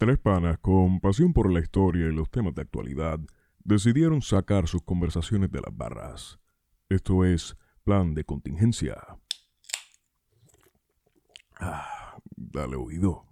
Tres panas con pasión por la historia y los temas de actualidad decidieron sacar sus conversaciones de las barras. Esto es Plan de Contingencia. Ah, dale oído.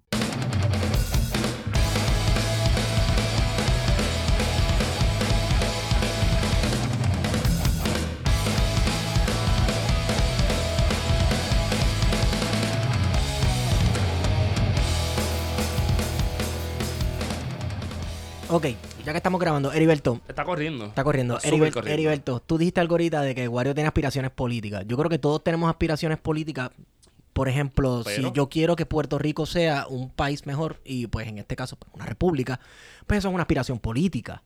Ok, ya que estamos grabando, Heriberto, Está corriendo. está corriendo. Está súper Heriber- corriendo. Heriberto, tú dijiste algo ahorita de que Wario tiene aspiraciones políticas. Yo creo que todos tenemos aspiraciones políticas. Por ejemplo, si yo quiero que Puerto Rico sea un país mejor, y pues en este caso pues, una república, pues eso es una aspiración política.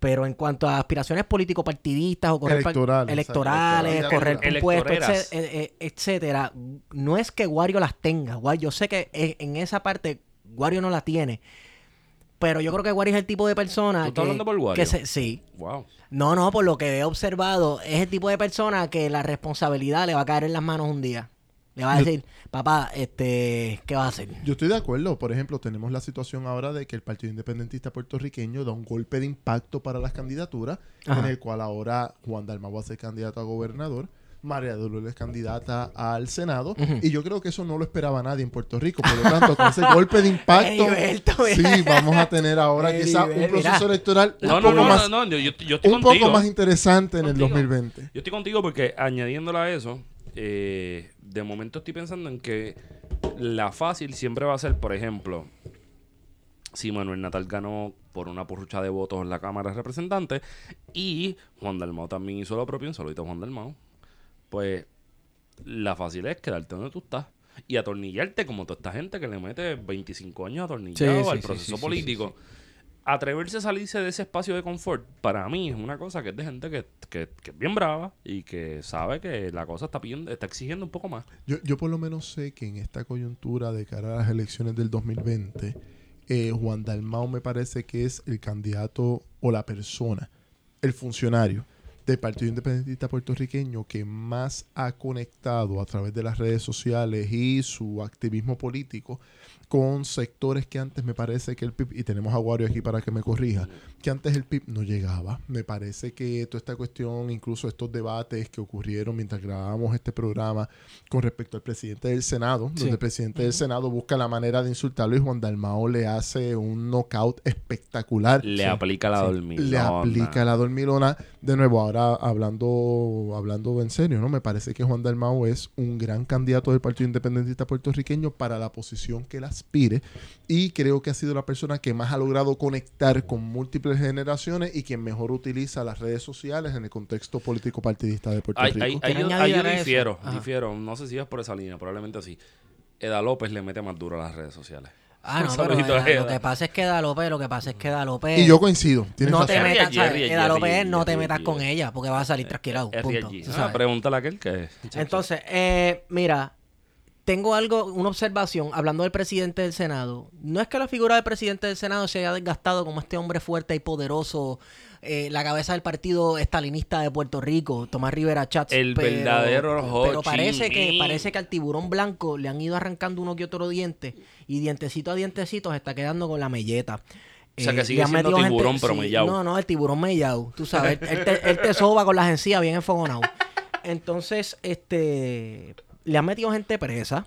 Pero en cuanto a aspiraciones político-partidistas o correr Electorales, electorales, correr puestos, eh, eh, etcétera, no es que Wario las tenga. Wario- Yo sé que en en esa parte Wario no la tiene. Pero yo creo que Wario es el tipo de persona ¿Tú que, estás hablando por Wario? que se- sí. Wow. No, no, por lo que he observado, es el tipo de persona que la responsabilidad le va a caer en las manos un día. Le va a Yo- decir, papá, este, ¿qué va a hacer? Yo estoy de acuerdo. Por ejemplo, tenemos la situación ahora de que el Partido Independentista puertorriqueño da un golpe de impacto para las candidaturas, Ajá. en el cual ahora Juan Dalmau va a ser candidato a gobernador, María Dolores candidata al Senado, y yo creo que eso no lo esperaba nadie en Puerto Rico. Por lo tanto, con ese golpe de impacto, Heriberto, sí, vamos a tener ahora quizá un proceso mira. electoral No, un no, poco no, más, no, no, yo, yo estoy un contigo. poco más interesante en el Contigo. 2020. Yo estoy contigo porque añadiéndola a eso, eh, de momento estoy pensando en que la fácil siempre va a ser, por ejemplo, si Manuel Natal ganó por una porrucha de votos en la Cámara de Representantes y Juan Dalmau también hizo lo propio, un saludito a Juan Dalmau, pues la fácil es quedarte donde tú estás y atornillarte como toda esta gente que le mete 25 años atornillado Sí, sí, al sí, proceso sí, sí, político. Atreverse a salirse de ese espacio de confort, para mí es una cosa que es de gente que, que- que es bien brava y que sabe que la cosa está pidiendo, está exigiendo un poco más. Yo, yo por lo menos sé que en esta coyuntura de cara a las elecciones del 2020, eh, Juan Dalmau me parece que es el candidato o la persona, el funcionario del Partido Independentista Puertorriqueño que más ha conectado a través de las redes sociales y su activismo político con sectores que antes me parece que el PIB, y tenemos a Wario aquí para que me corrija, que antes el PIB no llegaba. Me parece que toda esta cuestión, incluso estos debates que ocurrieron mientras grabábamos este programa con respecto al presidente del Senado, Sí. donde el presidente del Senado busca la manera de insultarlo y Juan Dalmao le hace un knockout espectacular. Le aplica la dormilona. Le aplica la dormilona. De nuevo, ahora hablando, hablando en serio, ¿no? Me parece que Juan Dalmau es un gran candidato del Partido Independentista puertorriqueño para la posición que él Y creo que ha sido la persona que más ha logrado conectar con múltiples generaciones y quien mejor utiliza las redes sociales en el contexto político partidista de Puerto Rico. ahí- ahí ¿Quiere yo, yo difiero, Ajá. difiero. No sé si es por esa línea, probablemente sí. Eda López le mete más duro a las redes sociales. Ah, no, pero eh, lo Eda. que pasa es que Da López, lo que pasa es que Da López... Y yo coincido. Tienes no te razón. Metas, Eda López, Jerry, no te Jerry, metas con ella, porque va a salir trasquilado, Es punto. Ah, pregúntale a aquel que... Entonces, eh, mira, tengo algo, una observación, hablando del presidente del Senado. No es que la figura del presidente del Senado se haya desgastado como este hombre fuerte y poderoso, eh, la cabeza del partido estalinista de Puerto Rico, Tomás Rivera Chats. El verdadero Ho Pero Chi parece que, parece que al tiburón blanco le han ido arrancando uno que otro diente y dientecito a dientecito se está quedando con la melleta. O sea, que Eh, sigue siendo tiburón, pero sí, mellao. No, no, el tiburón mellao. Tú sabes, él, él te, él te soba con las encías bien enfogonado. Entonces, este, le han metido gente presa.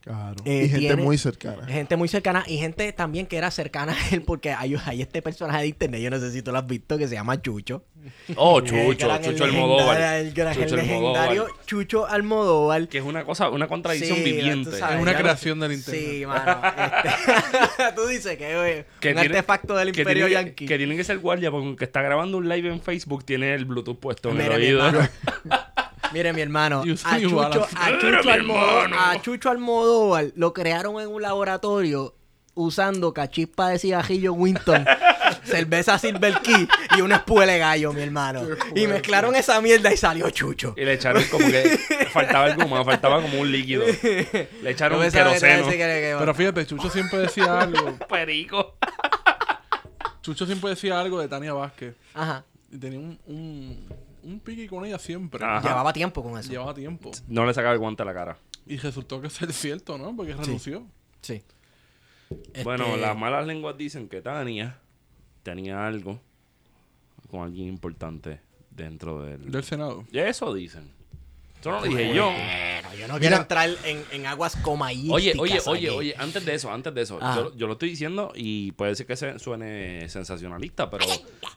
Claro. Eh, y gente tiene- muy cercana. Gente muy cercana y gente también que era cercana a él porque hay, hay este personaje de internet, yo no sé si tú lo has visto, que se llama Chucho. Oh, Chucho, Chucho Almodóvar. El, gran- el legendario Almodóvar. Chucho Almodóvar. Que es una cosa, una contradicción Sí, viviente. sabes, Es una creación del internet. Sí, mano. este- tú dices que es Que un tiene- artefacto del que imperio tiene, yankee. que tiene que ser guardia porque aunque está grabando un live en Facebook tiene el Bluetooth puesto en Mira, el oído. Mire, mi hermano, a Chucho, a- Chucho Almodóvar, hermano. a Chucho Almodóvar lo crearon en un laboratorio usando cachispa de cigarrillo Winston, cerveza Silver Key y una espuela de gallo, mi hermano. Y mezclaron esa mierda y salió Chucho. Y le echaron como que faltaba algo más, faltaba como un líquido. Le echaron sabe queroseno. Pero fíjate, Chucho siempre decía algo. Perico. Chucho siempre decía algo de Tania Vázquez. Ajá. Y tenía un, un, un pique con ella siempre. Ajá. Llevaba tiempo con eso. Llevaba tiempo. No le sacaba el guante a la cara. Y resultó que ser cierto, ¿no? Porque renunció. Sí. Bueno, Este, las malas lenguas dicen que Tania tenía algo con alguien importante dentro del... Del Senado. Eso dicen. Eso no lo dije yo. Bueno, yo no quiero entrar en, en aguas comayísticas Oye, oye, oye, aquí. oye, antes de eso, antes de eso, Ajá. yo, yo lo estoy diciendo y puede ser que se, suene sensacionalista, pero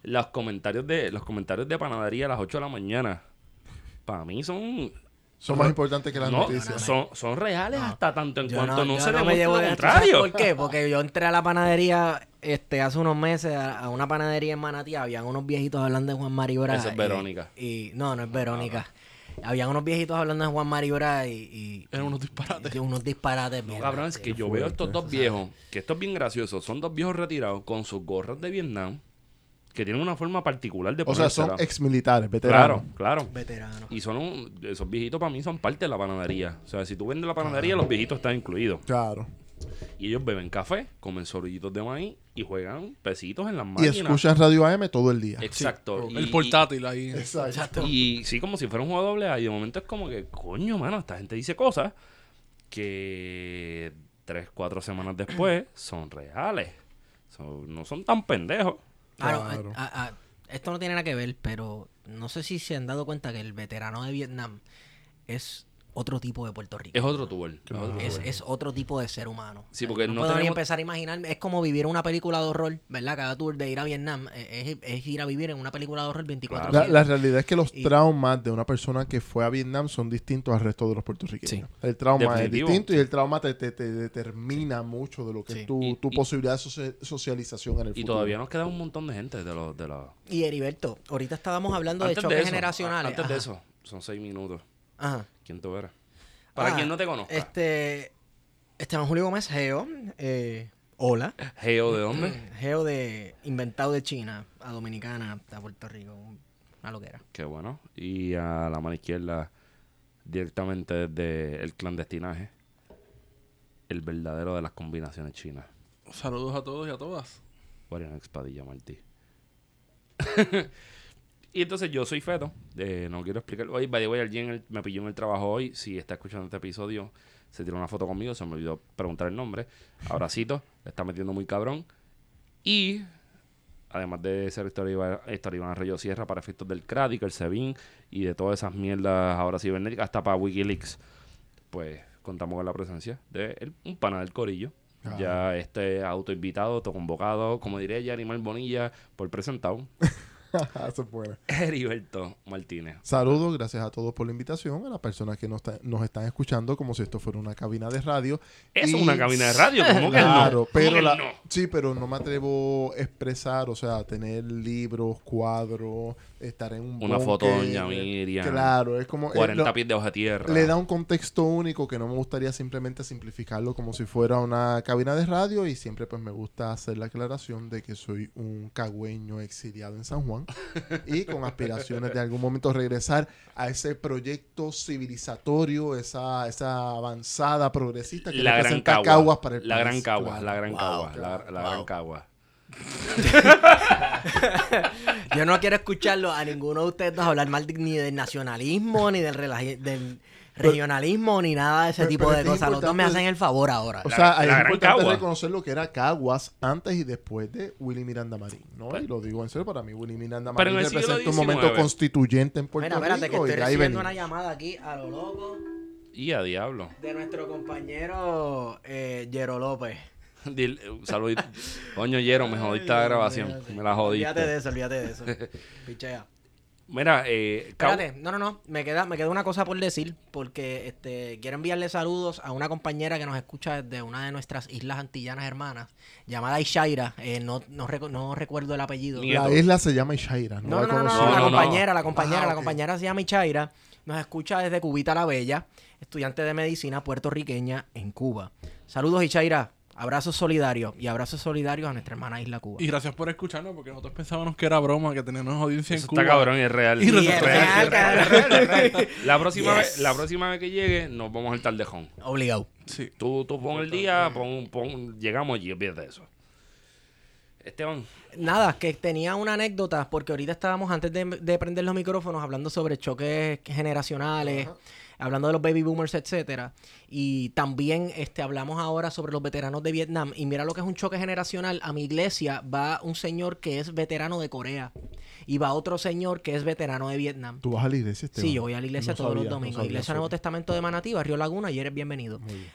los comentarios de los comentarios de panadería a las 8 de la mañana, para mí son Son más importantes que las no, noticias. son, son reales hasta tanto en Yo cuanto no, yo se me demuestre llevo lo de esto, ¿sabes contrario. ¿Por qué? Porque yo entré a la panadería este hace unos meses a, a una panadería en Manatí, habían unos viejitos hablando de Juan Maribra. Eso es Verónica. Y, no, no es Verónica. Habían unos viejitos hablando de Juan Maribra y, y- Eran unos disparates. y unos disparates. No, cabrón, es que yo veo estos dos viejos, que esto es bien gracioso, son dos viejos retirados con sus gorras de Vietnam, que tienen una forma particular de O sea, son ex militares, veteranos. Claro, claro. veteranos. Y son un- esos viejitos para mí son parte de la panadería. O sea, si tú vendes la panadería, los viejitos están incluidos. Claro. Y ellos beben café, comen sorillitos de maíz y juegan pesitos en las Y máquinas. escuchan Radio AM todo el día. Exacto. Y- El portátil ahí. Exacto. Y, y sí, como si fuera un juego doble A. Y de momento es como que, coño, mano, esta gente dice cosas que tres, cuatro semanas después son reales. Son- no son tan pendejos. Claro, Claro. a- a- a- esto no tiene nada que ver, pero no sé si se han dado cuenta que el veterano de Vietnam es otro tipo de Puerto Rico. Es otro tour. es otro Es, otro tipo de ser humano. Sí, porque no, no puedo ni empezar a imaginarme. Es como vivir una película de horror, ¿verdad? Cada tour de ir a Vietnam eh, es, es ir a vivir en una película de horror 24 La, la realidad es que los Y- traumas de una persona que fue a Vietnam son distintos al resto de los puertorriqueños. El trauma Definitivo. es distinto y el trauma te, te- te determina mucho de lo que Sí. es tu, Y- tu y- posibilidad de socia- socialización en el Y futuro. todavía nos queda un montón de gente de los... De los... Y Heriberto, ahorita estábamos hablando de choques eso, generacionales. Antes de eso, son seis minutos. Ajá. ¿Quién tú eres? Para Ah, quien no te conozca. Este. Esteban Julio Gómez Geo. eh, hola. Geo, ¿de dónde? Geo de. Inventado de China a Dominicana a Puerto Rico. Una loquera. Qué bueno. Y a la mano izquierda, directamente desde el clandestinaje, el verdadero de las combinaciones chinas. Saludos a todos y a todas. Guardián Expadilla Martí. y entonces yo soy feto. eh, no quiero explicar. Oye, by the way, alguien en el- me pilló en el trabajo hoy. Si está escuchando este episodio, se tiró una foto conmigo. Se me olvidó preguntar el nombre. Abracito. le está metiendo muy cabrón. Y además de ser historia Iván Arroyo Sierra para efectos del CRADIC, el SEBIN y de todas esas mierdas ahora cibernéticas, hasta para Wikileaks, pues contamos con la presencia de el- un pana del Corillo. Ah. Ya este autoinvitado, autoconvocado, como diría ya Animal Bonilla, por presentado, Eso es bueno. Heriberto Martínez. Saludos, gracias a todos por la invitación, a las personas que nos, ta- nos están escuchando como si esto fuera una cabina de radio. Es Y- una cabina de radio, ¿cómo que Claro, no? ¿Cómo pero que la- no? sí, pero no me atrevo a expresar, o sea, tener libros, cuadros, estar en un Una foto. Doña Miriam, Claro, es como eh, 40 lo- pies de hoja tierra. le da un contexto único que no me gustaría simplemente simplificarlo como si fuera una cabina de radio y siempre pues me gusta hacer la aclaración de que soy un cagüeño exiliado en San Juan y con aspiraciones de algún momento regresar a ese proyecto civilizatorio, esa, esa avanzada progresista que la gran representa cagua. Caguas para el la país. gran cagua, Claro. la gran Wow, cagua, la, claro, la wow. gran cagua. Yo no quiero escucharlo a ninguno de ustedes dos hablar mal de- ni del nacionalismo, ni del, rela- del regionalismo, ni nada de ese Pero- tipo pero de cosas. Los dos me hacen el favor ahora. O La- sea, la es importante Cagua. reconocer lo que era Caguas antes y después de Willy Miranda Marín, ¿no? Pues- y lo digo en serio, para mí Willy Miranda Marín representa un momento constituyente en Puerto Mira, espérate, que Rico estoy recibiendo una llamada aquí a lo loco Y a diablo. de nuestro compañero eh, Yero López. Dile, un saludito. Coño, Yero, me jodiste la grabación. Me la Olvídate de jodiste. eso, olvídate de eso. Pichea. Mira, eh, Espérate, no, no, no, me queda, me queda una cosa por decir, porque este quiero enviarle saludos a una compañera que nos escucha desde una de nuestras islas antillanas hermanas, llamada Ishaira, eh, no, no, recu- no recuerdo el apellido. La isla se llama Ishaira, no, No, la no, no, no, conocí. No, la compañera, la compañera, Ah, la compañera se llama Ishaira, nos escucha desde Cubita la Bella, estudiante de medicina puertorriqueña en Cuba. Saludos Ishaira, abrazos solidarios y abrazos solidarios a nuestra hermana Isla Cuba. Y gracias por escucharnos, porque nosotros pensábamos que era broma, que teníamos audiencia eso en Cuba. está cabrón y es real. Y es real, cabrón. La próxima, Yes. vez, la próxima vez que llegue, nos vamos al tardejón. Obligado. Sí. Tú, tú pon el día, pon, pon, llegamos allí, olvídate de eso. Esteban, Nada, que tenía una anécdota, porque ahorita estábamos, antes de, de prender los micrófonos, hablando sobre choques generacionales, hablando de los baby boomers, etcétera. Y también este, hablamos ahora sobre los veteranos de Vietnam. Y mira lo que es un choque generacional. A mi iglesia va un señor que es veterano de Corea. Y va otro señor que es veterano de Vietnam. ¿Tú vas a la iglesia, Esteban? Sí, yo voy a la iglesia No todos sabía, los no domingos. sabía iglesia. Nuevo Testamento de Manatí, Barrio Laguna, y eres bienvenido. Muy bien.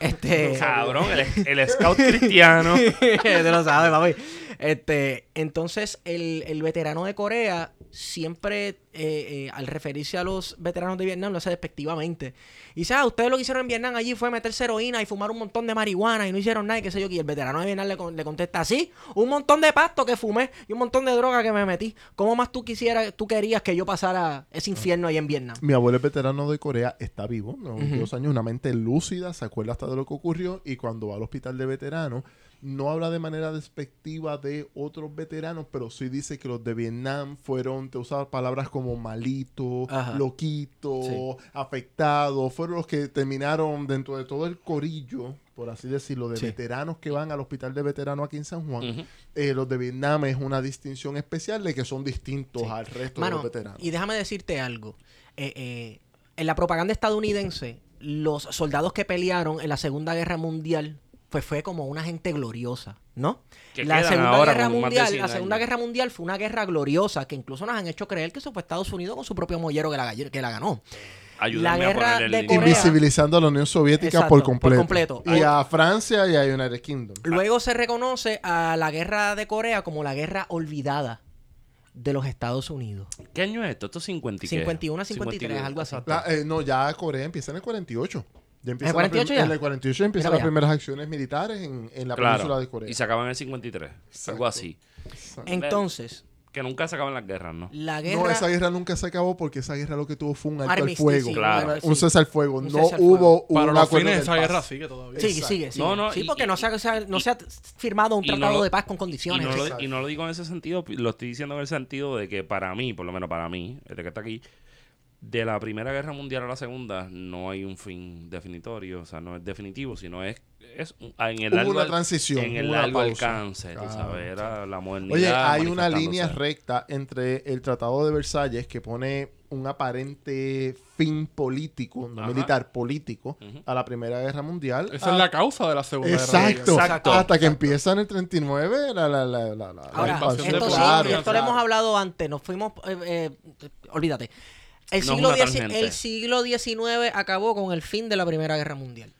Este, cabrón, el, el scout cristiano. Te lo sabes, papi. Este, entonces, el, el veterano de Corea siempre, eh, eh, al referirse a los veteranos de Vietnam, lo hace despectivamente. Y dice, ah, ustedes lo que hicieron en Vietnam allí fue meterse heroína y fumar un montón de marihuana y no hicieron nada y qué sé yo. Y el veterano de Vietnam le, con- le contesta, sí, un montón de pasto que fumé y un montón de droga que me metí. ¿Cómo más tú quisieras, tú querías que yo pasara ese infierno ahí en Vietnam? Mi abuelo es veterano de Corea, está vivo, ¿no? dos años, una mente lúcida, se acuerda hasta de lo que ocurrió y cuando va al hospital de veteranos no habla de manera despectiva de otros veteranos, pero sí dice que los de Vietnam fueron, te usaba palabras como malito, Ajá. loquito, Sí. afectado, fueron los que terminaron dentro de todo el corillo, por así decirlo, de Sí. veteranos que van al hospital de veteranos aquí en San Juan. Eh, los de Vietnam es una distinción especial de que son distintos Sí. al resto Mano, de los veteranos. y déjame decirte algo. Eh, eh, en la propaganda estadounidense, los soldados que pelearon en la Segunda Guerra Mundial pues fue como una gente gloriosa, ¿no? Que la Segunda ahora Guerra Mundial, 100 la Segunda años. Guerra Mundial fue una guerra gloriosa que incluso nos han hecho creer que eso fue Estados Unidos con su propio mollero que la, que la ganó. Ayúdame La guerra de. Corea- Invisibilizando a la Unión Soviética Exacto, por por completo. Y a Francia y a United Kingdom. Luego se reconoce a la guerra de Corea como la guerra olvidada de los Estados Unidos. ¿Qué año es esto? Esto es 50 y qué? 51 a 53, algo así. La- eh, no, ya Corea empieza en el 48. Ya empieza ¿En el 48 la prim- ya? En el 48 empiezan Mira las primeras acciones militares en, en la península Claro. de Corea. Y se acaban en el 53. Algo así. Entonces, Que nunca se acaban las guerras, ¿no? la guerra... No, esa guerra nunca se acabó porque esa guerra lo que tuvo fue un alto al Armisticio, fuego. sí, Claro. Un sí. cese al fuego. Un no cese al hubo fuego. un Para los acuerdo fines de esa paz. guerra sigue todavía. Sigue, Exacto. sigue, sigue. No, no, sí, y- porque y- no, se ha, se ha- no y- se ha firmado un y no tratado lo- de paz con Y condiciones. no, lo, Exacto. y no lo digo en ese sentido, lo estoy diciendo en el sentido de que para mí, por lo menos para mí, el que está aquí, de la Primera Guerra Mundial a la Segunda no hay un fin definitorio, o sea, no es definitivo, sino es, es un- en el Hubo largo, una transición, en el una largo pausa. alcance, tú Claro, sabes, era la modernidad. Oye, hay una línea recta entre el Tratado de Versalles que pone un aparente fin político, no Ajá. militar, político, Ujú. a la Primera Guerra Mundial. Esa a- es la causa de la Segunda Guerra Exacto. Mundial. Exacto. Hasta que empieza en el 39 la, la, la, la, la- Ahora, la invasión de esto sí, esto lo hemos hablado antes, nos fuimos, eh, eh, olvídate. El No siglo, el siglo XIX acabó con el fin de la Primera Guerra Mundial.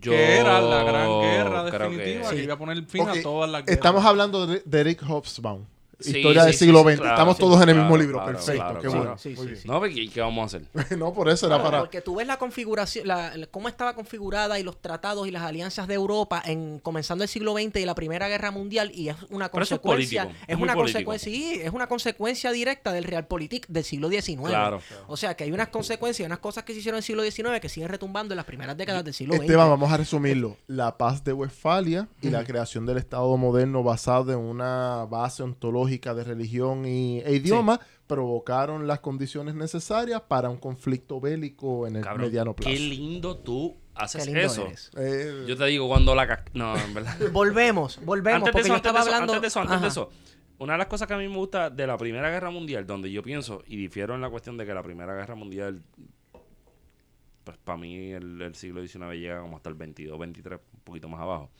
Yo que era la gran guerra definitiva que, Sí. iba a poner fin Ok, a todas las guerras. Estamos hablando de, de Eric Hobsbawm. Sí, Historia sí, del siglo sí, XX. claro, Estamos sí, todos en el mismo claro, libro. claro, Perfecto. claro, qué claro. bueno. Muy bien. No, porque ¿y ¿qué vamos a hacer? no, por eso era para... Porque tú ves la configuración, la, la- cómo estaba configurada y los tratados y las alianzas de Europa en comenzando el siglo XX y la Primera Guerra Mundial y es una Pero eso es consecuencia, político, es, una consecuencia, sí, es una consecuencia directa del Realpolitik del siglo XIX. Claro. O sea que hay unas consecuencias, unas cosas que se hicieron en el siglo XIX que siguen retumbando en las primeras décadas del siglo XX. Esteban, vamos a resumirlo. La paz de Westfalia y la creación del Estado moderno basado en una base ontológica de religión y, e idioma provocaron las condiciones necesarias para un conflicto bélico en el Cabrón, mediano plazo. qué lindo tú haces Qué lindo eso. eres. Eh, Yo te digo cuando la... No, en verdad. Volvemos, volvemos, antes de eso, yo antes estaba de eso, hablando... antes de eso, antes de eso, una de las cosas que a mí me gusta de la Primera Guerra Mundial, donde yo pienso, y difiero en la cuestión de que la Primera Guerra Mundial, pues para mí el, el siglo XIX llega como hasta el 22, 23, un poquito más abajo.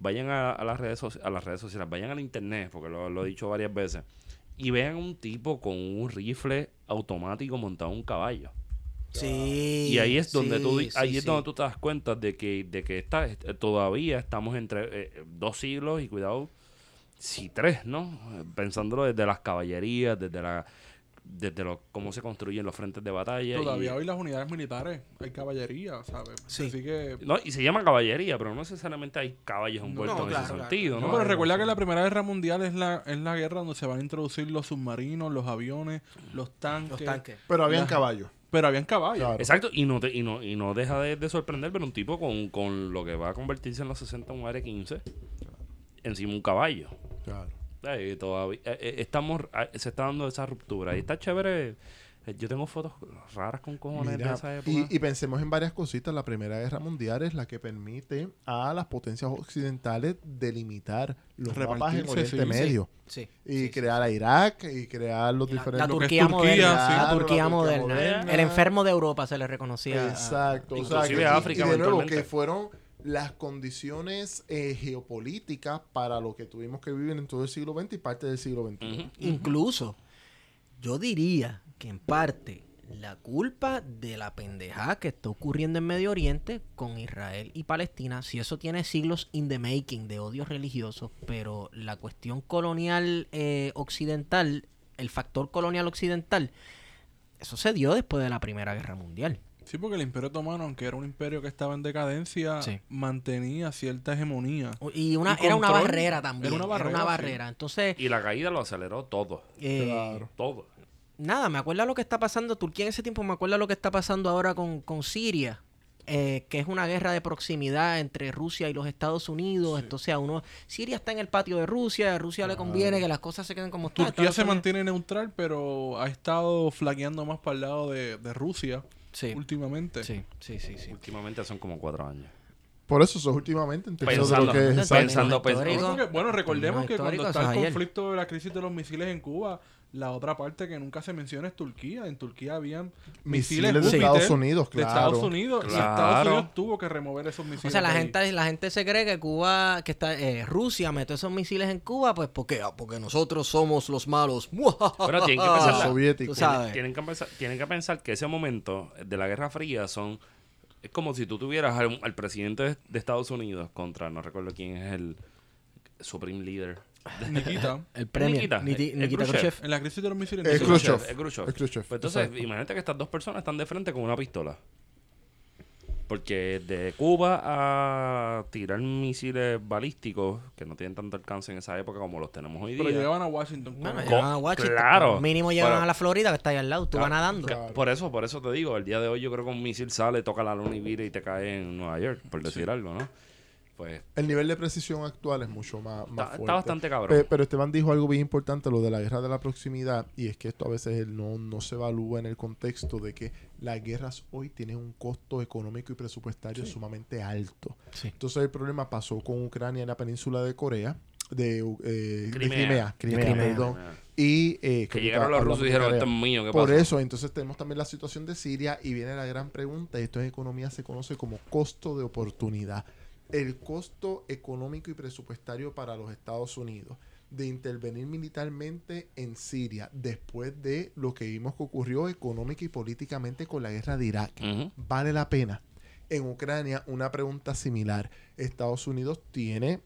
Vayan a, a las redes a las redes sociales, vayan al internet, porque lo, lo he dicho varias veces, y vean un tipo con un rifle automático montado en un caballo. Sí. Y ahí es donde sí, tú sí, ahí es donde tú te das cuenta de que de que está, est- todavía estamos entre eh, dos siglos y cuidado si tres, ¿no? Pensándolo desde las caballerías, desde la desde lo, cómo se construyen los frentes de batalla Todavía y, hoy las unidades militares, hay caballería, ¿sabes? Sí. Así que... no, y se llama caballería, pero no necesariamente hay caballos envueltos No, en claro, ese claro. sentido, No, ¿no? pero no, recuerda que la Primera Guerra Mundial es la, es la guerra donde se van a introducir los submarinos, los aviones, los tanques. Los tanques. pero habían caballos. Pero habían caballos. Claro. Exacto, y no, te- y no, y no deja de, de sorprender ver un tipo con, con lo que va a convertirse en los 60 un AR-15 encima un caballo. Claro. Todavía eh, eh, estamos eh, se está dando esa ruptura y está chévere Eh, Yo tengo fotos raras con cojones de esa época. y, y pensemos en varias cositas. La Primera Guerra Mundial es la que permite a las potencias occidentales delimitar los mapas en Oriente sí. Medio. Sí. Y sí, sí. crear a Irak y crear los La, la diferentes... Es Turquía, Turquía, moderna. sí. La Turquía la Turquía moderna. moderna. El enfermo de Europa se le reconocía. a- Exacto. o sea, Inclusive que- y- África y de nuevo, que fueron las condiciones eh, geopolíticas para lo que tuvimos que vivir en todo el siglo XX y parte del siglo XXI. Incluso, yo diría que en parte la culpa de la pendejada que está ocurriendo en Medio Oriente con Israel y Palestina, si eso tiene siglos in the making de odios religiosos, pero la cuestión colonial eh, occidental, el factor colonial occidental, eso se dio después de la Primera Guerra Mundial. Sí, porque el Imperio Otomano, aunque era un imperio que estaba en decadencia, Sí. mantenía cierta hegemonía. Y una, Y era una barrera también. Era una barrera, sí. barrera. Entonces, Y la caída lo aceleró todo. eh, Claro. Todo. nada, me acuerdo lo que está pasando, Turquía en ese tiempo me acuerdo lo que está pasando ahora con, con Siria, eh, que es una guerra de proximidad entre Rusia y los Estados Unidos, entonces a uno, Siria está en el patio de Rusia, a Rusia le conviene que las cosas se queden como están. Turquía Estados se Unidos- mantiene neutral, pero ha estado flaqueando más para el lado de, de Rusia Sí, últimamente. sí, sí, sí, sí. Últimamente son como cuatro años. Por eso, eso es últimamente Pensando, lo que es Pensando, pensando. Bueno, recordemos que cuando está el conflicto de la crisis de los misiles en Cuba, la otra parte que nunca se menciona es Turquía. En Turquía habían Misiles misiles, de Estados Unidos, de claro. Estados Unidos. Y. Estados Unidos tuvo que remover esos misiles. O sea, la de ahí. gente, la gente se cree que Cuba, que está, eh, Rusia metió esos misiles en Cuba, pues porque, ah, porque nosotros somos los malos. Bueno, tienen que pensar soviéticos. Tienen que, pensar, tienen que pensar que ese momento de la Guerra Fría son... Es como si tú tuvieras al, al presidente de, de Estados Unidos contra, no recuerdo quién es el Supreme Leader. Nikita. El premio. Nikita, Niti- el Nikita Khrushchev. Khrushchev. En la crisis de los misiles. Es Nikita. Khrushchev. Es Khrushchev. Es Khrushchev, Pues entonces, exacto. imagínate que estas dos personas están de frente con una pistola. Porque de Cuba a tirar misiles balísticos, que no tienen tanto alcance en esa época como los tenemos hoy Pero día. llegaban a Washington. Bueno, con- llegaban a Washington. claro. Mínimo llegaban Pero- a la Florida, que está ahí al lado. Tú vas Claro. nadando. Claro. Por eso, por eso te digo, el día de hoy yo creo que un misil sale, toca la luna y vira y te cae en Nueva York, por decir algo, ¿no? Pues El nivel de precisión actual es mucho más, más está, fuerte. está bastante cabrón. Pe- Pero Esteban dijo algo bien importante, lo de la guerra de la proximidad, y es que esto a veces no, no se evalúa en el contexto de que las guerras hoy tienen un costo económico y presupuestario sumamente alto. Sí. Entonces el problema pasó con Ucrania en la península de Corea, de, eh, de Crimea. Crimea, Crimea, perdón. Y eh, que llegaron los rusos y de dijeron, esto es mío, ¿qué Por pasó? eso, entonces tenemos también la situación de Siria y viene la gran pregunta, y esto en economía se conoce como costo de oportunidad. El costo económico y presupuestario para los Estados Unidos de intervenir militarmente en Siria después de lo que vimos que ocurrió económica y políticamente con la guerra de Irak. ¿Vale la pena? En Ucrania, una pregunta similar. Estados Unidos tiene,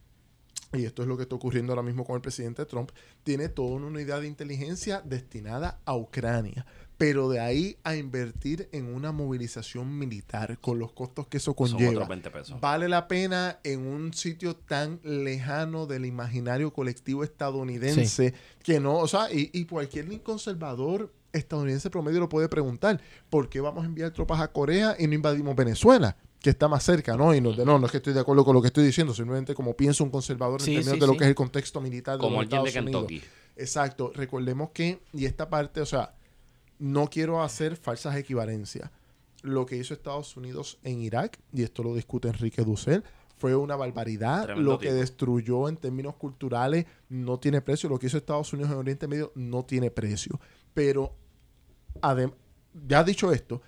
y esto es lo que está ocurriendo ahora mismo con el presidente Trump, tiene toda una unidad de inteligencia destinada a Ucrania. Pero de ahí a invertir en una movilización militar con los costos que eso Son conlleva. otros 20 pesos. ¿Vale la pena en un sitio tan lejano del imaginario colectivo estadounidense que no, o sea, y, y cualquier conservador estadounidense promedio lo puede preguntar, ¿por qué vamos a enviar tropas a Corea y no invadimos Venezuela? Que está más cerca, ¿no? Y no, no, no es que estoy de acuerdo con lo que estoy diciendo, simplemente como piensa un conservador Sí, en términos sí, de lo sí. que es el contexto militar de Como los de Estados Unidos. Kentucky. Exacto. Recordemos que, y esta parte, o sea, no quiero hacer falsas equivalencias. Lo que hizo Estados Unidos en Irak, y esto lo discute Enrique Dussel, fue una barbaridad. Tremendo lo que tipo. destruyó en términos culturales no tiene precio. Lo que hizo Estados Unidos en Oriente Medio no tiene precio. Pero, ya dicho esto,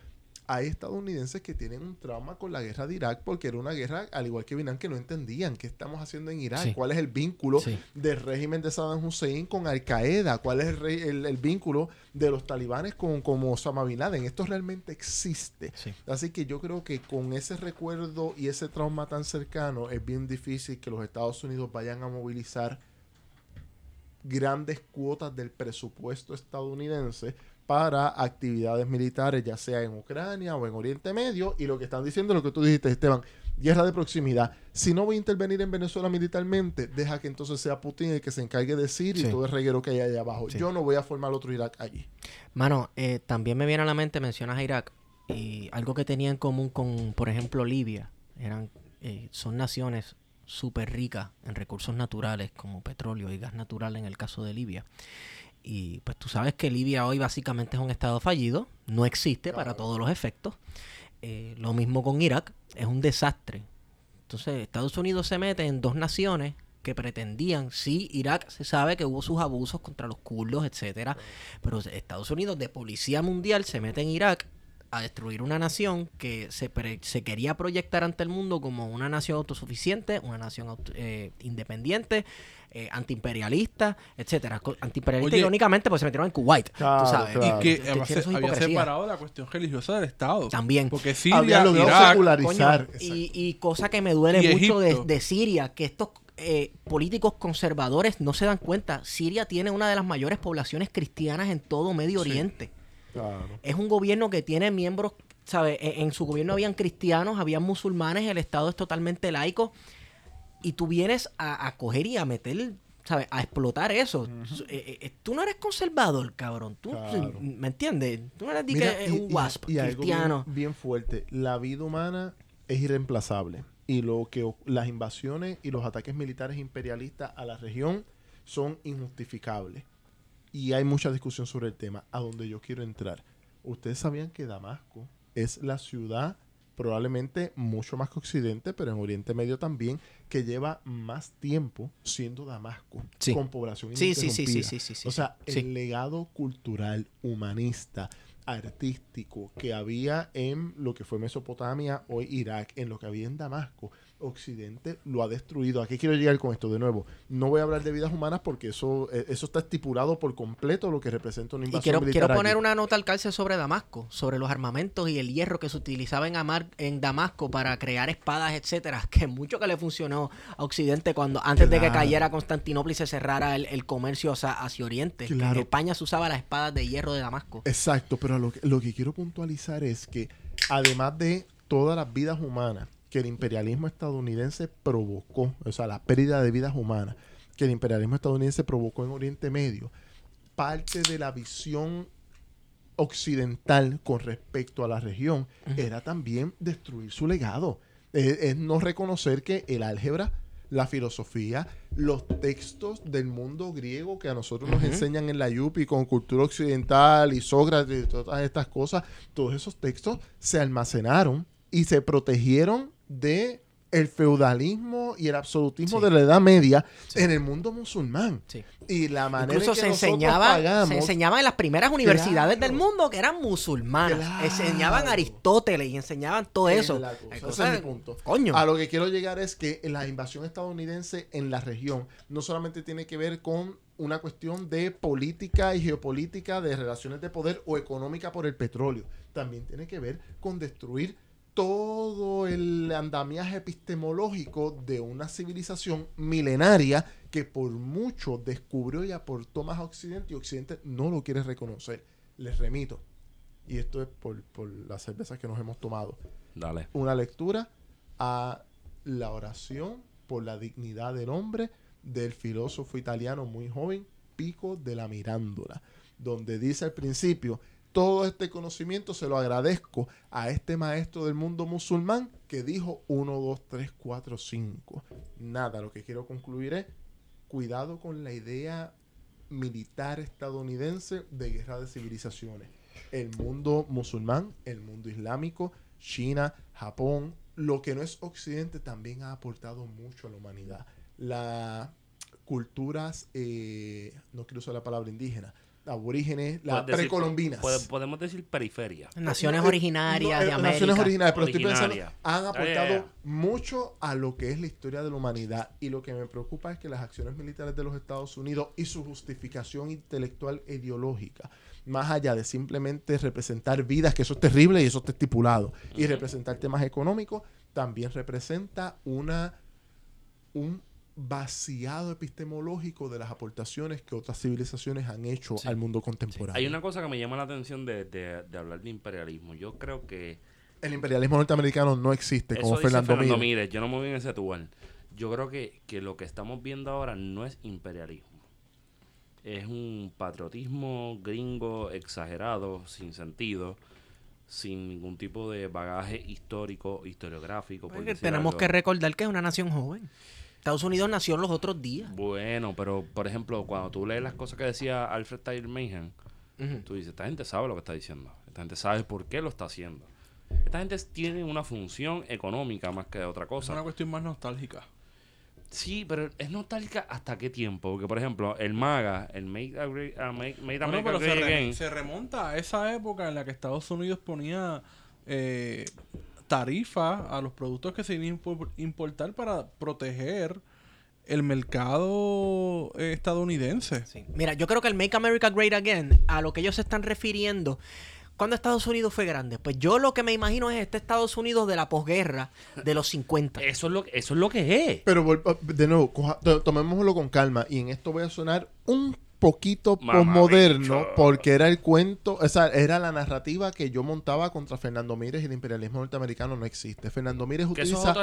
hay estadounidenses que tienen un trauma con la guerra de Irak porque era una guerra, al igual que Vietnam, que no entendían qué estamos haciendo en Irak, Sí. cuál es el vínculo Sí. del régimen de Saddam Hussein con Al Qaeda, cuál es el, rey- el- el vínculo de los talibanes con como Osama Bin Laden. Esto realmente existe. Sí. Así que yo creo que con ese recuerdo y ese trauma tan cercano es bien difícil que los Estados Unidos vayan a movilizar grandes cuotas del presupuesto estadounidense para actividades militares, ya sea en Ucrania o en Oriente Medio, y lo que están diciendo es lo que tú dijiste, Esteban, guerra de proximidad. Si no voy a intervenir en Venezuela militarmente, deja que entonces sea Putin el que se encargue de Siria Sí. y todo el reguero que hay allá abajo. Sí. Yo no voy a formar otro Irak allí. Mano, eh, también me viene a la mente, mencionas a Irak, y algo que tenía en común con, por ejemplo, Libia. Eran, eh, son naciones súper ricas en recursos naturales como petróleo y gas natural en el caso de Libia. Y pues tú sabes que Libia hoy básicamente es un estado fallido, no existe para todos los efectos. Eh, lo mismo con Irak, es un desastre. Entonces Estados Unidos se mete en dos naciones que pretendían, sí, Irak se sabe que hubo sus abusos contra los kurdos, etcétera, pero Estados Unidos de policía mundial se mete en Irak a destruir una nación que se, pre- se quería proyectar ante el mundo como una nación autosuficiente, una nación auto- eh, independiente, eh, antiimperialista, etcétera. Antiimperialista Oye. irónicamente pues se metieron en Kuwait, Claro, tú sabes. claro. Y que Tiene había, había separado la cuestión religiosa del Estado. También. Porque Había Siria, logrado Irak, secularizar. Coño, y, y cosa que me duele Y mucho de, de Siria, que estos eh, políticos conservadores no se dan cuenta. Siria tiene una de las mayores poblaciones cristianas en todo Medio Sí. Oriente. Claro. Es un gobierno que tiene miembros, ¿sabes? En, en su gobierno habían cristianos, habían musulmanes, el Estado es totalmente laico. Y tú vienes a, a coger y a meter, ¿sabes? A explotar eso. Eh, eh, tú no eres conservador, cabrón. Tú, Claro. ¿Me entiendes? Tú no eres Mira, que es y- un wasp y cristiano. Bien, bien fuerte. La vida humana es irreemplazable. Y lo que las invasiones y los ataques militares imperialistas a la región son injustificables. Y hay mucha discusión sobre el tema. A donde yo quiero entrar. Ustedes sabían que Damasco es la ciudad, probablemente mucho más que Occidente, pero en Oriente Medio también, que lleva más tiempo siendo Damasco, Sí. con población Sí, sí, sí, sí, sí, sí, sí, O sea, el legado cultural, humanista, artístico que había en lo que fue Mesopotamia, hoy Irak, en lo que había en Damasco, Occidente lo ha destruido. ¿A qué quiero llegar con esto de nuevo? No voy a hablar de vidas humanas porque eso, eh, eso está estipulado por completo lo que representa una Y invasión quiero, militar quiero poner allí. una nota al calce sobre Damasco, sobre los armamentos y el hierro que se utilizaba en, Amar, en Damasco para crear espadas, etcétera, que mucho que le funcionó a Occidente cuando antes de que cayera Constantinopla y se cerrara el, el comercio hacia, hacia Oriente. Claro. En España se usaba las espadas de hierro de Damasco. Exacto, pero lo que, lo que quiero puntualizar es que además de todas las vidas humanas que el imperialismo estadounidense provocó, o sea, la pérdida de vidas humanas que el imperialismo estadounidense provocó en Oriente Medio, parte de la visión occidental con respecto a la región era también destruir su legado. Es, es no reconocer que el álgebra, la filosofía, los textos del mundo griego que a nosotros nos enseñan en la Yupi con cultura occidental y Sócrates y todas estas cosas, todos esos textos se almacenaron y se protegieron de el feudalismo y el absolutismo Sí. de la Edad Media Sí. en el mundo musulmán. Sí. Y la manera Incluso en que se enseñaba, pagamos- se enseñaba en las primeras universidades Claro. del mundo que eran musulmanas. Claro. Enseñaban Aristóteles y enseñaban todo Es eso. cosa. Es mi punto. Coño. A lo que quiero llegar es que la invasión estadounidense en la región no solamente tiene que ver con una cuestión de política y geopolítica, de relaciones de poder o económica por el petróleo. También tiene que ver con destruir todo el andamiaje epistemológico de una civilización milenaria que por mucho descubrió y aportó más a Occidente y Occidente no lo quiere reconocer. Les remito, y esto es por, por las cervezas que nos hemos tomado Dale. una lectura a la oración por la dignidad del hombre del filósofo italiano muy joven Pico de la Mirándola, donde dice al principio, todo este conocimiento se lo agradezco a este maestro del mundo musulmán que dijo 1, 2, 3, 4, 5. Nada, lo que quiero concluir es, cuidado con la idea militar estadounidense de guerra de civilizaciones. El mundo musulmán, el mundo islámico, China, Japón, lo que no es occidente también ha aportado mucho a la humanidad. Las culturas, eh, no quiero usar la palabra indígena, aborígenes, las precolombinas. pode- podemos decir periferia. Naciones Eh, originarias no, de eh, América. Naciones originarias, pero estoy pensando, han Ya, aportado mucho a lo que es la historia de la humanidad. Y lo que me preocupa es que las acciones militares de los Estados Unidos y su justificación intelectual e ideológica, más allá de simplemente representar vidas, que eso es terrible y eso está estipulado, y representar temas económicos, también representa una un vaciado epistemológico de las aportaciones que otras civilizaciones han hecho Sí. al mundo contemporáneo. Hay una cosa que me llama la atención de, de- de hablar de imperialismo. Yo creo que El imperialismo norteamericano no existe, Eso como dice Fernando, Fernando Mírez. Mírez, yo no me voy en ese. Yo creo que, que lo que estamos viendo ahora no es imperialismo. Es un patriotismo gringo exagerado, sin sentido, sin ningún tipo de bagaje histórico, historiográfico. por Porque tenemos algo. que recordar que es una nación joven. Estados Unidos nació los otros días. Bueno, pero por ejemplo, cuando tú lees las cosas que decía Alfred Tyler Mayhem, Ujú. tú dices, esta gente sabe lo que está diciendo. Esta gente sabe por qué lo está haciendo. Esta gente tiene una función económica más que otra Es cosa. una cuestión más nostálgica. Sí, pero es nostálgica hasta qué tiempo. Porque, por ejemplo, el MAGA, el Make, Agri- uh, Make, Make Bueno, America pero se, Great re- Again, se remonta a esa época en la que Estados Unidos ponía eh, tarifas a los productos que se iban a impo- importar para proteger el mercado eh, estadounidense. Sí. Mira, yo creo que el Make America Great Again, a lo que ellos se están refiriendo, cuando Estados Unidos fue grande, pues yo lo que me imagino es este Estados Unidos de la posguerra de los 50. eso es lo, eso es lo que es. Pero de nuevo, coja- tomémoslo con calma. Y en esto voy a sonar un poquito posmoderno porque era el cuento, o sea, era la narrativa que yo montaba contra Fernando Mírez y el imperialismo norteamericano no existe. Fernando Mírez utiliza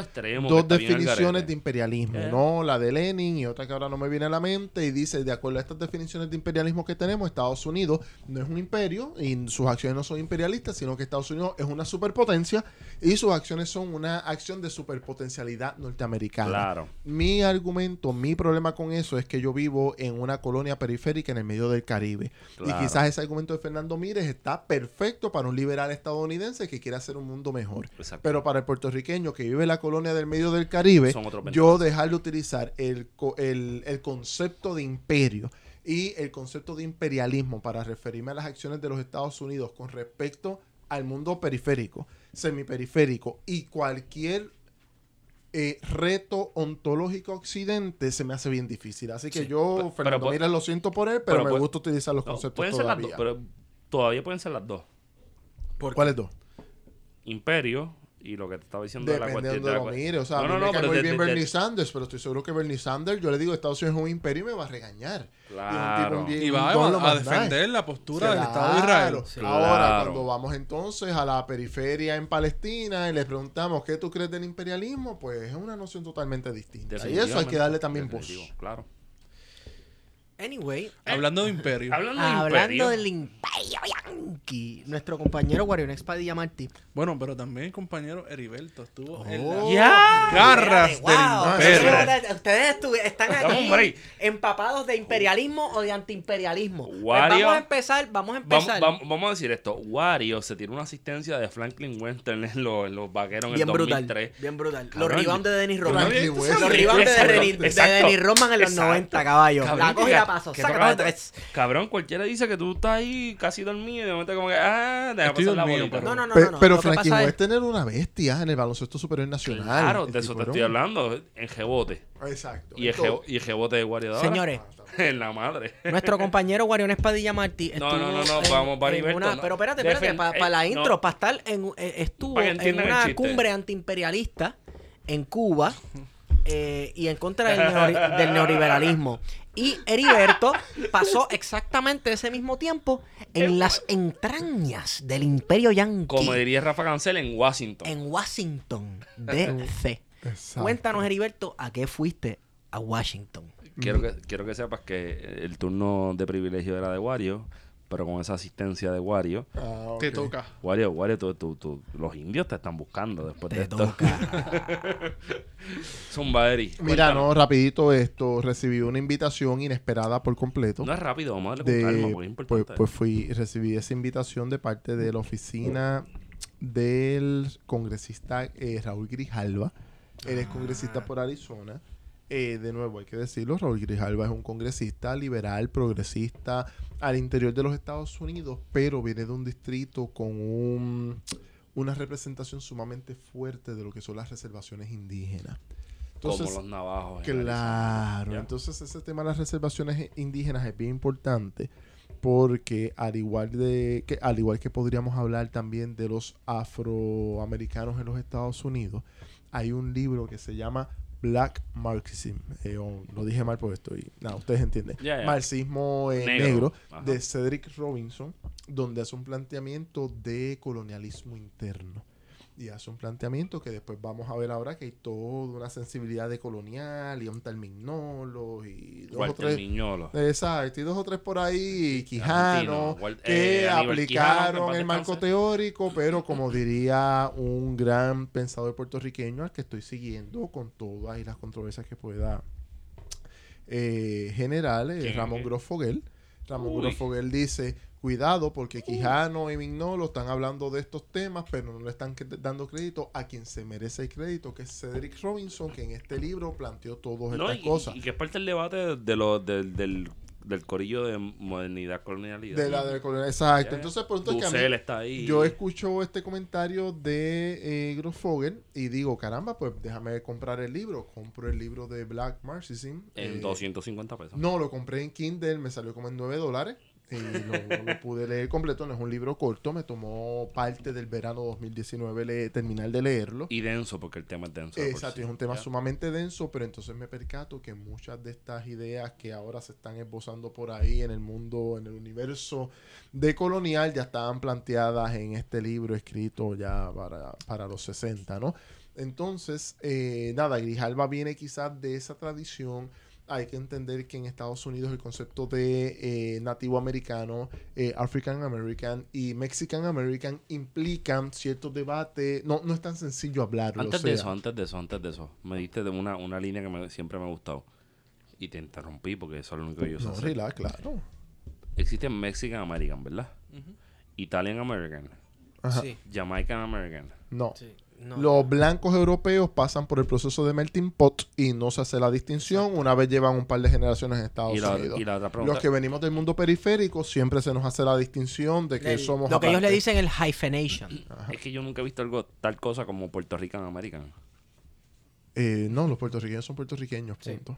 dos definiciones de imperialismo, Eh. ¿no? La de Lenin y otra que ahora no me viene a la mente y dice, de acuerdo a estas definiciones de imperialismo que tenemos, Estados Unidos no es un imperio y sus acciones no son imperialistas, sino que Estados Unidos es una superpotencia y sus acciones son una acción de superpotencialidad norteamericana. Claro. Mi argumento, mi problema con eso es que yo vivo en una colonia periférica en el medio del Caribe. Claro. Y quizás ese argumento de Fernando Mírez está perfecto para un liberal estadounidense que quiere hacer un mundo mejor. Exacto. Pero para el puertorriqueño que vive en la colonia del medio del Caribe, yo 20 dejar de utilizar el, el, el concepto de imperio y el concepto de imperialismo para referirme a las acciones de los Estados Unidos con respecto al mundo periférico, semiperiférico y cualquier eh, reto ontológico occidente se me hace bien difícil. Así que Sí, yo, pero- Fernando pero- Mírez, lo siento por él, pero, pero me puede- gusta utilizar los No, conceptos pueden ser las dos, pero todavía pueden ser las dos. ¿Cuáles dos? Imperio y lo que te estaba diciendo de la cuestión Dependiendo de la lo cue- mire. O sea, No, no, me pero muy de- bien de- de- Bernie Sanders, pero estoy seguro que Bernie Sanders, yo le digo Estados Unidos es un imperio y me va a regañar. Claro. Y va a, defender la postura del. Estado de Israel. Sí. Ahora, Claro. cuando vamos entonces a la periferia en Palestina y le preguntamos qué tú crees del imperialismo, pues es una noción totalmente distinta. Y eso hay que darle también voz. Claro. Anyway, Hablando de imperio. Hablando de hablando imperio, del imperio yankee, nuestro compañero Guarionex Padilla Martí. Bueno, pero también el compañero Heriberto estuvo en Oh, las ¡Ya! garras del imperio. ustedes- están aquí empapados de imperialismo o de antiimperialismo. Pues vamos a empezar, vamos a Vamos, empezar. vamos- vamos a decir esto. Wario se tiene una asistencia de Franklin Western en los, en los vaqueros en Bien el brutal, 2003. bien brutal. Los rebounds de Dennis yo- Rodman. Los rebounds de, Exacto, Dennis- de exacto, Dennis Rodman en los exacto. 90, caballo. Cabrón, la coge la paso. que Sácate cabrón, de tres. Cabrón, cualquiera dice que tú estás ahí casi dormido y de momento como que, ah, deja Estoy pasar la bolita. pero- No, no, no, Pe- no. pero Frankie es- Western era una bestia en el baloncesto superior nacional. Claro, de eso te estoy hablando, en rebote. Exacto. Y Entonces- je- y el rebote de ahora. Señores, En la madre. nuestro compañero Guariones Padilla Martí No, estuvo no, no, no, en- vamos para una- no. Pero espérate, espérate, para eh, la no. intro, para estar en... eh, estuvo en una cumbre antiimperialista en Cuba eh, y en contra del, neori- del neoliberalismo. Y Heriberto pasó exactamente ese mismo tiempo en las entrañas del imperio yanqui Como diría Rafa Cancel en Washington. en Washington, D.C. Exacto. Cuéntanos, Heriberto, ¿a qué fuiste a Washington? Quiero que, quiero que sepas que el turno de privilegio era de Wario, pero con esa asistencia de Wario, Ah. Te toca. Wario, Wario, tú- tú- tú- los indios te están buscando después de Te esto. toca. Zumba, Eri, Mira, cuéntanos. no, rapidito esto, recibí una invitación inesperada por completo. No es rápido, vamos a darle con de, calma, porque es pues, importante. pues fui, recibí esa invitación de parte de la oficina del congresista eh, Raúl Grijalva. Él es congresista por Arizona. Eh, de nuevo, hay que decirlo, Raúl Grijalva es un congresista liberal, progresista al interior de los Estados Unidos, pero viene de un distrito con un- una representación sumamente fuerte de lo que son las reservaciones indígenas. como Entonces, los navajos. Claro, entonces ese tema de las reservaciones indígenas es bien importante porque al igual de que al igual que podríamos hablar también de los afroamericanos en los Estados Unidos, hay un libro que se llama Black Marxism. Eh, o- lo dije mal por esto y nada, ustedes entienden. Marxismo eh, Negro. negro, de Cedric Robinson, donde hace un planteamiento de colonialismo interno. Y hace un planteamiento que después vamos a ver ahora que hay toda una sensibilidad de colonial y un terminolo y dos o tres. Miñolo. Exacto, y dos o tres por ahí, Quijano, Argentino, Wal- que eh, Quijano, que aplicaron el marco teórico, pero como diría un gran pensador puertorriqueño al que estoy siguiendo con todas y las controversias que pueda eh, generar, eh, ¿Quién, Ramón qué? Grosfoguel. Ramón Uy. Grosfoguel dice, cuidado porque Quijano y Mignolo están hablando de estos temas, pero no le están dando crédito a quien se merece el crédito, que es Cedric Robinson, que en este libro planteó todas No, estas y, cosas. y que es parte del debate de lo, del, del, del corillo de modernidad, colonialidad. De la del colonial. Exacto. Entonces, por ejemplo, es que a mí- Dussel está ahí. yo escucho este comentario de eh, Grosfoguel y digo, caramba, pues déjame comprar el libro. Compro el libro de Black Marxism. En eh, 250 pesos. No, lo compré en Kindle, me salió como en 9 dólares. Y lo, lo pude leer completo, no es un libro corto, me tomó parte del verano 2019 le- terminar de leerlo. Y denso, porque el tema es denso. Exacto, sí. es un tema Ya. sumamente denso, pero entonces me percato que muchas de estas ideas que ahora se están esbozando por ahí en el mundo, en el universo de colonial, ya estaban planteadas en este libro escrito ya para, para los 60, ¿no? Entonces, eh, nada, Grijalva viene quizás de esa tradición. Hay que entender que en Estados Unidos el concepto de eh, nativo americano, eh, African American y Mexican American implican ciertos debates. No, no es tan sencillo hablarlo. Antes o de eso, antes de eso, antes de eso, me diste de una, una línea que me- siempre me ha gustado. Y te interrumpí porque eso es lo único que yo sé. No, relax, claro. Existe Mexican American, ¿verdad? Italian American. Ajá. Sí, Jamaican American. No. sí. No, Los blancos europeos pasan por el proceso de melting pot y no se hace la distinción una vez llevan un par de generaciones en Estados Y la, Unidos. y la otra pregunta. Los que venimos del mundo periférico siempre se nos hace la distinción de que el- somos lo que ellos le dicen el hyphenation. Es que yo nunca he visto algo tal cosa como Puerto Rican American. Eh, no, los puertorriqueños son puertorriqueños, Sí. punto.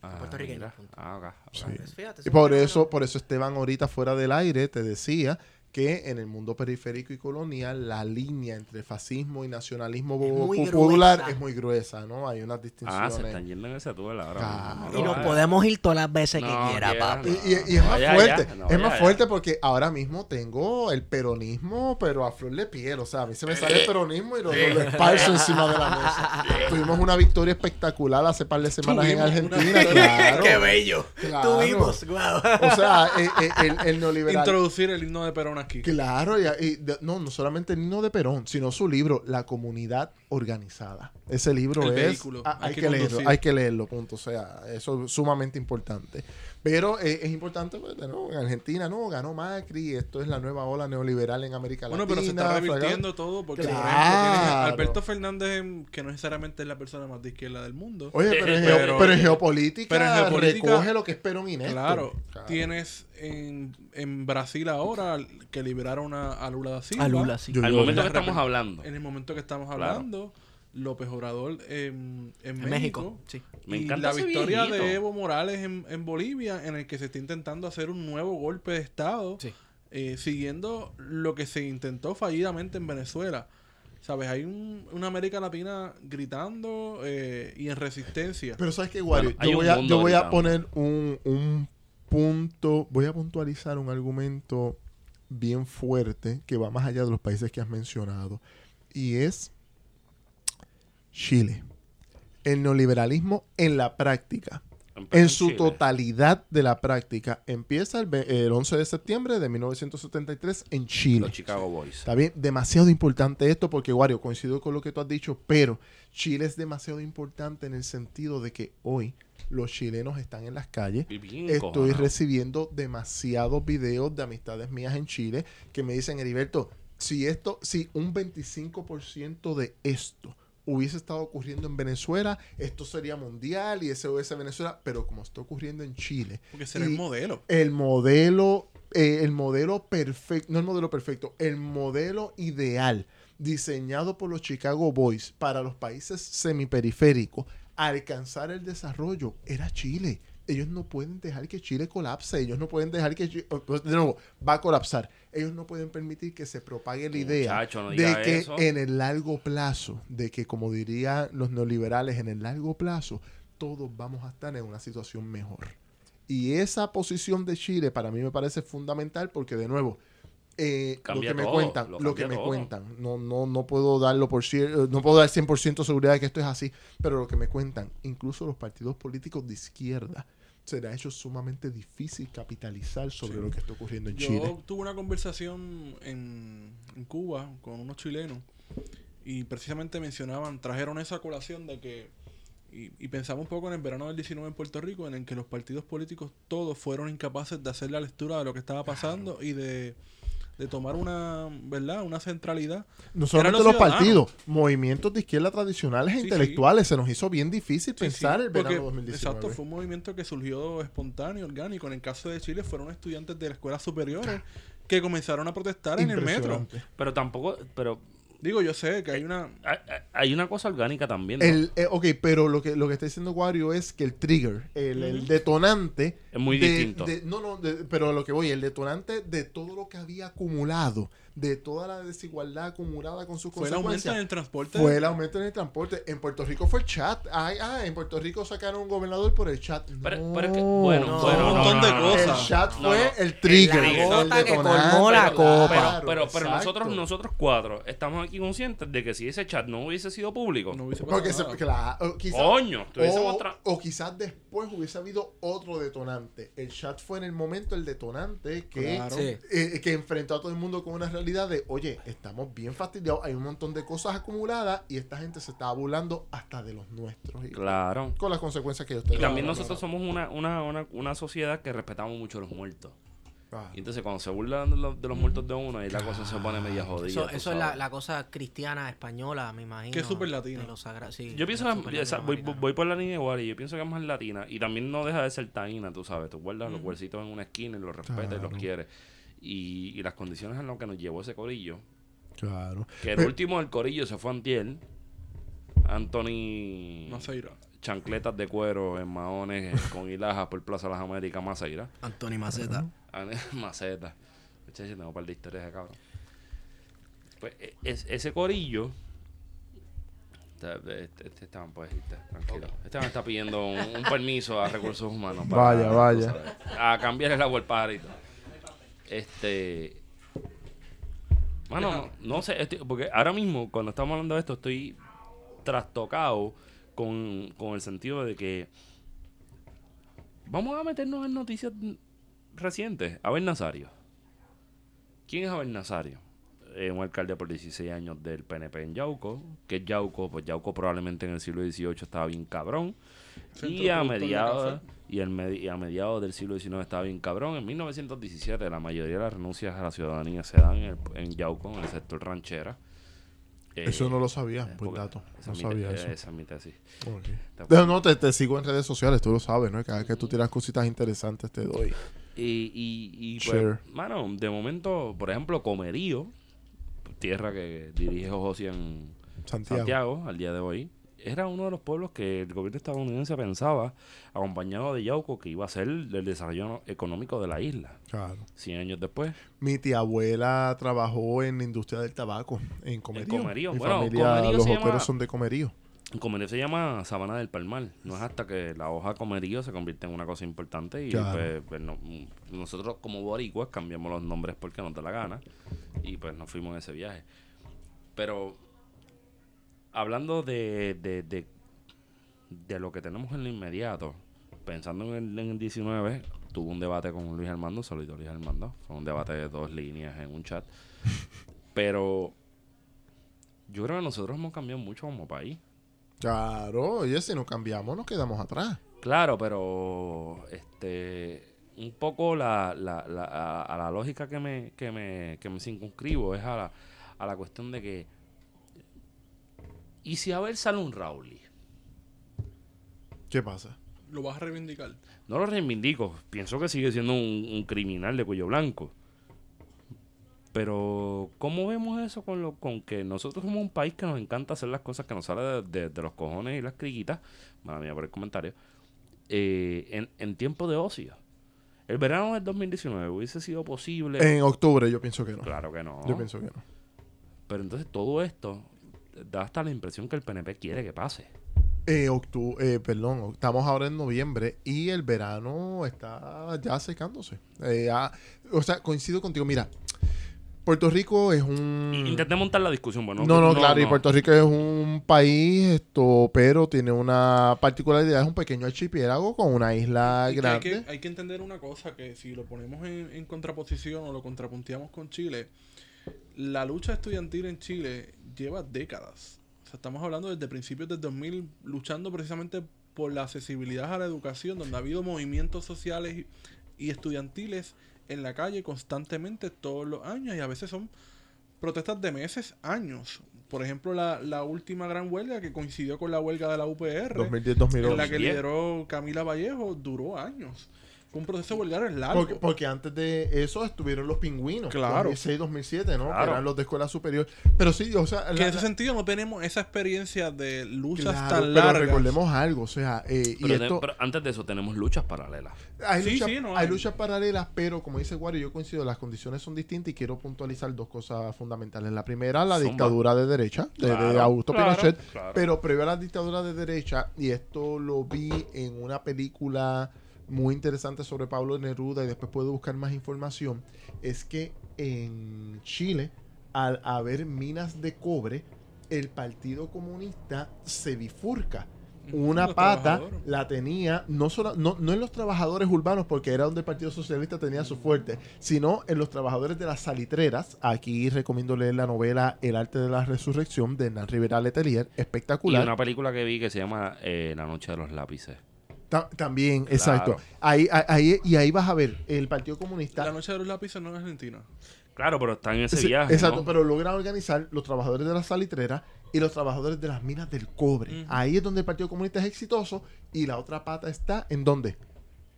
Ah, Puertorriqueños. Ah. Sí. Pues fíjate, Y por es eso, por eso Esteban ahorita fuera del aire te decía que en el mundo periférico y colonial la línea entre fascismo y nacionalismo Es popular gruesa. es muy gruesa, ¿no? Hay unas Ah, distinciones. se están yendo en ese túnel ahora. Claro. Y No, nos vaya. podemos ir todas las veces que quiera, quiera, papi. no. Y, es más ya, fuerte, ya, no, es ya, más ya. fuerte porque ahora mismo tengo el peronismo, pero a flor de piel. O sea, a mí se me sale el peronismo y lo, lo esparzo encima de la mesa. Tuvimos una victoria espectacular hace par de semanas en una Argentina. Claro. ¡Qué bello! Claro. Tuvimos, guau. O sea, eh, eh, el, el neoliberal. Introducir el himno de Perón aquí. Claro, y, y de- no, no solamente el himno de Perón, sino su libro, La Comunidad Organizada. Ese libro El es... vehículo. ah, hay, Hay que, que leerlo, hay que leerlo, punto. O sea, eso es sumamente importante. Pero eh, es importante, pues, ¿no? En Argentina, no, ganó Macri, esto es la nueva ola neoliberal en América Bueno, Latina. pero se está fragado. revirtiendo todo porque, por ejemplo, Claro. a Alberto Fernández, em, que no necesariamente es la persona más de izquierda del mundo. Oye, pero, en, Pero- geo- pero en geopolítica, pero en geopolítica- recoge lo que es Perón y Néstor. Claro, Claro. tienes en, en Brasil ahora que liberaron a, a Lula da Silva. A Lula, sí. Al momento que estamos hablando. En el momento que estamos Claro. López Obrador en, en En México. México, sí. Me y encanta la victoria viejito. de Evo Morales en, en Bolivia, en el que se está intentando hacer un nuevo golpe de Estado, Sí. eh, siguiendo lo que se intentó fallidamente en Venezuela. ¿Sabes? Hay un, una América Latina gritando eh, y en resistencia. Pero sabes que, Wario, Bueno, yo voy a, yo voy a poner un, un punto, voy a puntualizar un argumento bien fuerte que va más allá de los países que has mencionado. Y es Chile. El neoliberalismo en la práctica. En su Chile. totalidad de la práctica. Empieza el, el 11 de septiembre de 1973 en Chile. Los Chicago Boys. Está bien, demasiado importante esto porque, Wario, coincido con lo que tú has dicho, pero Chile es demasiado importante en el sentido de que hoy los chilenos están en las calles. Bien Estoy recibiendo demasiados videos de amistades mías en Chile que me dicen, Heriberto, si esto, si un 25% de esto hubiese estado ocurriendo en Venezuela, esto sería mundial y ese hubiese Venezuela, pero como está ocurriendo en Chile, Porque será el modelo. el modelo, eh, el modelo perfecto, no el modelo perfecto, el modelo ideal diseñado por los Chicago Boys para los países semiperiféricos alcanzar el desarrollo era Chile. Ellos no pueden dejar que Chile colapse. Ellos no pueden dejar que Chi- pues, de nuevo va a colapsar. Ellos no pueden permitir que se propague la idea Muchacho, no de que eso. en el largo plazo, de que como dirían los neoliberales, en el largo plazo todos vamos a estar en una situación mejor. Y esa posición de Chile para mí me parece fundamental porque, de nuevo, Eh, lo que me todo, cuentan, lo lo, que me todo. cuentan, no, no, no puedo darlo por cier- no puedo dar 100% seguridad de que esto es así, pero lo que me cuentan, incluso los partidos políticos de izquierda, será hecho sumamente difícil capitalizar sobre Sí. lo que está ocurriendo en Yo Chile. tuve una conversación en, en Cuba con unos chilenos y precisamente mencionaban, trajeron esa colación de que, y, y pensamos un poco en el verano del 19 en Puerto Rico, en el que los partidos políticos todos fueron incapaces de hacer la lectura de lo que estaba pasando y de, de tomar una, ¿verdad? Una centralidad. No solamente los partidos, movimientos de izquierda tradicionales e Sí, intelectuales, se nos hizo bien difícil Sí, pensar sí, el verano porque, 2019. Exacto, fue un movimiento que surgió espontáneo, orgánico. En el caso de Chile fueron estudiantes de las escuelas superiores que comenzaron a protestar en el metro. Pero tampoco, pero Digo, yo sé que hay una... hay, hay una cosa orgánica también. ¿no? El, eh, ok, pero lo que, lo que está diciendo Wario es que el trigger, el, el detonante. Es muy de- distinto. de- no, no, de- pero lo que voy, el detonante de todo lo que había acumulado, de toda la desigualdad acumulada con sus Fue el aumento consecuencias. en el transporte. Fue el aumento en el transporte. En Puerto Rico fue el chat. Ay, ah, en Puerto Rico sacaron un gobernador por el chat. Pero- No. pero es que- bueno, No. bueno, Un montón no, de no, El cosas. chat No, fue no. el trigger. El gota que colmó la copa. Pero, pero, pero nosotros, nosotros cuatro estamos aquí conscientes de que si ese chat no hubiese sido público, No hubiese pasado Porque se, claro, quizás- coño, o, o quizás después hubiese habido otro detonante. El chat fue en el momento el detonante que, Claro. Eh, que enfrentó a todo el mundo con una realidad de, oye, estamos bien fastidiados, hay un montón de cosas acumuladas y esta gente se estaba burlando hasta de los nuestros. Y Claro. Con las consecuencias que ellos Y tienen. también Claro, nosotros somos una, una, una, una sociedad que respetamos mucho a los muertos. Ah. Y entonces cuando se burlan de los, de los muertos de uno, ahí la cosa se pone media jodida. Eso, es la, la cosa cristiana española, me imagino. Que es súper latina. sí, Yo pienso súper esa- voy, voy por la línea igual y yo pienso que es más latina. Y también no deja de ser taína, tú sabes. Tú guardas los huesitos en una esquina y los respetas y los quieres. Y, y las condiciones en las que nos llevó ese corillo. Claro. Que el último del corillo se fue antiel. Anthony Maceira. chancletas de cuero en maones con hilajas por Plaza Las Américas, Maceira. Anthony Maceta. Maceta. Muchachos, tengo un par de historias de cabrón. Pues e- es- ese corillo. Este, este, este Esteban puede irte, tranquilo. Esteban está pidiendo un, un permiso a recursos humanos. Vaya, vaya. tú sabes, A cambiar el agua al pajarito. Este. Mano, no, no sé, estoy- porque ahora mismo, cuando estamos hablando de esto, estoy trastocado con, con el sentido de que vamos a meternos en noticias recientes. Abel Nazario. ¿Quién es Abel Nazario? Eh, un alcalde por 16 años del PNP en Yauco. ¿Qué es Yauco? Pues Yauco probablemente en el siglo XVIII estaba bien cabrón. Y a, mediados, y, el medi- y a mediados del siglo XIX estaba bien cabrón. En 1917 la mayoría de las renuncias a la ciudadanía se dan en, el- en Yauco, en el sector ranchera. Eh, Eso no lo sabía, eh, buen porque dato. No te- sabía eh, eso. Esa es mi tesis. Ok. No, no, te, te sigo en redes sociales, tú lo sabes, ¿no? Cada vez que tú tiras cositas interesantes te doy. Y, y, y pues, mano, de momento, por ejemplo, Comerío, tierra que dirige Josian Santiago. Santiago al día de hoy, era uno de los pueblos que el gobierno estadounidense pensaba, acompañado de Yauco, que iba a ser el desarrollo económico de la isla. Claro. 100 años después. Mi tía abuela trabajó en la industria del tabaco, en Comerío. Comerío. Mi Bueno, familia, Comerío los llama- son de Comerío. Comerío se llama Sabana del Palmar. No es hasta que la hoja Comerío se convierte en una cosa importante y Claro. pues, pues, no- nosotros como boricuas cambiamos los nombres porque nos da la gana y pues nos fuimos en ese viaje. Pero hablando de, de, de, de lo que tenemos en lo inmediato, pensando en el, en el 19, tuve un debate con Luis Armando, saludo a Luis Armando, fue un debate de dos líneas en un chat, pero yo creo que nosotros hemos cambiado mucho como país. Claro, oye, si no cambiamos, nos quedamos atrás. Claro, pero este un poco la, la, la- a, a la lógica que me, que me, que me circunscribo es a la, a la cuestión de que ¿y si a ver sale un Rowley? ¿Qué pasa? Lo vas a reivindicar. No lo reivindico, pienso que sigue siendo un, un criminal de cuello blanco. Pero, ¿cómo vemos eso con lo con que nosotros somos un país que nos encanta hacer las cosas que nos sale de, de- de los cojones y las criquitas? Mala mía por el comentario. eh, en, en tiempo de ocio. El verano del 2019 hubiese sido posible. En octubre yo pienso que no. Claro que no. Yo pienso que no. Pero entonces todo esto da hasta la impresión que el PNP quiere que pase. Eh, octu- eh, perdón, estamos ahora en noviembre y el verano está ya secándose. Eh, ah, o sea, coincido contigo. Mira, Puerto Rico es un... Intenté montar la discusión, bueno. No, no, claro, y Puerto Rico es un país, esto, pero tiene una particularidad, es un pequeño archipiélago con una isla Y que hay, grande. que, hay que entender una cosa, que si lo ponemos en, en contraposición o lo contrapunteamos con Chile, la lucha estudiantil en Chile lleva décadas. O sea, estamos hablando desde principios del 2000 luchando precisamente por la accesibilidad a la educación, donde ha habido movimientos sociales y, estudiantiles en la calle constantemente todos los años y a veces son protestas de meses, años. Por ejemplo, la, la última gran huelga que coincidió con la huelga de la UPR. 2010-2011. En la que 2010. lideró Camila Vallejo duró años. Fue un proceso huelgario largo. Porque, porque antes de eso estuvieron los pingüinos. Claro. 2006-2007, ¿no? Que Claro. eran los de escuela superior. Pero sí, o sea. que en ese sentido no tenemos esa experiencia de luchas claro, tan pero largas. recordemos algo, o sea, eh, y Pero, de- esto. pero antes de eso tenemos luchas paralelas. Hay, Sí, luchas, sí, no hay hay. luchas paralelas, pero como dice Wario, yo coincido, las condiciones son distintas y quiero puntualizar dos cosas fundamentales. La primera, la Zumba. dictadura de derecha, de, de Claro, Augusto claro, Pinochet, claro. pero previo a la dictadura de derecha, y esto lo vi en una película muy interesante sobre Pablo Neruda y después puedo buscar más información, es que en Chile, al haber minas de cobre, el Partido Comunista se bifurca. Una los pata la tenía no, solo, no, no en los trabajadores urbanos, porque era donde el Partido Socialista tenía su fuerte, sino en los trabajadores de las salitreras. Aquí recomiendo leer la novela El arte de la resurrección de Hernán Rivera Letelier, Y espectacular. una película que vi que se llama eh, La noche de los lápices. Ta- también, exacto. Claro. Ahí, ahí- ahí- y ahí vas a ver el Partido Comunista. La noche de los lápices no es Argentina. Claro, pero está en ese Sí, viaje. exacto, ¿no? pero logran organizar los trabajadores de las salitreras y los trabajadores de las minas del cobre. Ahí es donde el Partido Comunista es exitoso y la otra pata está en dónde?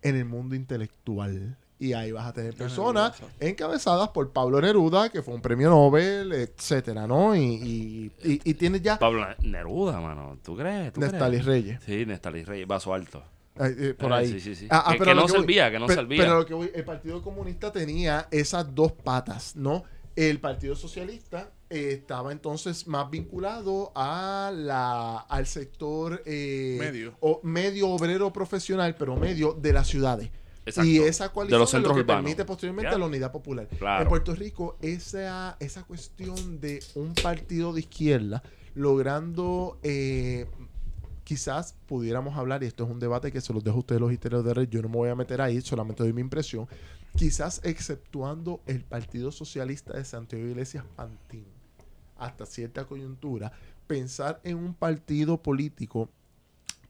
En el mundo intelectual. Y ahí vas a tener personas encabezadas por Pablo Neruda, que fue un premio Nobel, etcétera, ¿no? Y, y, y, y tienes ya Pablo Neruda, mano. ¿Tú crees? ¿Tú Nestalis crees? Reyes. Sí, Nestalis Reyes. Vaso alto. Eh, por Eh, ahí. sí, sí, sí. Ah, ah, Que- pero que no voy- servía, que no servía. Pero lo que voy, el Partido Comunista tenía esas dos patas, ¿no? El Partido Socialista eh, estaba entonces más vinculado a la, al sector eh, Medio. o, medio obrero profesional, pero medio de las ciudades. Exacto. Y esa coalición De los es lo centros que urbanos. permite posteriormente Ya. la unidad popular. Claro. En Puerto Rico, esa, esa cuestión de un partido de izquierda logrando eh, quizás pudiéramos hablar, y esto es un debate que se los dejo a ustedes los histerios de red, yo no me voy a meter ahí, solamente doy mi impresión, quizás exceptuando el Partido Socialista de Santiago Iglesias Pantín, hasta cierta coyuntura, pensar en un partido político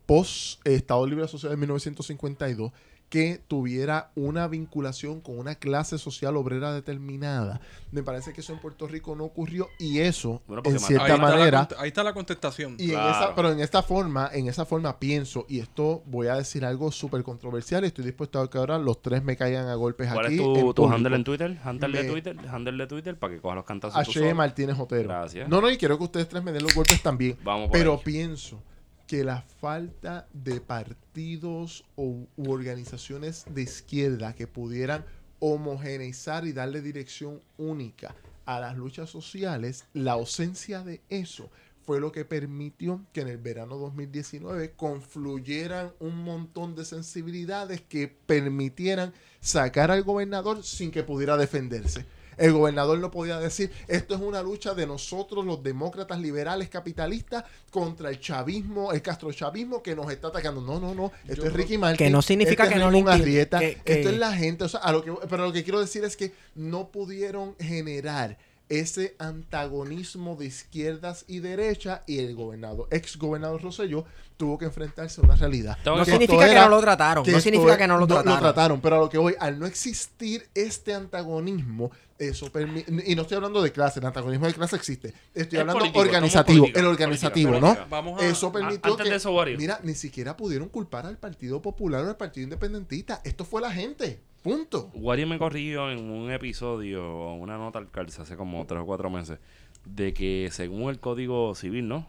post Estado Libre Asociado de 1952 que tuviera una vinculación con una clase social obrera determinada. Me parece que eso en Puerto Rico no ocurrió y eso, Bueno, en cierta Ahí está, la, manera, ahí está la contestación. y en esa, pero en esta forma, en esa forma pienso, y esto voy a decir algo súper controversial, y estoy dispuesto a que ahora los tres me caigan a golpes ¿Cuál aquí. es tu, handle en Twitter? Handle de Me- Twitter, handle de Twitter para que cojas los cantazos H. solo. Martínez Otero. Gracias. No, no, y quiero que ustedes tres me den los golpes también. Vamos por Pero ahí. pienso que la falta de partidos o, u organizaciones de izquierda que pudieran homogeneizar y darle dirección única a las luchas sociales, la ausencia de eso fue lo que permitió que en el verano 2019 confluyeran un montón de sensibilidades que permitieran sacar al gobernador sin que pudiera defenderse. El gobernador no podía decir, esto es una lucha de nosotros, los demócratas liberales capitalistas, contra el chavismo, el castrochavismo que nos está atacando. No, no, no. Esto es Ricky Martin. Que no significa este que es no le Arrieta, que- que- Esto es la gente. O sea, a lo que, pero lo que quiero decir es que no pudieron generar ese antagonismo de izquierdas y derechas y el gobernador, ex gobernador Rosselló, tuvo que enfrentarse a una realidad. No que- significa que no lo trataron. que No significa que no lo trataron. pero a lo que voy, al no existir este antagonismo, eso permite, y no estoy hablando de clase, el antagonismo de clase existe, estoy Es hablando político, organizativo, política, el organizativo, política, ¿no? Vamos a... Eso permitió antes que, de eso, Wario. mira, ni siquiera pudieron culpar al Partido Popular o al Partido Independentista, esto fue la gente, punto. Wario me corrigió en un episodio, una nota al calce hace como tres o cuatro meses, de que según el Código Civil, ¿no?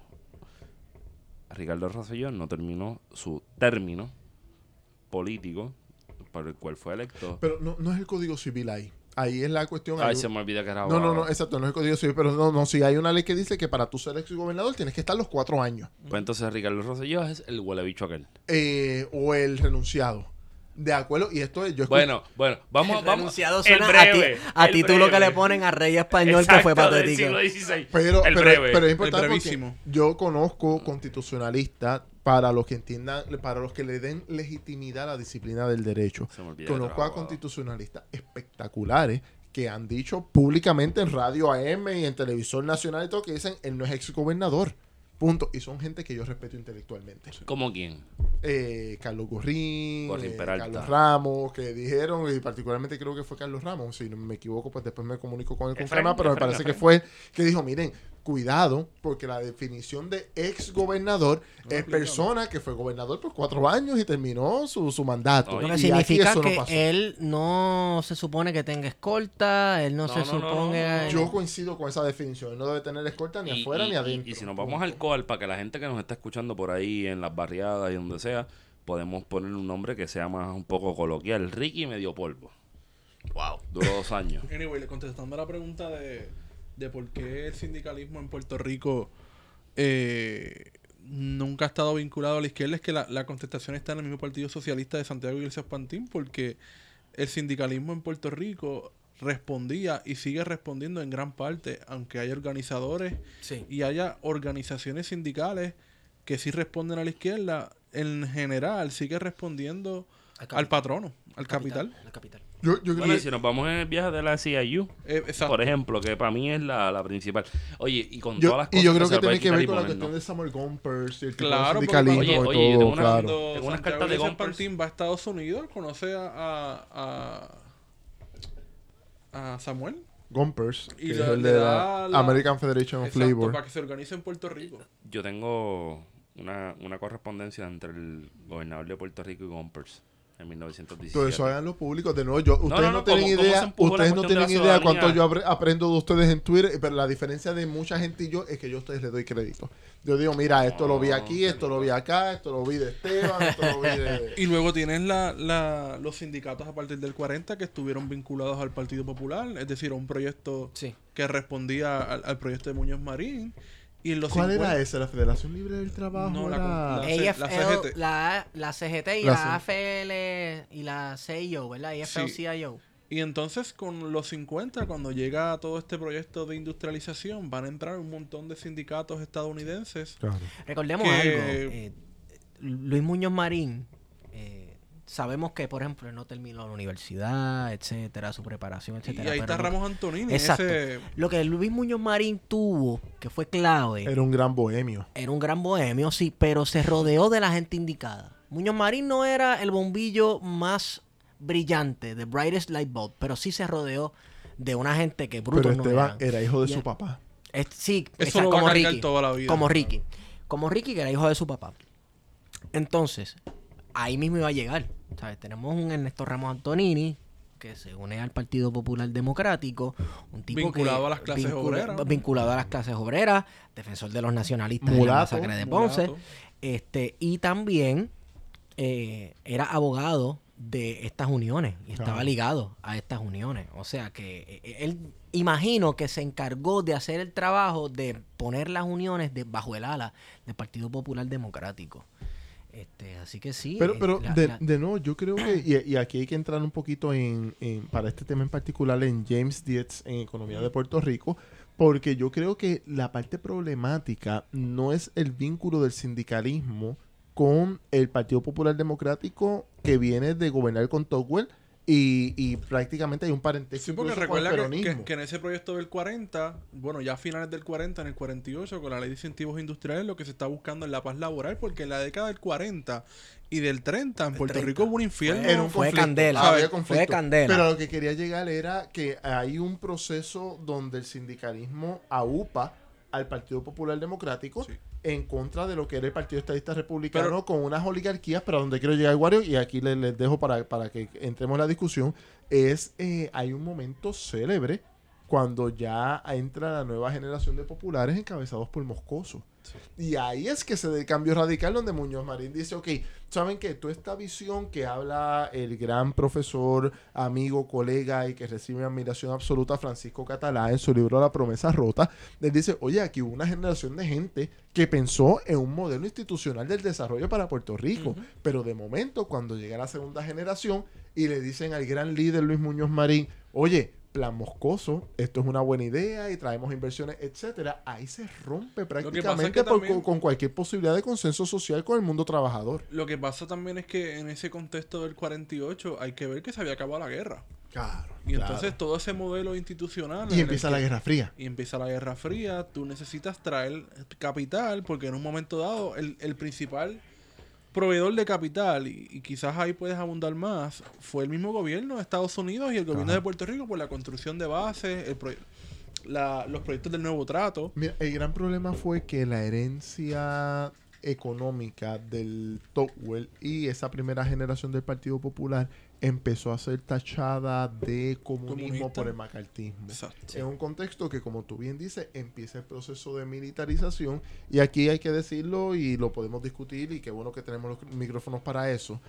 Ricardo Rosselló no terminó su término político por el cual fue electo. Pero no, no es el Código Civil ahí, ahí es la cuestión... Ay, hay- se me olvida que era no, no, no, exacto, no es el Código Civil, pero no, no, sí hay una ley que dice que para tú ser ex gobernador tienes que estar los cuatro años. Pues entonces Ricardo Rosselló es el huele bicho aquel. eh, o el renunciado. De acuerdo, y esto es. Yo Bueno, bueno, vamos, El vamos. el suena breve, a, ti, a título que le ponen a Rey Español que fue Exacto, del patético. siglo XVI. Pero, el pero, breve. pero es importante porque yo conozco constitucionalistas para los que entiendan, para los que le den legitimidad a la disciplina del derecho. Conozco a constitucionalistas espectaculares que han dicho públicamente en radio AM y en televisor nacional y todo que dicen él no es ex gobernador. Punto. Y son gente que yo respeto intelectualmente. ¿Cómo quién? Eh, Carlos Gorrín, Gorrín eh. Carlos Ramos, que dijeron, y particularmente creo que fue Carlos Ramos, si no me equivoco, pues después me comunico con él con Efraín, pero me Efraín, parece que fue que dijo, miren, cuidado, porque la definición de ex gobernador es aplica, persona que fue gobernador por cuatro años y terminó su, su mandato. Oye. Lo Y que aquí significa no que pasó. él no se supone que tenga escolta, él no, No, se no, no, suponga... no, no. Yo coincido con esa definición. Él no debe tener escolta ni Y- afuera y- ni adentro. Y, si nos vamos al COAL, para que la gente que nos está escuchando por ahí en las barriadas y donde sea, podemos poner un nombre que sea más un poco coloquial. Ricky Medio Polvo. Wow. Duró dos años. Anyway, le contestando a la pregunta de, de por qué el sindicalismo en Puerto Rico eh, nunca ha estado vinculado a la izquierda, es que la, la contestación está en el mismo Partido Socialista de Santiago Iglesias Pantín, porque el sindicalismo en Puerto Rico respondía y sigue respondiendo en gran parte, aunque haya organizadores Sí. y haya organizaciones sindicales que sí responden a la izquierda, en general sigue respondiendo al patrono, al capital. Al capital. Yo, yo creo Bueno, y que si nos vamos en el viaje de la CIU, Eh, por ejemplo, que para mí es la, la principal. Oye, y con Yo- todas las y cosas yo creo que puede tiene que ver y con la cuestión de Samuel Gompers y el tipo Claro, de Oye, y oye, yo todo, tengo una- claro. Tengo unas cartas de Gompers. Va a Estados Unidos, conoce a, a, a, a Samuel. Gompers, Y que es el de la la- American Federation of Exacto, Labor. para que se organice en Puerto Rico. Yo tengo una, una correspondencia entre el gobernador de Puerto Rico y Gompers en 1917. Todo eso háganlo público. De nuevo, yo, ustedes no, no, tienen ¿cómo- cómo idea, ustedes no tienen idea cuánto yo aprendo de ustedes en Twitter, pero la diferencia de mucha gente y yo es que yo a ustedes les doy crédito. Yo digo, mira, esto lo vi aquí, esto lo vi acá, esto lo vi de Esteban, esto lo vi de... Y luego tienes la, la, los sindicatos a partir del 40 que estuvieron vinculados al Partido Popular, es decir, a un proyecto Sí. que respondía al, al proyecto de Muñoz Marín. Y en los ¿Cuál 50 era esa? ¿La Federación Libre del Trabajo? No, la- era- la- AFL, CGT. la, la CGT y La la, AFL y la CIO, ¿verdad? AFL-CIO. Y entonces con los 50, cuando llega todo este proyecto de industrialización, van a entrar un montón de sindicatos estadounidenses. Claro. Recordemos Que- algo. eh, Luis Muñoz Marín, eh, sabemos que, por ejemplo, él no terminó la universidad, etcétera, su preparación, Y etcétera. ahí pero está Ramos Antonini. Exacto. Ese, Lo que Luis Muñoz Marín tuvo, que fue clave, Era un gran bohemio. era un gran bohemio, sí, pero se rodeó de la gente indicada. Muñoz Marín no era el bombillo más brillante, the brightest light bulb, pero sí se rodeó de una gente que Pero brutos no Esteban era hijo de su papá. Es- sí, Eso exacto, lo va a como cargar Ricky. toda la vida. Como Ricky. Como Ricky, que era hijo de su papá. Entonces, ahí mismo iba a llegar. ¿Sabes? Tenemos un Ernesto Ramos Antonini que se une al Partido Popular Democrático, un tipo Vinculado que- a las clases obreras. vinculado a las clases obreras, defensor de los nacionalistas en la Mulato, masacre de Ponce, mulato. este y también eh, era abogado de estas uniones y estaba Claro. ligado a estas uniones. O sea que eh, él imagino que se encargó de hacer el trabajo de poner las uniones de, bajo el ala del Partido Popular Democrático. Este, así que sí. Pero, eh, pero la- de, la- de nuevo, yo creo que, y, y aquí hay que entrar un poquito en, en- para este tema en particular, en James Dietz, en Economía de Puerto Rico, porque yo creo que la parte problemática no es el vínculo del sindicalismo con el Partido Popular Democrático que viene de gobernar con Togwell y, y prácticamente hay un parentesco Sí, porque incluso con el recuerda que, peronismo. que- que en ese proyecto del 40, bueno, ya a finales del 40, en el 48, con la ley de incentivos industriales, lo que se está buscando es la paz laboral, porque en la década del 40 y del 30, en Puerto 30. Rico hubo un infierno. Era un Fue conflicto. candela. Había Fue conflicto. candela. Pero lo que quería llegar era que hay un proceso donde el sindicalismo aupa al Partido Popular Democrático Sí. En contra de lo que era el Partido Estadista Republicano Pero- con unas oligarquías, pero donde quiero llegar, Wario, y aquí les, les dejo para, para que entremos en la discusión, es eh, hay un momento célebre cuando ya entra la nueva generación de populares encabezados por Moscoso. Y ahí es que se da el cambio radical donde Muñoz Marín dice, ok, ¿saben qué? Toda esta visión que habla el gran profesor, amigo, colega y que recibe admiración absoluta Francisco Catalá en su libro La promesa rota, él dice, oye, aquí hubo una generación de gente que pensó en un modelo institucional del desarrollo para Puerto Rico, pero de momento cuando llega la segunda generación y le dicen al gran líder Luis Muñoz Marín, oye, plan moscoso, esto es una buena idea y traemos inversiones, etcétera, ahí se rompe es prácticamente que por- también- con cualquier posibilidad de consenso social con el mundo trabajador. Lo que pasa también es que en ese contexto del 48 hay que ver que se había acabado la guerra. Claro. Y entonces todo ese modelo institucional... y empieza la Guerra Fría. Y empieza la Guerra Fría, tú necesitas traer capital porque en un momento dado el, el principal proveedor de capital, y, y quizás ahí puedes abundar más, fue el mismo gobierno de Estados Unidos y el gobierno Ajá. de Puerto Rico por la construcción de bases, el la- los proyectos del nuevo trato. Mira, el gran problema fue que la herencia económica del Tocqueville y esa primera generación del Partido Popular empezó a ser tachada de comunismo Comunista. por el macartismo. Exacto. En un contexto que, como tú bien dices, empieza el proceso de militarización y aquí hay que decirlo y lo podemos discutir y qué bueno que tenemos los micrófonos para eso.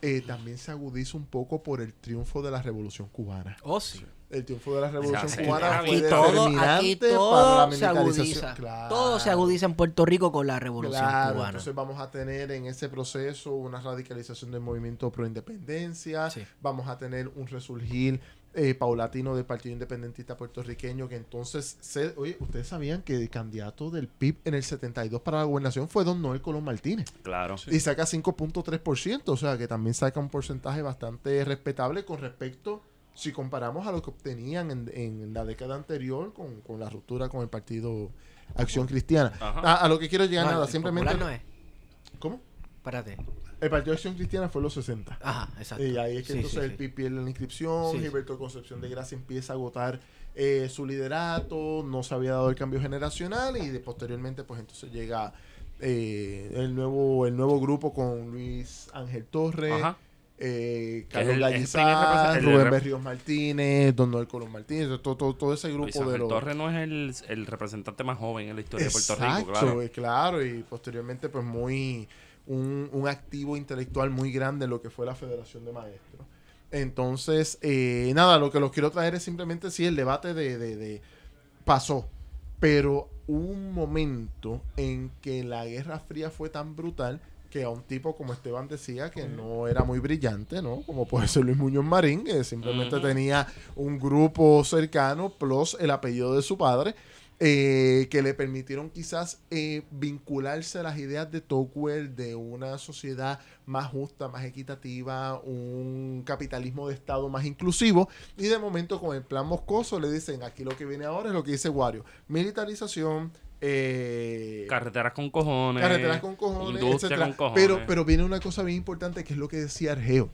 eh, también se agudiza un poco por el triunfo de la Revolución Cubana. Oh, sí. El triunfo de la Revolución sí, Cubana aquí fue Aquí todo, determinante aquí para la todo se militarización. agudiza. Claro. Todo se agudiza en Puerto Rico con la revolución Claro, cubana. entonces vamos a tener en ese proceso una radicalización del movimiento pro independencia, Sí. vamos a tener un resurgir eh, paulatino del Partido Independentista puertorriqueño que entonces, se, oye, ustedes sabían que el candidato del PIB en el 72 para la gobernación fue don Noel Colón Martínez Claro. y saca 5.3%, o sea que también saca un porcentaje bastante respetable con respecto, si comparamos a lo que obtenían en, en la década anterior con, con la ruptura con el Partido Acción Cristiana. Ajá. A, a lo que quiero llegar No, nada, el simplemente... no es. ¿Cómo? Espérate. El Partido Acción Cristiana fue en los 60. Ajá, exacto. Y ahí es que Sí, entonces sí, el sí. PIB pierde la inscripción. Gilberto Concepción de Gracia empieza a agotar eh, su liderato, no se había dado el cambio generacional y de- posteriormente pues entonces llega eh, el nuevo el nuevo grupo con Luis Ángel Torres, Ajá. Eh, Carlos el- Gallizá, el Rubén Berríos Martínez, Don Noel Colón Martínez, todo, todo, todo ese grupo de los... Torres no es el, el representante más joven en la historia de Puerto Rico, claro. eh, claro, y posteriormente pues muy un, un activo intelectual muy grande en lo que fue la Federación de Maestros. Entonces, eh, nada, lo que los quiero traer es simplemente si el debate de, de- de- pasó, pero un momento en que la Guerra Fría fue tan brutal que a un tipo como Esteban decía que no era muy brillante, ¿no? Como puede ser Luis Muñoz Marín, que simplemente tenía un grupo cercano plus el apellido de su padre, eh, que le permitieron quizás eh, vincularse a las ideas de Tocqueville de una sociedad más justa, más equitativa, un capitalismo de Estado más inclusivo. Y de momento con el plan moscoso le dicen, aquí lo que viene ahora es lo que dice Wario, militarización, eh, Carreteras con cojones. carreteras con cojones, industria etcétera. con cojones. Pero, pero viene una cosa bien importante que es lo que decía Argeo.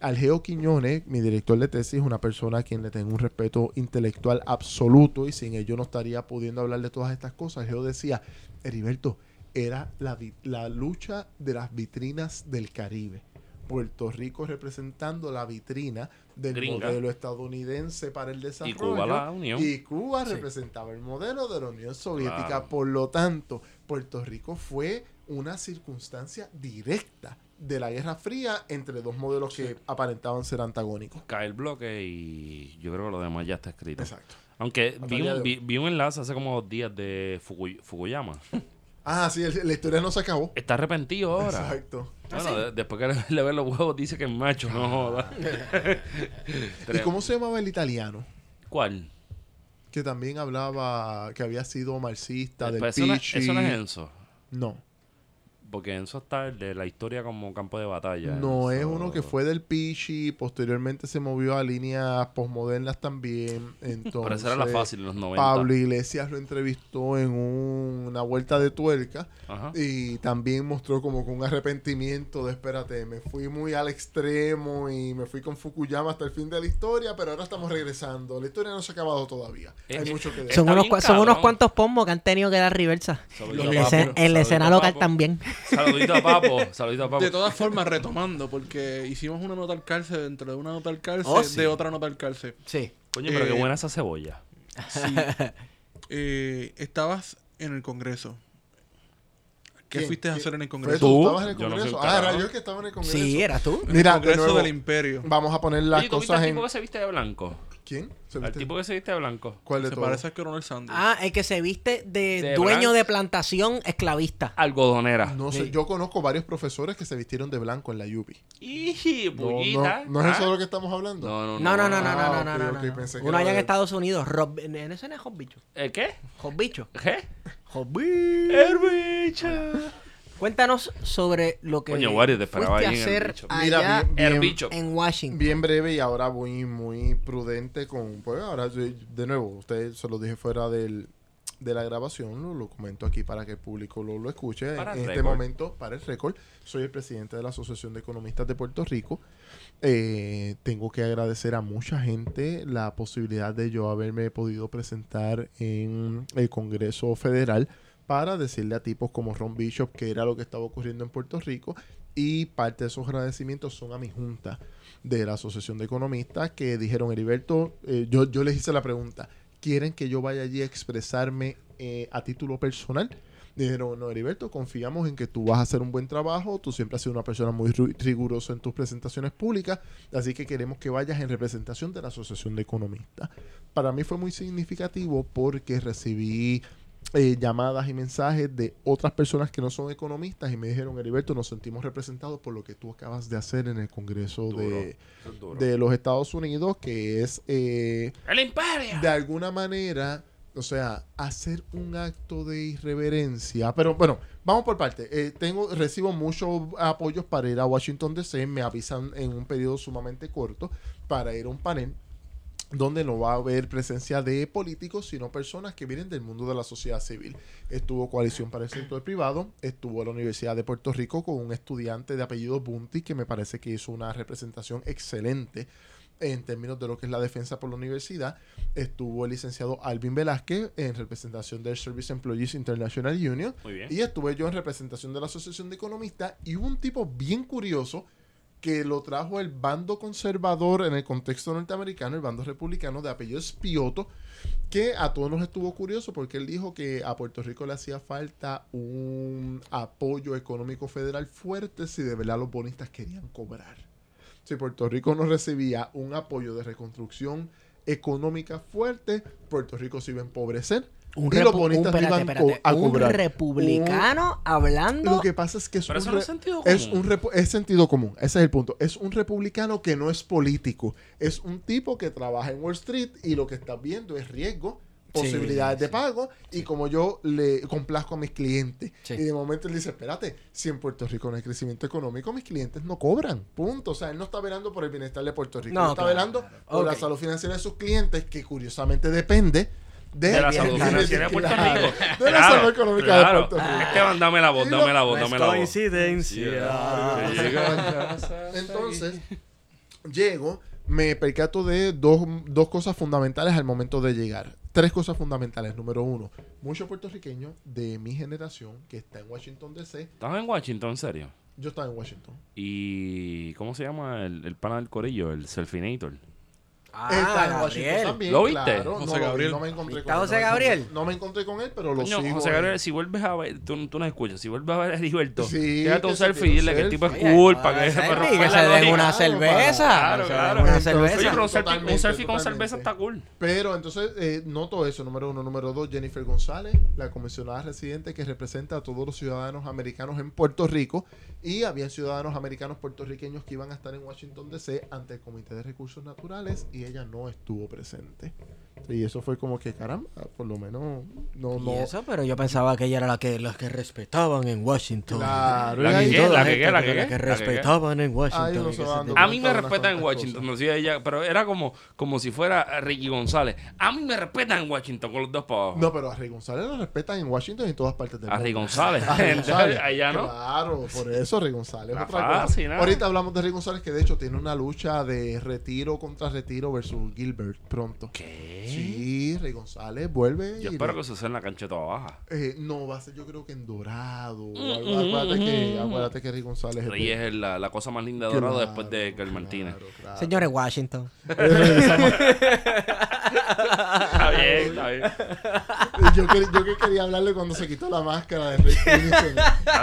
Argeo Quiñones, mi director de tesis, es una persona a quien le tengo un respeto intelectual absoluto y sin ello no estaría pudiendo hablar de todas estas cosas. Argeo decía, Heriberto, era la, la lucha de las vitrinas del Caribe. Puerto Rico representando la vitrina del Gringa. modelo estadounidense para el desarrollo. Y Cuba la Unión. Y Cuba Sí. representaba el modelo de la Unión Soviética. Claro. Por lo tanto, Puerto Rico fue una circunstancia directa de la Guerra Fría entre dos modelos que aparentaban ser antagónicos. Cae el bloque y yo creo que lo demás ya está escrito. Exacto. Aunque vi un, vi un enlace hace como dos días de Fukuy- Fukuyama. Ah, sí, el- la historia no se acabó. Está arrepentido ahora. Exacto. Bueno, de- después que le, le ve los huevos dice que es macho, no joda. ¿Y cómo se llamaba el italiano? ¿Cuál? Que también hablaba, que había sido marxista, del Pues eso, no, es- Pichi. eso no es Enzo. No, Porque Enzo está el de la historia como campo de batalla. no es uno que fue del Pichi, posteriormente se movió a líneas posmodernas también. Entonces, Pero esa era la fácil en los 90. Pablo Iglesias lo entrevistó en un- una vuelta de tuerca Ajá. y también mostró como con un arrepentimiento de espérate, me fui muy al extremo y me fui con Fukuyama hasta el fin de la historia, pero ahora estamos regresando. La historia no se ha acabado todavía. Eh, Hay mucho que decir. Son unos, son unos cuantos pombos que han tenido que dar reversa. En la, Papo. escena- local Papo. también. Saludito a Papo. Saludito a Papo. De todas formas, retomando, porque hicimos una nota al cárcel dentro de una nota al cárcel, Oh, sí. de otra nota al cárcel. Sí. Coño, pero qué Eh, buena esa cebolla. Sí. Eh, estabas en el Congreso. ¿Qué ¿Quién? fuiste a hacer en el ¿Fue Congreso? tú? ¿Tú? ¿Estabas en el Yo no ah, era yo el que estaba en el Congreso. Sí, eras tú. Mira, el de Congreso nuevo, del Imperio. vamos a poner las Oye, ¿tú viste cosas en... tipo que se viste de blanco? ¿Quién? ¿Se Al viste? tipo que se viste de blanco. ¿Cuál de Se todos? parece al Coronel Sanders. Ah, el que se viste de, De dueño blanco. de plantación esclavista. Algodonera. No sé, yo conozco varios profesores que se vistieron de blanco en la UPI. Iji, No, bullita. no, ¿no es Ah. eso de lo que estamos hablando? No, no, No, no, no, no, Ah, no, no, ok, no, ok, no. pensé que Uno era allá en de- Estados Unidos. Rob, en ese no es Hot Bicho. ¿El qué? Hot Bicho. ¿Qué? Hot Bicho. El bicho. Cuéntanos sobre lo que Coño, Wario, te esperaba fuiste a ahí en el hacer bicho. allá Mira, bien, El bien- bicho. en Washington. Bien breve y ahora muy, muy prudente con... Pues ahora, yo- de nuevo, usted se lo dije fuera del, de la grabación, lo, lo comento aquí para que el público lo, lo escuche. Para en el este momento, para el récord, soy el presidente de la Asociación de Economistas de Puerto Rico. Eh, tengo que agradecer a mucha gente la posibilidad de yo haberme podido presentar en el Congreso Federal para decirle a tipos como Ron Bishop que era lo que estaba ocurriendo en Puerto Rico y parte de esos agradecimientos son a mi junta de la Asociación de Economistas que dijeron, Heriberto, eh, yo, yo les hice la pregunta, ¿quieren que yo vaya allí a expresarme eh, a título personal? Dijeron, no, Heriberto, confiamos en que tú vas a hacer un buen trabajo, tú siempre has sido una persona muy rigurosa en tus presentaciones públicas, así que queremos que vayas en representación de la Asociación de Economistas. Para mí fue muy significativo porque recibí eh, llamadas y mensajes de otras personas que no son economistas y me dijeron, Heriberto, nos sentimos representados por lo que tú acabas de hacer en el Congreso Duro. de, de los Estados Unidos, que es eh, ¡El imperio! de alguna manera, o sea, hacer un acto de irreverencia. Pero bueno, vamos por parte. Eh, tengo, recibo muchos apoyos para ir a Washington DC. Me avisan en un periodo sumamente corto para ir a un panel donde no va a haber presencia de políticos, sino personas que vienen del mundo de la sociedad civil. Estuvo Coalición para el Sector Privado, estuvo la Universidad de Puerto Rico con un estudiante de apellido Bunty, que me parece que hizo una representación excelente en términos de lo que es la defensa por la universidad. Estuvo el licenciado Alvin Velázquez en representación del Service Employees International Union. Muy bien. Y estuve yo en representación de la Asociación de Economistas y hubo un tipo bien curioso que lo trajo el bando conservador en el contexto norteamericano, el bando republicano de apellido Spioto, que a todos nos estuvo curioso porque él dijo que a Puerto Rico le hacía falta un apoyo económico federal fuerte si de verdad los bonistas querían cobrar. Si Puerto Rico no recibía un apoyo de reconstrucción económica fuerte, Puerto Rico se iba a empobrecer Un, y los repu- bonistas un- espérate, a un republicano hablando. Lo que pasa es que es Pero un, eso no re- es sentido es común. un repu- es sentido común. Ese es el punto. Es un republicano que no es político. Es un tipo que trabaja en Wall Street y lo que está viendo es riesgo, posibilidades de sí. pago y como yo le complazco a mis clientes. Sí. Y de momento él dice, espérate, si en Puerto Rico no hay crecimiento económico, mis clientes no cobran. Punto. O sea, él no está velando por el bienestar de Puerto Rico. No, él está claro, velando claro. por la salud financiera de sus clientes, que curiosamente depende de, de la salud financiera de Puerto Claro, Rico. De la salud económica claro. de Puerto Rico. Esteban, dame la voz, dame la voz, dame la voz. coincidencia. Entonces, llego, me percato de dos, dos cosas fundamentales al momento de llegar. Tres cosas fundamentales. Número uno, muchos puertorriqueños de mi generación que está en Washington DC. ¿Estabas en Washington, en serio? Yo estaba en Washington. ¿Y cómo se llama el, el pana del corillo? El Selfinator. Ah, está en Washington Gabriel. también. ¿Lo viste? claro. José no, Gabriel. no me encontré ¿Está con él. José no me Gabriel? encontré- No me encontré con él, pero lo Coño, sigo. José Gabriel, si vuelves a ver, tú, tú no escuchas, si vuelves a ver a Heriberto, Sí, tírate un selfie y dile que el tipo es para que, se den una cerveza. Claro, claro. una cerveza. Un selfie, con cerveza está cool. Pero entonces eh, noto eso, número uno. Número dos, Jennifer González, la comisionada residente que representa a todos los ciudadanos americanos en Puerto Rico. Y había ciudadanos americanos puertorriqueños que iban a estar en Washington DC ante el Comité de Recursos Naturales y ella no estuvo presente. Y eso fue como que, caramba, por lo menos no... Y no eso, pero yo pensaba que ella era la que, las que respetaban en Washington. Claro, La y que la que la que, que la qué, que la que qué. respetaban en Washington. Y A mí me respetan en Washington, sé ella, pero era como, como si fuera Ricky González. A mí me respetan en Washington con los dos para abajo. No, pero a Rey González lo respetan en Washington y en todas partes del a mundo. Ricky González. A Rey González. Allá no. Claro, por eso Rey González. otra cosa. Ahorita hablamos de Rey González que de hecho tiene una lucha de retiro contra retiro versus Gilbert pronto. ¿Qué? Sí, Rey González vuelve. Yo y espero le- que eso sea en la cancha toda baja. Eh, no, va a ser yo creo que en Dorado. Mm, algo. acuérdate, que, acuérdate que Rey González Rey es la, la cosa más linda de Dorado Claro, después de Carl Martínez. claro, claro. Señores, Washington. Está bien, está bien. Yo que, yo que quería hablarle cuando se quitó la máscara de Rey en,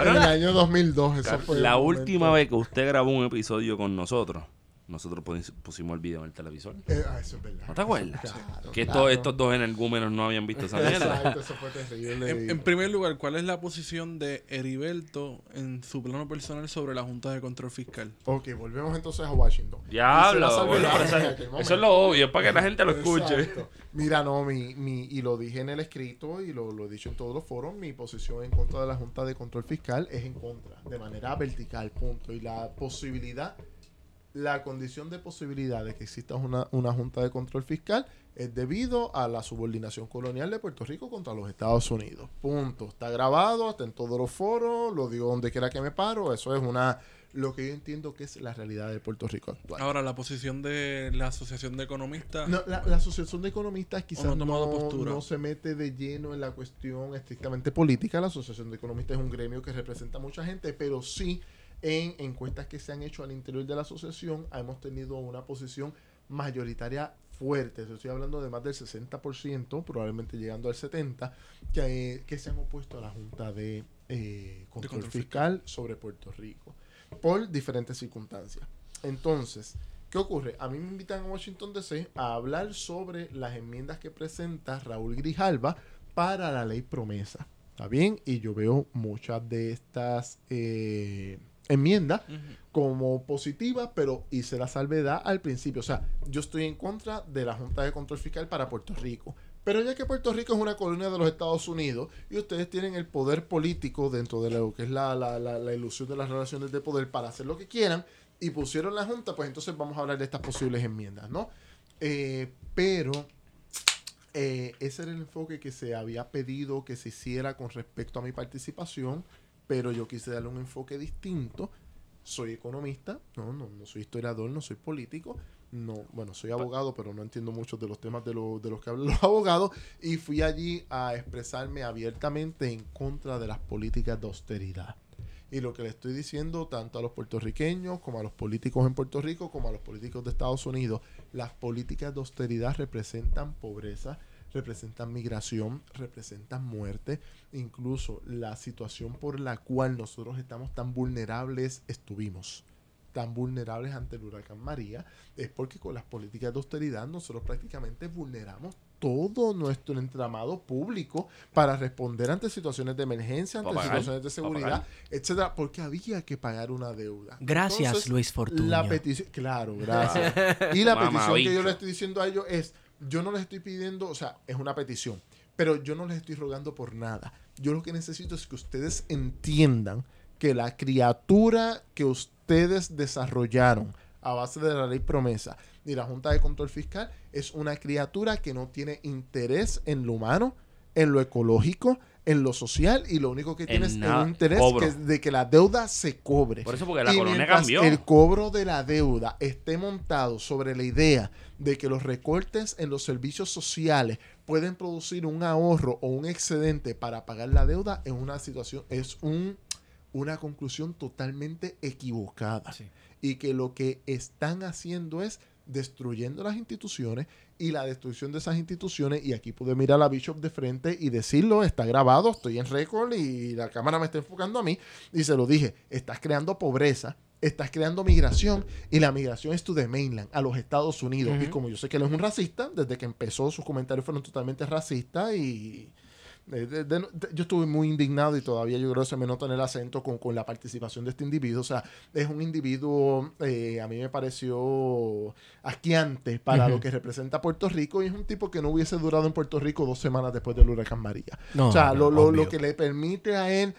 en el año 2002. Eso fue La última momento- vez que usted grabó un episodio con nosotros, nosotros pus- pusimos el video en el televisor. Eh, ah, eso es verdad. ¿No te acuerdas? Claro, que claro. estos, estos dos energúmenos no habían visto esa mierda. Exacto, eso fue terrible. En, en primer lugar, ¿cuál es la posición de Heriberto en su plano personal sobre la Junta de Control Fiscal? Ok, volvemos entonces a Washington. Diablo, bueno, eso, es lo obvio, es para que la gente lo escuche. Exacto. Mira, no, mi, mi, y lo dije en el escrito y lo, lo he dicho en todos los foros, mi posición en contra de la Junta de Control Fiscal es en contra, de manera vertical, punto. Y la posibilidad, la condición de posibilidad de que exista una, una Junta de Control Fiscal es debido a la subordinación colonial de Puerto Rico contra los Estados Unidos. Punto. Está grabado, está en todos los foros, lo digo donde quiera que me paro, eso es una lo que yo entiendo que es la realidad de Puerto Rico actual. Ahora, la posición de la Asociación de Economistas. No, la, la Asociación de Economistas quizás no no, no se mete de lleno en la cuestión estrictamente política. La Asociación de Economistas es un gremio que representa a mucha gente, pero sí en encuestas que se han hecho al interior de la asociación hemos tenido una posición mayoritaria fuerte. Estoy hablando de más del 60%, probablemente llegando al 70%, que, eh, que se han opuesto a la Junta de eh, Control, Control Fiscal sobre Puerto Rico por diferentes circunstancias. Entonces, ¿qué ocurre? A mí me invitan a Washington DC a hablar sobre las enmiendas que presenta Raúl Grijalva para la ley promesa. ¿Está bien? Y yo veo muchas de estas eh, enmiendas Ujú. como positivas, pero hice la salvedad al principio. O sea, yo estoy en contra de la Junta de Control Fiscal para Puerto Rico. Pero ya que Puerto Rico es una colonia de los Estados Unidos y ustedes tienen el poder político dentro de lo que es la, la, la- la ilusión de las relaciones de poder para hacer lo que quieran y pusieron la Junta, pues entonces vamos a hablar de estas posibles enmiendas, ¿no? Eh, pero eh, ese era el enfoque que se había pedido que se hiciera con respecto a mi participación, pero yo quise darle un enfoque distinto. Soy economista, no, no, no soy historiador, no soy político, no, bueno, soy abogado, pero no entiendo muchos de los temas de, lo- de los que hablan los abogados, y fui allí a expresarme abiertamente en contra de las políticas de austeridad. Y lo que le estoy diciendo tanto a los puertorriqueños como a los políticos en Puerto Rico como a los políticos de Estados Unidos, las políticas de austeridad representan pobreza, representan migración, representan muerte, incluso la situación por la cual nosotros estamos tan vulnerables estuvimos tan vulnerables ante el huracán María es porque con las políticas de austeridad nosotros prácticamente vulneramos todo nuestro entramado público para responder ante situaciones de emergencia, ante pagar, situaciones de seguridad, etcétera, porque había que pagar una deuda. Gracias, Entonces, Luis Fortuño. La petición, claro, gracias. Y la petición que yo le estoy diciendo a ellos es, yo no les estoy pidiendo, o sea, es una petición, pero yo no les estoy rogando por nada. Yo lo que necesito es que ustedes entiendan que la criatura que ustedes desarrollaron a base de la ley promesa y la Junta de Control Fiscal es una criatura que no tiene interés en lo humano, en lo ecológico, en lo social y lo único que tiene es un interés cobro. que es de que la deuda se cobre. Por eso, porque la Y colonia cambió. El cobro de la deuda esté montado sobre la idea de que los recortes en los servicios sociales pueden producir un ahorro o un excedente para pagar la deuda es una situación, es un, una conclusión totalmente equivocada. Sí. Y que lo que están haciendo es destruyendo las instituciones y la destrucción de esas instituciones, y aquí pude mirar a la Bishop de frente y decirlo, está grabado, estoy en récord y la cámara me está enfocando a mí, y se lo dije, estás creando pobreza, estás creando migración, y la migración es to the mainland, a los Estados Unidos, y como yo sé que él es un racista, desde que empezó sus comentarios fueron totalmente racistas y... de- de- de- de- yo estuve muy indignado y todavía yo creo que se me nota en el acento con, con la participación de este individuo. O sea, es un individuo, eh, a mí me pareció asqueante para lo que representa Puerto Rico y es un tipo que no hubiese durado en Puerto Rico dos semanas después del huracán María. No, o sea, no, lo, lo- lo que le permite a él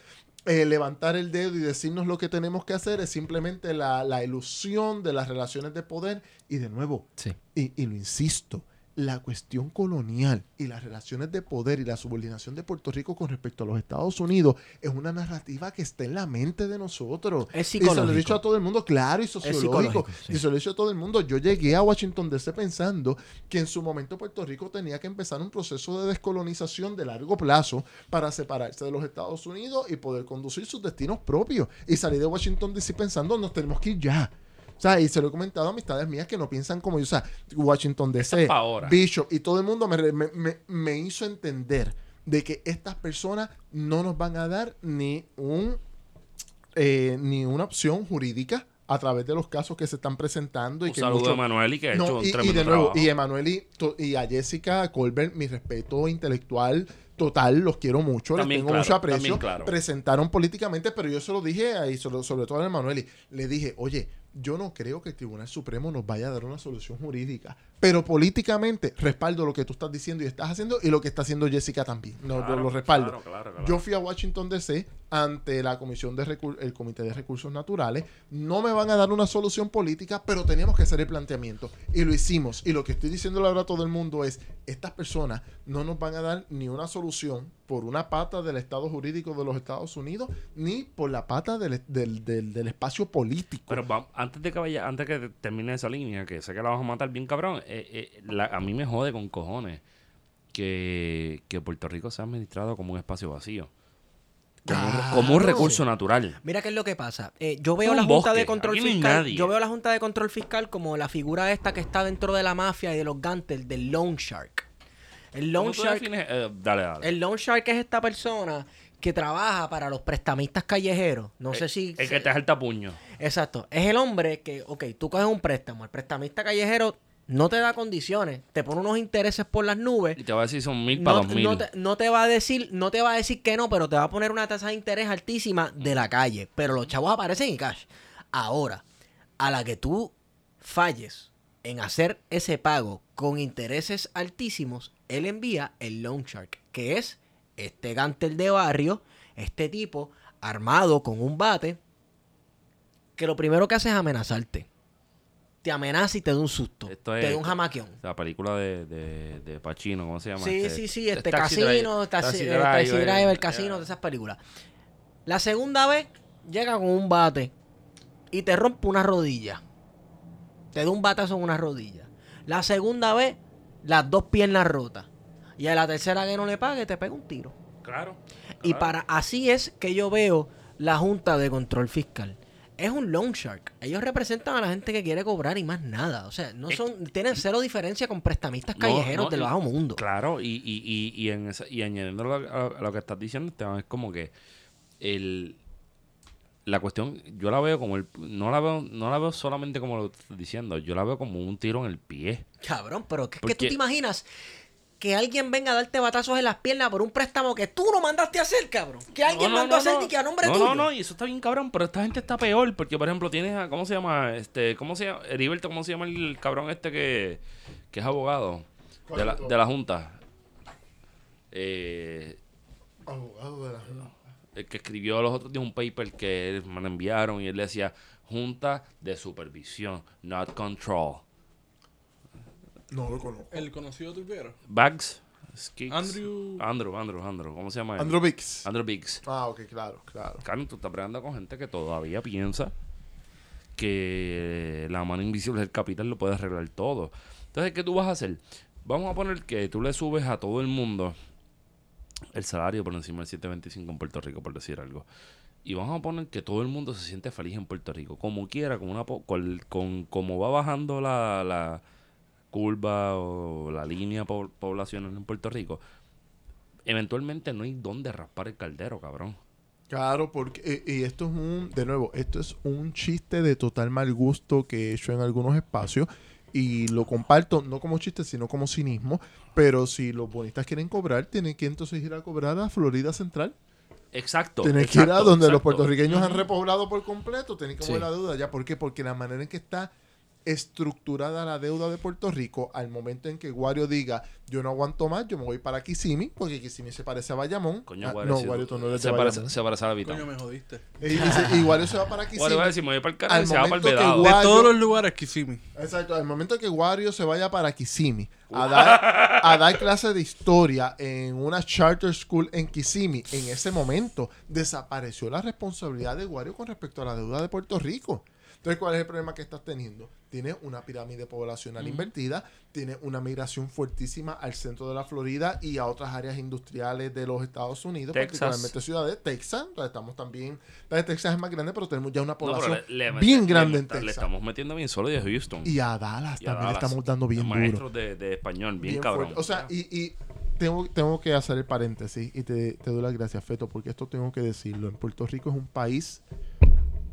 eh, levantar el dedo y decirnos lo que tenemos que hacer es simplemente la, la ilusión de las relaciones de poder y de nuevo, Sí. y, y lo insisto, la cuestión colonial y las relaciones de poder y la subordinación de Puerto Rico con respecto a los Estados Unidos es una narrativa que está en la mente de nosotros. Es Y se lo he psicológico. dicho a todo el mundo, claro, y sociológico. psicológico, sí. Y se lo he dicho a todo el mundo. Yo llegué a Washington DC pensando que en su momento Puerto Rico tenía que empezar un proceso de descolonización de largo plazo para separarse de los Estados Unidos y poder conducir sus destinos propios. Y salí de Washington DC pensando, nos tenemos que ir ya. O sea, y se lo he comentado a amistades mías que no piensan como yo. O sea, Washington DC. Bishop y todo el mundo me, me- me- me hizo entender de que estas personas no nos van a dar ni un eh, ni una opción jurídica a través de los casos que se están presentando y Un que saludo a Emanuel y que ha no, hecho un y, y tremendo de nuevo, trabajo. y Emanuel y, y a Jessica Colbert, mi respeto intelectual total, los quiero mucho, les tengo claro, mucho aprecio. claro. Presentaron políticamente, pero yo se lo dije ahí, sobre, sobre todo a Emanuel, y le dije, oye, yo no creo que el Tribunal Supremo nos vaya a dar una solución jurídica, pero políticamente respaldo lo que tú estás diciendo y estás haciendo y lo que está haciendo Jessica también. No, Claro, lo, lo respaldo. claro, claro, claro. Yo fui a Washington DC ante la Comisión de Recur- el Comité de Recursos Naturales. No me van a dar una solución política, pero teníamos que hacer el planteamiento. Y lo hicimos. Y lo que estoy diciendo ahora a todo el mundo es, estas personas no nos van a dar ni una solución por una pata del Estado jurídico de los Estados Unidos, ni por la pata del, del- del- espacio político. Pero antes de que vaya, antes que termine esa línea, que sé que la vas a matar bien cabrón, eh, eh, a mí me jode con cojones que, que Puerto Rico sea administrado como un espacio vacío. Como, un- Claro. como un recurso natural. Mira qué es lo que pasa. Eh, yo veo la Junta bosque. de Control Fiscal. Yo veo la Junta de Control Fiscal como la figura esta que está dentro de la mafia y de los gantes del Loan Shark. El Loan ¿Cómo tú Shark? Eh, dale, dale. el Loan Shark es esta persona que trabaja para los prestamistas callejeros. No sé Eh, si El que te jalta puño. Exacto. Es el hombre que, ok, tú coges un préstamo, el prestamista callejero no te da condiciones, te pone unos intereses por las nubes. Y te va a decir son mil para No, dos mil. no te, no te va a decir, no te va a decir que no, pero te va a poner una tasa de interés altísima de la calle. Pero los chavos aparecen en cash. Ahora, a la que tú falles en hacer ese pago con intereses altísimos, él envía el loan shark, que es este gantel de barrio, este tipo armado con un bate, que lo primero que hace es amenazarte. Te amenaza y te da un susto. Esto te da un jamaquión. La película de, de, de Pacino, ¿cómo se llama? Sí, Este, sí, sí, este Taxi casino, Driver- taxi, eh, Taxi Driver, eh, casino, de esas películas. La segunda vez llega con un bate y te rompe una rodilla. Te da un batazo en una rodilla. La segunda vez, las dos piernas rotas. Y a la tercera que no le pague, te pega un tiro. Claro. Y claro. para así es que yo veo la Junta de Control Fiscal. Es un loan shark. Ellos representan a la gente que quiere cobrar y más nada. O sea, no Es- son, tienen cero diferencia con prestamistas No, callejeros no, del y- bajo mundo. Claro, y, y, y, y, en esa- y añadiendo lo, a, lo que estás diciendo, Esteban, es como que el, la cuestión, yo la veo como el, no la veo, no la veo solamente como lo estás diciendo, yo la veo como un tiro en el pie. Cabrón, pero es que tú te imaginas que alguien venga a darte batazos en las piernas por un préstamo que tú no mandaste a hacer, cabrón. Que alguien No, no, mandó a hacer no. y que a nombre no, tuyo. No, no, y eso está bien cabrón, pero esta gente está peor, porque por ejemplo tienes a, ¿cómo se llama? Este, ¿cómo se llama? Heriberto, ¿cómo se llama el cabrón este que, que es abogado de la, de la Junta? Eh, Abogado de la el que escribió los otros días un paper que me lo enviaron y él decía Junta de Supervisión, not control. No lo conozco. El conocido tuitero. Bags, Skicks, Andrew- Andrew, Andrew, Andrew, ¿cómo se llama? él? Andrew Bix. Andrew Biggs. Ah, ok, claro, claro. Carmen, tú estás peleando con gente que todavía piensa que la mano invisible del capital lo puede arreglar todo. Entonces, ¿qué tú vas a hacer? Vamos a poner que tú le subes a todo el mundo el salario por encima del 725 en Puerto Rico, por decir algo. Y vamos a poner que todo el mundo se siente feliz en Puerto Rico, como quiera, como una po- con, con- como va bajando la, la curva o la línea po- poblacional en Puerto Rico. Eventualmente no hay dónde raspar el caldero, cabrón. Claro, porque y, esto es un, de nuevo, esto es un chiste de total mal gusto que he hecho en algunos espacios y lo comparto no como chiste, sino como cinismo, pero si los bonistas quieren cobrar, tienen que entonces ir a cobrar a Florida Central. Exacto. Tienen que ir a exacto, donde los puertorriqueños han repoblado por completo, tienen que Sí. mover la deuda ya. ¿Por qué? Porque la manera en que está estructurada la deuda de Puerto Rico al momento en que Guario diga yo no aguanto más, yo me voy para Kissimmee, porque Kissimmee se parece a Bayamón. Coño, Ah, Guario, no, si Guario, tú- no eres de se, parece, Bayamón. se parece a la Vita. Coño, me jodiste. Y, dice- y Guario se va para Kissimmee. va a decir, me voy para el carajo Al y se va para el. De todos los lugares, Kissimmee. Exacto, al momento que Wario se vaya para Kissimmee a dar, a dar clase de historia en una charter school en Kissimmee, en ese momento desapareció la responsabilidad de Wario con respecto a la deuda de Puerto Rico. Entonces, ¿cuál es el problema que estás teniendo? Tienes una pirámide poblacional invertida, tienes una migración fuertísima al centro de la Florida y a otras áreas industriales de los Estados Unidos, Texas. particularmente ciudades. Texas, sea, estamos también, la de Texas es más grande, pero tenemos ya una No, población le- le- bien le- grande le- en Le Texas. estamos metiendo bien solo de Houston. Y a Dallas Y a también le Dallas. estamos dando bien duro. Maestros de, de español, bien, Bien cabrón. fuerte. O sea, y, y tengo, tengo que hacer el paréntesis y te, te doy las gracias, Feto, porque esto tengo que decirlo. En Puerto Rico es un país,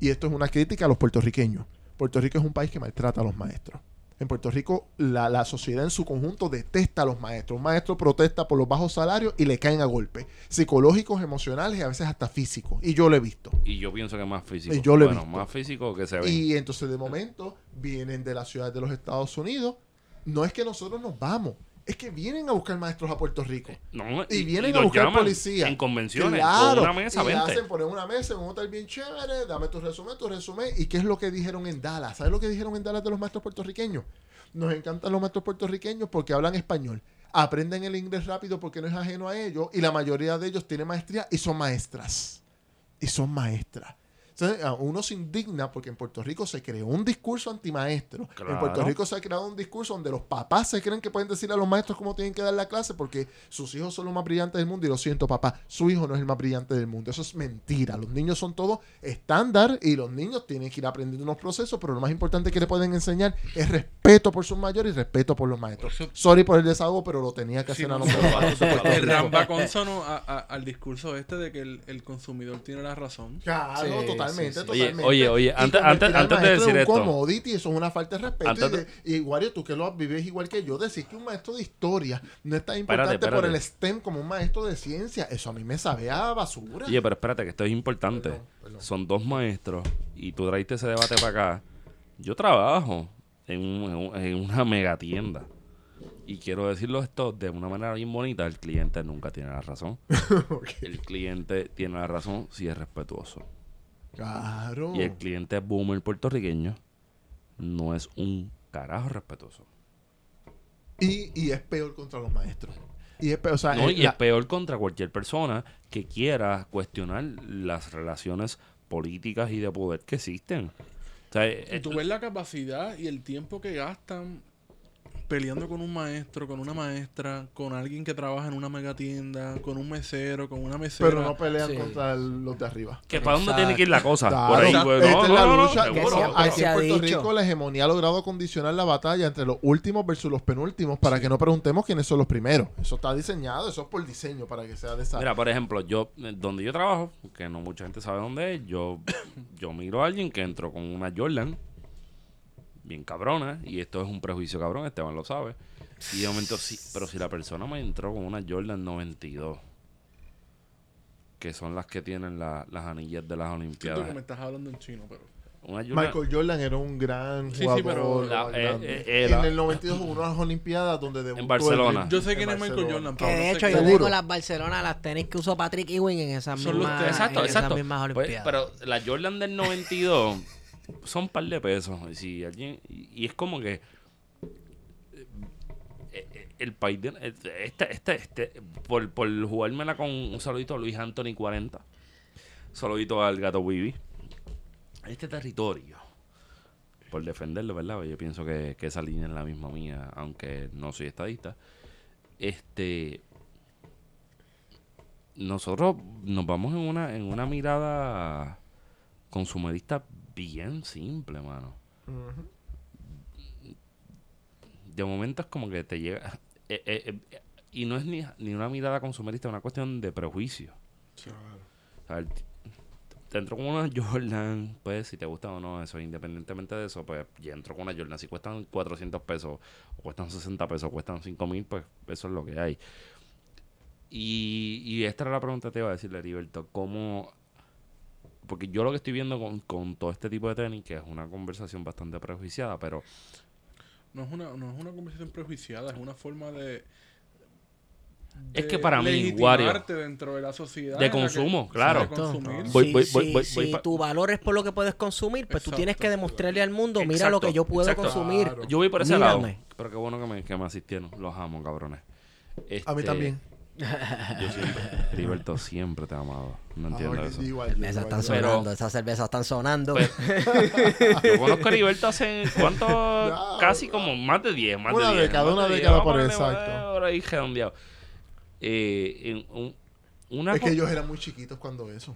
y esto es una crítica a los puertorriqueños. Puerto Rico es un país que maltrata a los maestros. En Puerto Rico, la, la sociedad en su conjunto detesta a los maestros. Un maestro protesta por los bajos salarios y le caen a golpes. Psicológicos, emocionales y a veces hasta físicos. Y yo lo he visto. y yo pienso que más físico. Y yo lo he bueno, visto. más físico que se ve. Y entonces de momento vienen de las ciudades de los Estados Unidos. No es que nosotros nos vamos, es que vienen a buscar maestros a Puerto Rico. No, Y vienen a buscar llaman policía. En convenciones, Claro, con una mesa, y 20. hacen poner una mesa en un hotel bien chévere, dame tu resumen, tu resumen. ¿Y qué es lo que dijeron en Dallas? ¿Sabes lo que dijeron en Dallas de los maestros puertorriqueños? Nos encantan los maestros puertorriqueños porque hablan español. Aprenden el inglés rápido porque no es ajeno a ellos. Y la mayoría de ellos tienen maestría y son maestras. Y son maestras. Entonces, uno se indigna porque en Puerto Rico se creó un discurso antimaestro. En Claro. Puerto Rico se ha creado un discurso donde los papás se creen que pueden decirle a los maestros cómo tienen que dar la clase porque sus hijos son los más brillantes del mundo. Y lo siento, papá, su hijo no es el más brillante del mundo. Eso es mentira. Los niños son todos estándar y los niños tienen que ir aprendiendo unos procesos, pero lo más importante que le pueden enseñar es respeto por sus mayores y respeto por los maestros. Eso- Sorry por el desahogo, pero lo tenía que Sí, hacer a no, Puerto El ramba consono a- a- al discurso este de que el, el consumidor tiene la razón. Claro, Sí, totalmente, sí, sí. Oye, totalmente. oye, oye, antes- antes- antes de decir un esto. commodity, eso es una falta de respeto. Antes y, de- de- y Wario, tú que lo vives igual que yo, decir que un maestro de historia no es tan Espérate, importante por el. STEM como un maestro de ciencia. Eso a mí me sabe a basura. Oye, pero espérate, que esto es importante. Perdón, perdón. Son dos maestros y tú traiste ese debate para acá. Yo trabajo en, un- en un- en una mega tienda. Y quiero decirlo esto de una manera bien bonita. El cliente nunca tiene la razón. El cliente tiene la razón si es respetuoso. Claro. Y el cliente boomer puertorriqueño no es un carajo respetuoso. Y, y es peor contra los maestros. Y es peor, o sea, No, y la- es peor contra cualquier persona que quiera cuestionar las relaciones políticas y de poder que existen. O sea, Y eh, tú ves la capacidad y el tiempo que gastan peleando con un maestro, con una maestra, con alguien que trabaja en una megatienda, con un mesero, con una mesera. pero no pelean Sí. contra el- los de arriba. que para dónde tiene que ir la cosa. Claro, Por ahí, pues, esta no, es la no, no, lucha. seguro, que aquí en Puerto dicho. Rico la hegemonía ha logrado condicionar la batalla entre los últimos versus los penúltimos para que no preguntemos quiénes son los primeros. Eso está diseñado, eso es por diseño para que sea de esa. Mira, por ejemplo, yo, eh, donde yo trabajo, que no mucha gente sabe dónde es, yo, yo miro a alguien que entró con una Jordan, bien cabrona, y esto es un prejuicio cabrón, Esteban lo sabe. Y de momento, sí, pero si la persona me entró con una Jordan 92, que son las que tienen la- las anillas de las Siento que me Olimpiadas. estás hablando en chino, pero. Una Jordan, Michael Jordan era un gran Sí, sí, jugador. pero la- eh, eh, era- en el 92 hubo unas Olimpiadas donde debutó En Barcelona. el- Yo sé quién es Michael. Jordan, Que pero no de hecho yo tengo las Barcelona, las tenis que usó Patrick Ewing en esas Son los mismas. Exacto, en exacto. esas mismas Pues, Olimpiadas. pero la Jordan del 92 son un par de pesos. Y Si alguien, y, es como que eh, eh, el país de, este, este, este, por, por jugármela con un saludito a Luis Anthony 40, saludito al gato Wibi. Este territorio, por defenderlo, ¿verdad? Yo pienso que, que esa línea es la misma mía, aunque no soy estadista. Este nosotros nos vamos en una, en una mirada consumerista bien simple, mano. De momento es como que te llega... eh, eh, eh, y no es ni, ni una mirada consumerista, es una cuestión de prejuicio. O sea, el t- te entro con una Jordan, pues si te gusta o no, eso, independientemente de eso, pues ya entro con una Jordan. Si cuestan 400 pesos, o cuestan 60 pesos, o cuestan 5 mil, pues eso es lo que hay. Y, y esta era la pregunta que te iba a decirle, Heriberto, ¿cómo porque yo lo que estoy viendo con, con todo este tipo de tenis, que es una conversación bastante prejuiciada, pero No es una, no es una conversación prejuiciada, es una forma de. Es de que para mí, legitimarte dentro de la sociedad. De que- consumo, claro. de consumir. Voy- si voy- tu valor es por lo que puedes consumir, pues tú Exacto. tienes que demostrarle al mundo, mira Exacto, lo que yo puedo exacto. consumir. Claro. yo voy por ese Mírame. lado. Pero qué bueno que me, que me asistieron. Los amo, cabrones. A mí Este, también. Yo siempre, Heriberto, siempre te he amado. No entiendo Ah, eso. igual, yo Esas igual, están yo- Pero- sonando, esas cervezas están sonando. Yo conozco a Heriberto hace, ¿cuánto? Casi como más de 10, más Una de 10. década, más una de 10. década Vamos a por ponerle exacto. Ahora ahí redondeado. Eh, en un- una Es que ellos eran muy chiquitos cuando eso.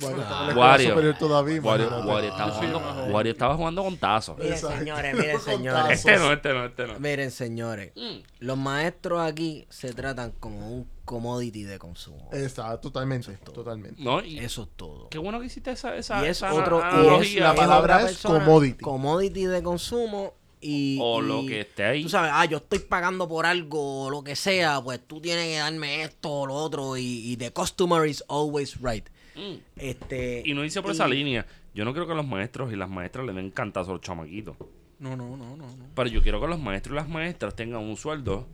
Wario. superior todavía. Wario. Wario estaba jugando. Wario estaba con tazos. miren, señores, miren, señores. Este no, este no, este no. Miren, señores. Mm. Los maestros aquí se tratan como un commodity de consumo. Exacto, totalmente, totalmente. No, y Eso es todo. qué bueno que hiciste esa, esa, y es esa otro y es, La es palabra es persona, commodity. commodity de consumo y O lo y que esté ahí. tú sabes ah yo estoy pagando por algo o lo que sea pues tú tienes que darme esto o lo otro y, y the customer is always right Mm. este Y no hice por y- esa línea. Yo no quiero que los maestros y las maestras le den cantazo a los chamaquitos. No, no, no, no. no. Pero yo quiero que los maestros y las maestras tengan un sueldo.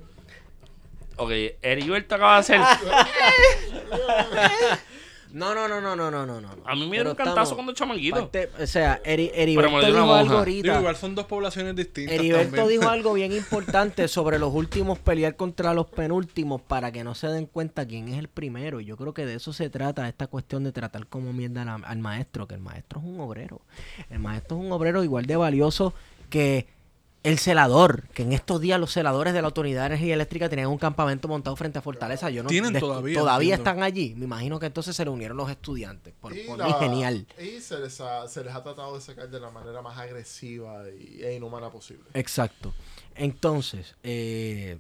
Ok, Heriberto acaba de hacer. No, no, no, no, no, no, no, no. A mí me dieron un cantazo cuando chamaguito. Parte, o sea, Eri, Heriberto dijo algo ahorita. Digo, igual son dos poblaciones distintas. Heriberto dijo algo bien importante sobre los últimos pelear contra los penúltimos para que no se den cuenta quién es el primero. Y yo creo que de eso se trata, esta cuestión de tratar como mierda al maestro, que el maestro es un obrero. El maestro es un obrero igual de valioso que el celador, que en estos días los celadores de la Autoridad de Energía Eléctrica tenían un campamento montado frente a Fortaleza. Yo no Tienen todavía, Todavía entiendo. están allí. Me imagino que entonces se le unieron los estudiantes. Por, Y por la- mí, genial. Y se les, ha, se les ha tratado de sacar de la manera más agresiva y, e inhumana posible. Exacto. Entonces, eh,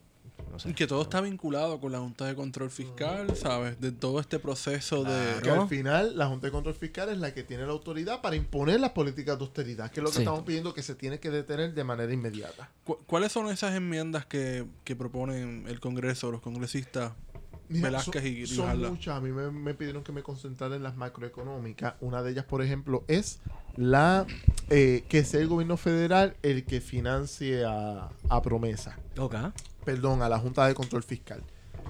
no sé. Y que todo está vinculado con la Junta de Control Fiscal, ¿sabes? De todo este proceso de... Que al final la Junta de Control Fiscal es la que tiene la autoridad para imponer las políticas de austeridad, que es lo que Sí. estamos pidiendo que se tiene que detener de manera inmediata. ¿Cu- ¿Cuáles son esas enmiendas que, que proponen el Congreso, los congresistas Mira, Velázquez son, y son muchas. A mí me, me pidieron que me concentrara en las macroeconómicas. Una de ellas, por ejemplo, es la eh, que sea el gobierno federal el que financie a, a promesa. Ok. Perdón, a la Junta de Control Fiscal.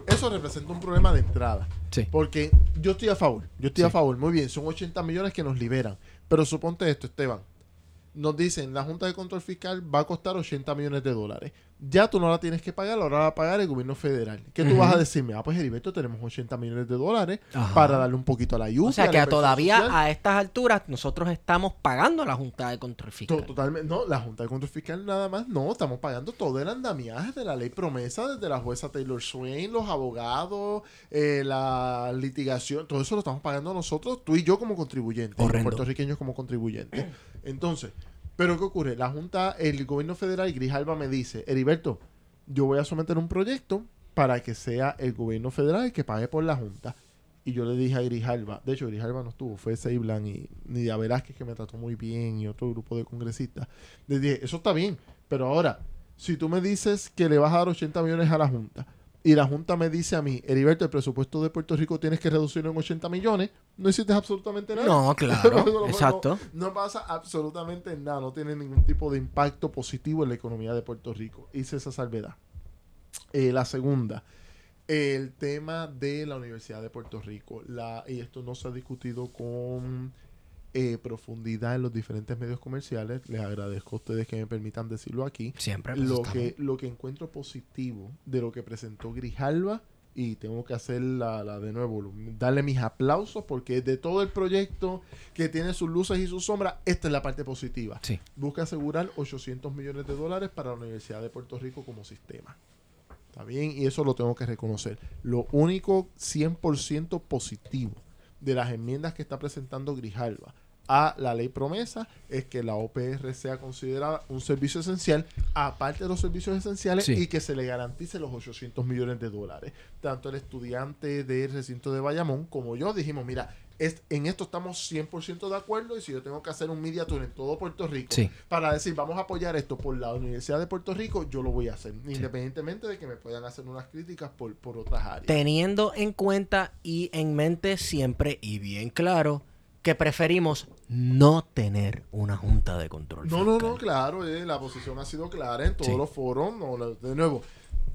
Eso representa un problema de entrada. Sí. Porque yo estoy a favor. Yo estoy a favor. Muy bien, son 80 millones que nos liberan. Pero suponte esto, Esteban. Nos dicen, la Junta de Control Fiscal va a costar 80 millones de dólares. Ya tú no la tienes que pagar, ahora la va a pagar el gobierno federal. ¿Qué tú vas a decirme? Ah, pues Heriberto, tenemos 80 millones de dólares Ajá. para darle un poquito a la ayuda. O sea que a todavía social. a estas alturas nosotros estamos pagando a la Junta de Control To- Fiscal. Totalmente, no, la Junta de Control Fiscal nada más, no, estamos pagando todo el andamiaje de la ley promesa, desde la jueza Taylor Swain, los abogados, eh, la litigación, todo eso lo estamos pagando nosotros, tú y yo como contribuyentes, los puertorriqueños como contribuyentes. Entonces, ¿pero qué ocurre? La Junta, el gobierno federal, Grijalba me dice, Heriberto, yo voy a someter un proyecto para que sea el gobierno federal el que pague por la Junta. Y yo le dije a Grijalba, de hecho Grijalba no estuvo, fue Seiblan y Nidia Velázquez que me trató muy bien y otro grupo de congresistas. Le dije, eso está bien, pero ahora, si tú me dices que le vas a dar 80 millones a la Junta y la Junta me dice a mí, Heriberto, el presupuesto de Puerto Rico tienes que reducirlo en 80 millones, no hiciste absolutamente nada. No, claro, No, exacto. No, no pasa absolutamente nada, no tiene ningún tipo de impacto positivo en la economía de Puerto Rico. Hice esa salvedad. Eh, la segunda, el tema de la Universidad de Puerto Rico. La, y esto no se ha discutido con eh, profundidad en los diferentes medios comerciales. Les agradezco a ustedes que me permitan decirlo aquí. Siempre. pues, Lo que, lo que encuentro positivo de lo que presentó Grijalva, y tengo que hacer la, la de nuevo, darle mis aplausos, porque de todo el proyecto que tiene sus luces y sus sombras, esta es la parte positiva. Sí. Busca asegurar 800 millones de dólares para la Universidad de Puerto Rico como sistema. Está bien, y eso lo tengo que reconocer. Lo único 100% positivo de las enmiendas que está presentando Grijalva a la ley promesa es que la OPR sea considerada un servicio esencial, aparte de los servicios esenciales, Sí. y que se le garantice los 800 millones de dólares. Tanto el estudiante del recinto de Bayamón como yo dijimos, mira, es- en esto estamos 100% de acuerdo y si yo tengo que hacer un media tour en todo Puerto Rico Sí. para decir vamos a apoyar esto por la Universidad de Puerto Rico, yo lo voy a hacer, independientemente de que me puedan hacer unas críticas por, por otras áreas. Teniendo en cuenta y en mente siempre y bien claro que preferimos no tener una junta de control. No, no, fiscal. no, claro, eh, la posición ha sido clara en todos Sí. los foros. no, no, de nuevo,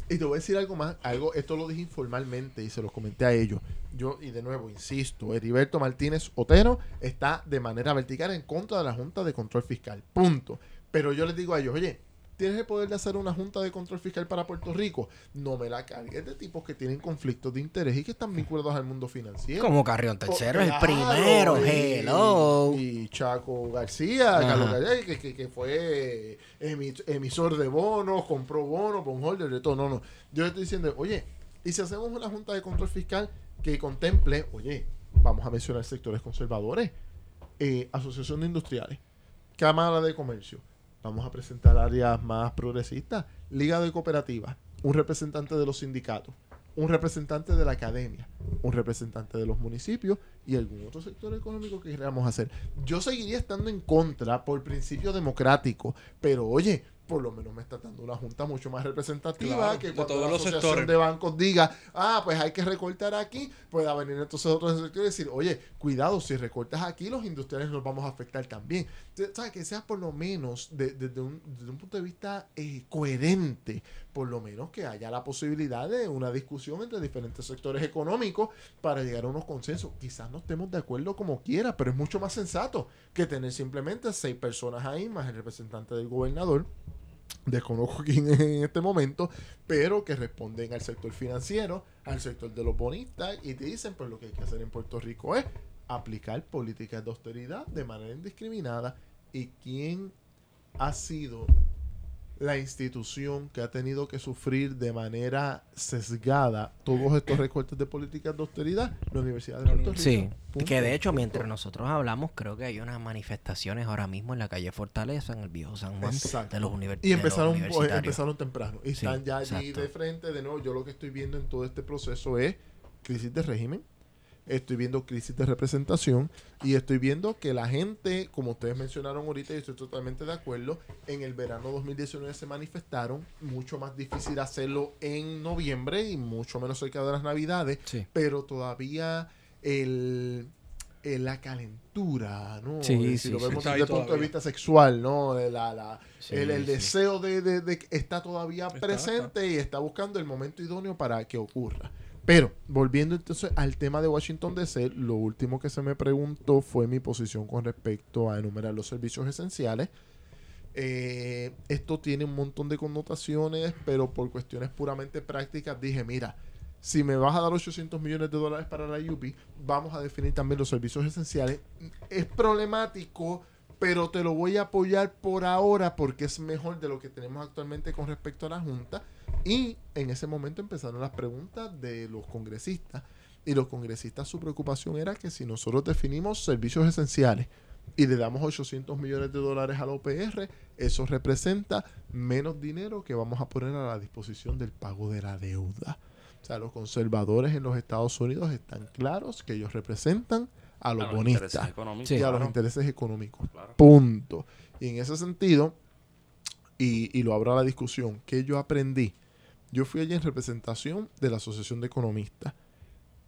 y te voy a decir algo más, algo, esto lo dije informalmente y se los comenté a ellos. Yo, y de nuevo, insisto, Heriberto Martínez Otero está de manera vertical en contra de la Junta de Control Fiscal. Punto. Pero yo les digo a ellos, oye, ¿tienes el poder de hacer una Junta de Control Fiscal para Puerto Rico? No me la cargues de tipos que tienen conflictos de interés y que están vinculados al mundo financiero. Como Carrión Tercero, es el primero. y- Hello. Y Chaco García. Carlos que, que- que fue emi- emisor de bonos, compró bonos, bondholder, de todo. No, no. Yo estoy diciendo, oye, y si hacemos una junta de control fiscal que contemple, oye, vamos a mencionar sectores conservadores, eh, asociación de industriales, Cámara de Comercio, vamos a presentar áreas más progresistas, Liga de Cooperativas, un representante de los sindicatos, un representante de la academia, un representante de los municipios y algún otro sector económico que queramos hacer. Yo seguiría estando en contra por principio democrático, pero oye, por lo menos me está dando una junta mucho más representativa Claro, que cuando todos la los asociación sectores. de bancos diga, ah, pues hay que recortar aquí, pueda venir entonces otro sector y decir, oye, cuidado, si recortas aquí, los industriales nos vamos a afectar también. Entonces, ¿sabes? Que sea por lo menos, de- desde, un, desde un punto de vista eh, coherente, por lo menos que haya la posibilidad de una discusión entre diferentes sectores económicos para llegar a unos consensos. Quizás no estemos de acuerdo como quiera, pero es mucho más sensato que tener simplemente seis personas ahí, más el representante del gobernador desconozco quién es en este momento, pero que responden al sector financiero, al sector de los bonistas y dicen, pues lo que hay que hacer en Puerto Rico es aplicar políticas de austeridad de manera indiscriminada. ¿Y quién ha sido la institución que ha tenido que sufrir de manera sesgada todos estos recortes de políticas de austeridad? La Universidad de Puerto Rico. Sí, Punto. que de hecho mientras nosotros hablamos creo que hay unas manifestaciones ahora mismo en la calle Fortaleza, en el viejo San Juan, Exacto. de los, univers- Y empezaron, universitarios. empezaron temprano. Y Sí, están ya allí exacto. de frente. De nuevo, yo lo que estoy viendo en todo este proceso es crisis de régimen. Estoy viendo crisis de representación. Y estoy viendo que la gente, como ustedes mencionaron ahorita, y estoy totalmente de acuerdo, en el verano 2019 se manifestaron. Mucho más difícil hacerlo en noviembre y mucho menos cerca de las navidades Sí. pero todavía el, el- la calentura, ¿no? Sí, si sí, lo vemos desde el punto de vista sexual, ¿no? De La, la- Sí, el, el sí. deseo de, de- de- está todavía Está, presente y está buscando el momento idóneo para que ocurra. Pero, volviendo entonces al tema de Washington DC, lo último que se me preguntó fue mi posición con respecto a enumerar los servicios esenciales. Eh, esto tiene un montón de connotaciones, pero por cuestiones puramente prácticas dije, mira, si me vas a dar 800 millones de dólares para la UP, vamos a definir también los servicios esenciales. Es problemático, pero te lo voy a apoyar por ahora porque es mejor de lo que tenemos actualmente con respecto a la Junta. Y en ese momento empezaron las preguntas de los congresistas. Y los congresistas su preocupación era que si nosotros definimos servicios esenciales y le damos 800 millones de dólares a la OPR, eso representa menos dinero que vamos a poner a la disposición del pago de la deuda. O sea, los conservadores en los Estados Unidos están claros que ellos representan a los A los bonistas y a los intereses económicos. claro. Punto. Y en ese sentido, y, y lo abro a la discusión, que yo aprendí? Yo fui allí en representación de la Asociación de Economistas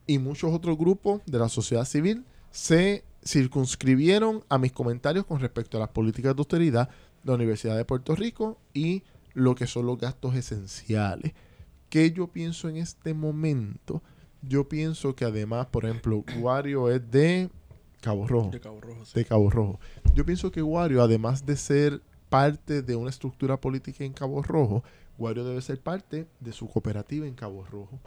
y muchos otros grupos de la sociedad civil se circunscribieron a mis comentarios con respecto a las políticas de austeridad de la Universidad de Puerto Rico y lo que son los gastos esenciales. ¿Qué yo pienso en este momento? Yo pienso que además, por ejemplo, Wario es de Cabo Rojo De Cabo Rojo. sí. de Cabo Rojo. Yo pienso que Wario, además de ser parte de una estructura política en Cabo Rojo, Wario debe ser parte de su cooperativa en Cabo Rojo.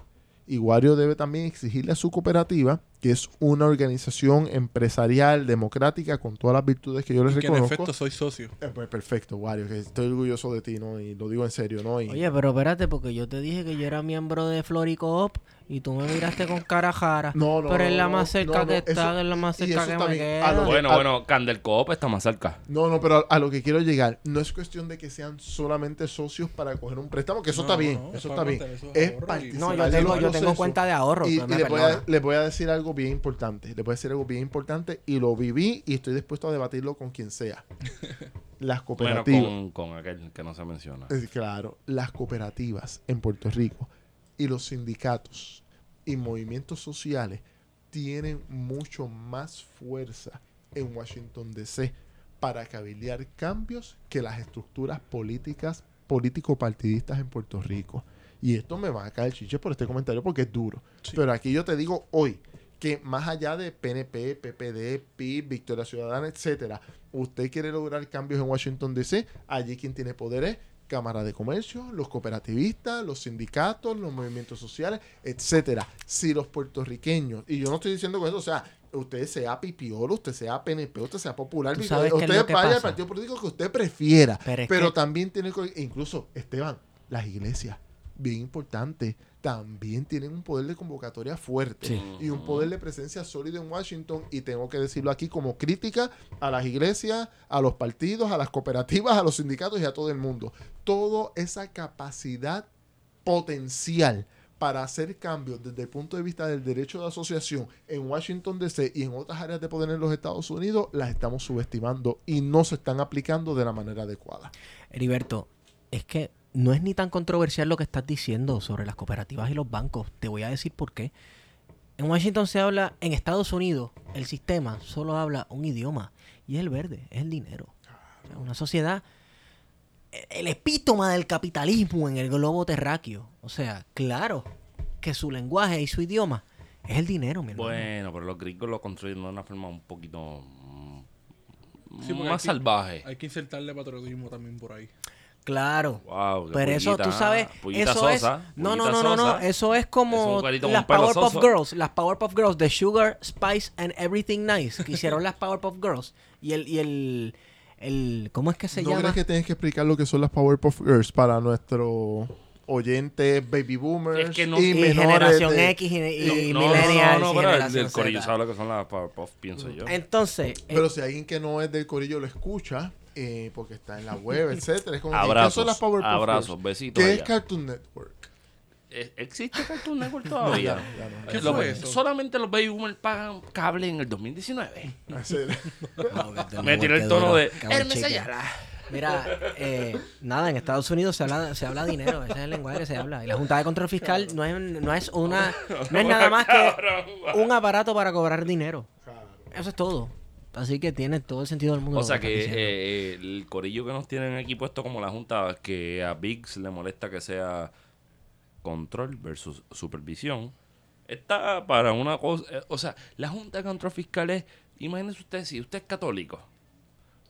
Y Wario debe también exigirle a su cooperativa, que es una organización empresarial, democrática, con todas las virtudes que yo les Y que en reconozco. efecto soy socio. Eh, pues perfecto, Wario, que estoy orgulloso de ti, ¿no? Y lo digo en serio, ¿no? Y- Oye, pero espérate, porque yo te dije que yo era miembro de Floricoop y tú me miraste con cara jara. No, no, Pero es la más cerca no, no, que eso- está, es la más cerca que me queda. A lo- Bueno, bueno, Candel Coop está más cerca. No, no, pero a, a lo que quiero llegar, no es cuestión de que sean solamente socios para coger un préstamo, que eso No, está bien, no, eso es está bien. Es participar No, yo en tengo, yo tengo cuenta de ahorro. Y, y les, voy a, voy decir algo bien importante. Les voy a decir algo bien importante y lo viví y estoy dispuesto a debatirlo con quien sea. Las Bueno, cooperativas. con, con aquel que no se menciona. Eh, Claro, las cooperativas en Puerto Rico y los sindicatos y movimientos sociales tienen mucho más fuerza en Washington DC para cabildear cambios que las estructuras políticas político-partidistas en Puerto Rico. Y esto me va a caer chiche por este comentario porque es duro. Pero aquí yo te digo hoy que más allá de PNP, PPD, PIB, Victoria Ciudadana, etcétera, usted quiere lograr cambios en Washington DC, allí quien tiene poder es Cámara de Comercio, los cooperativistas, los sindicatos, los movimientos sociales, etcétera. Si los puertorriqueños, y yo no estoy diciendo con eso, o sea, usted sea pipiolo, usted sea PNP, usted sea popular, usted vaya al partido político que usted prefiera, Pero pero, es que- también tiene que, incluso Esteban, las iglesias, bien importante, también tienen un poder de convocatoria fuerte Sí. y un poder de presencia sólido en Washington y tengo que decirlo aquí como crítica a las iglesias, a los partidos, a las cooperativas, a los sindicatos y a todo el mundo. Toda esa capacidad potencial para hacer cambios desde el punto de vista del derecho de asociación en Washington DC y en otras áreas de poder en los Estados Unidos, las estamos subestimando y no se están aplicando de la manera adecuada. Heriberto, es que no es ni tan controversial lo que estás diciendo sobre las cooperativas y los bancos. Te voy a decir por qué. En Washington se habla, en Estados Unidos, el sistema solo habla un idioma y es el verde, es el dinero. O sea, una sociedad, e- el epítoma del capitalismo en el globo terráqueo. O sea, claro que su lenguaje y su idioma es el dinero, mi hermano. Bueno, pero los gringos lo construyen de una forma un poquito mm, Sí, más hay que- salvaje. Hay que insertarle patriotismo también por ahí. Claro. Wow, Pero eso, tú sabes, pullita eso es... No, no, no, no, no, eso es Es como con las Powerpuff. Girls, las Powerpuff Girls de Sugar, Spice and Everything Nice, que hicieron las Powerpuff Girls. Y el, y el, el, ¿cómo es que se ¿No llama? crees que tienes que explicar lo que son las Powerpuff Girls para nuestros oyentes baby boomers Es que no- y, Y menores generación de- X y, y No, millennials no, no, y no, del corillo Z. sabe lo que son las Powerpuff, pienso yo. Entonces, eh, Pero si alguien que no es del corillo lo escucha, eh, porque está en la web, etcétera, es como ¿qué Abrazos, las abrazos, besitos ¿Qué allá. es Cartoon Network? Eh, ¿Existe Cartoon Network todavía? ya no. ¿Qué Lo- fue eso? Solamente los baby boomers pagan cable en el 2019. Así- Me tiré el tono de chique. Ayala. Mira, eh, nada, en Estados Unidos se habla, se habla dinero, ese es el lenguaje que se habla. Y la Junta de Control Fiscal no es, no es una, no es nada más que un aparato para cobrar dinero. Eso es todo. Así que tiene todo el sentido del mundo. O sea que eh, el corillo que nos tienen aquí puesto como la Junta, que a Biggs le molesta que sea control versus supervisión, está para una cosa... eh, o sea, la Junta de Control Fiscal es... Imagínese usted, si usted es católico,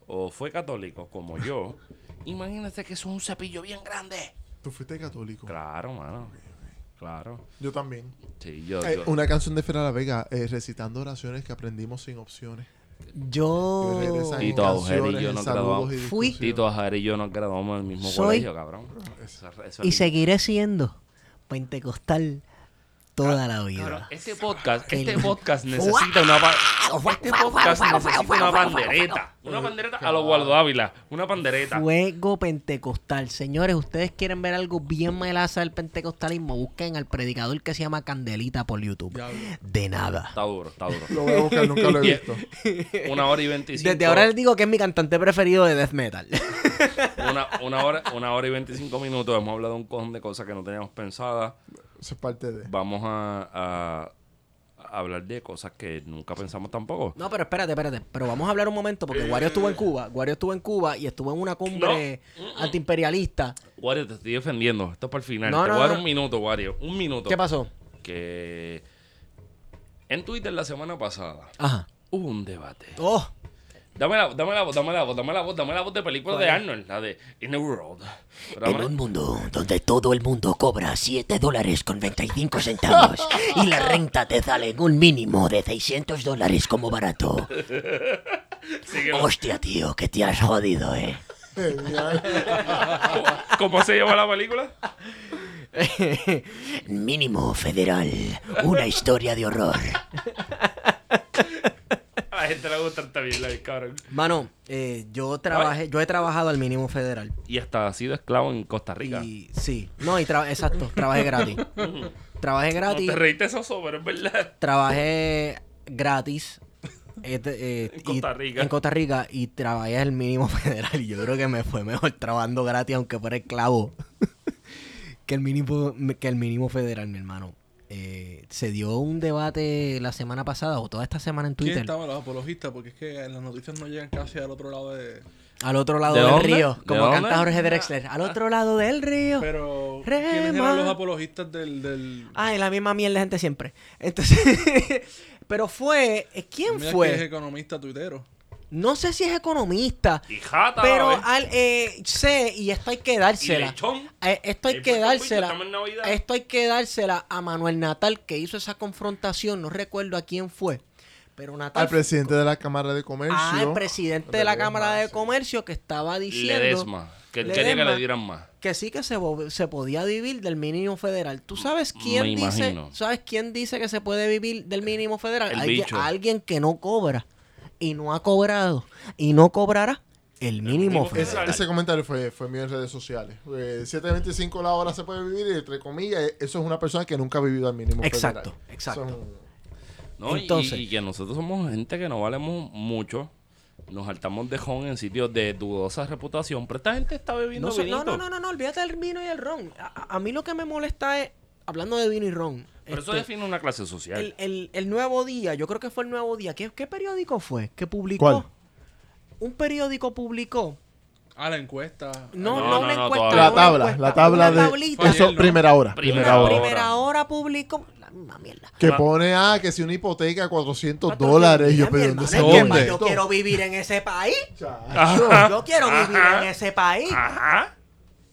o fue católico como yo, imagínese que eso es un cepillo bien grande. Tú fuiste católico. Claro, mano. Claro. Yo también. Sí, yo... Eh, yo- una canción de Fera La Vega, eh, recitando oraciones que aprendimos sin opciones. Yo Tito Agujero y yo nos graduamos. y Fui-. Tito Ajar y yo nos graduamos en el mismo Soy- colegio, cabrón. Eso- eso es y seguiré siendo pentecostal toda la vida. Este podcast, este podcast necesita una este podcast necesita una pandereta, una pandereta a los Waldo Ávila, una pandereta. Fuego pentecostal. Señores, ustedes quieren ver algo bien melaza del pentecostalismo, busquen al predicador que se llama Candelita por YouTube. De nada. Está duro, está duro. Lo voy a buscar, nunca lo he visto. Una hora y veinticinco. Desde ahora les digo que es mi cantante preferido de death metal. una, una hora, una hora y veinticinco minutos. Hemos hablado un cojón de cosas que no teníamos pensadas. Eso es parte de. Vamos a, a- a hablar de cosas que nunca pensamos tampoco. No, pero espérate, espérate. Pero vamos a hablar un momento porque Wario estuvo en Cuba. Wario estuvo en Cuba y estuvo en una cumbre antiimperialista. Wario, te estoy defendiendo. Esto es para el final. No, te no, voy a dar no. un minuto, Wario. Un minuto. ¿Qué pasó? Que en Twitter la semana pasada Ajá. hubo un debate. Oh, Dame la, dame la voz, dame la voz, dame la voz, dame la voz de película de Arnold, la de In a World. Pero En dame- un mundo donde todo el mundo cobra 7 dólares con 25 centavos y la renta te sale en un mínimo de 600 dólares como barato. Hostia, tío, que te has jodido, eh. ¿Cómo se llama la película? Mínimo federal. Una historia de horror. A la gente le gusta también la cabrón. mano, eh, yo trabajé, yo he trabajado al mínimo federal. Y hasta ha sido esclavo en Costa Rica. Y sí, no, y tra- exacto, trabajé gratis. trabajé No gratis, te reíste eso, pero es verdad. trabajé gratis. este, eh, En y- Costa Rica. en Costa Rica y trabajé al mínimo federal. Y yo creo que me fue mejor trabajando gratis, aunque fuera esclavo, que el mínimo, que el mínimo federal, mi hermano. Eh, se dio un debate la semana pasada o toda esta semana en ¿Quién Twitter estaban los apologistas? Porque es que en las noticias no llegan casi al otro lado de... al otro lado ¿De del dónde? río, ¿De como dónde? canta Jorge Drexler, al otro lado del río. Pero, Rema. ¿quiénes eran los apologistas del...? del... Ay, la misma mierda de gente siempre. Entonces, pero fue, ¿quién Mira que es fue? economista tuitero. No sé si es economista, Y jata, pero al, eh, sé y esto hay que dársela. Eh, esto hay que dársela. estamos en Navidad. Esto hay que dársela a Manuel Natal que hizo esa confrontación. No recuerdo a quién fue. Pero Natal. Al presidente de la Cámara de Comercio. Ah, el presidente de la Cámara de. Comercio que estaba diciendo Ledesma. Que él quería que le dieran más. que sí que se, se podía vivir del mínimo federal. ¿Tú sabes quién dice? ¿Sabes quién dice que se puede vivir del mínimo federal? El alguien, bicho. alguien que no cobra y no ha cobrado y no cobrará el mínimo mínimo federal. Ese, ese comentario fue, fue mío en redes sociales. Eh, 7.25 la hora se puede vivir y entre comillas, eh, eso es una persona que nunca ha vivido al mínimo Exacto, federal. exacto. Entonces- y, que nosotros somos gente que no valemos mucho. Nos saltamos de jon en sitios de dudosa reputación. Pero esta gente está bebiendo No, vinito. no, no, no, no, olvídate del vino y el ron. A, a- a mí lo que me molesta es, hablando de vino y ron, Pero eso este, define una clase social. el, el- el Nuevo Día, yo creo que fue el Nuevo Día. ¿Qué, qué periódico fue? que publicó? ¿Cuál? Un periódico publicó. Ah, la encuesta. No, No, no, no, una no, encuesta. todavía. La una tabla, encuesta, la tabla una de... tablita. Eso, primera hora. Primera Primera hora. Primera hora publicó. La misma mierda. Que Ma- pone, ah, que si una hipoteca 400 Patrón, dólares. Y mira, yo, pero ¿dónde se Yo quiero vivir en ese país. Chacho. Yo quiero vivir Ajá. en ese país. Ajá.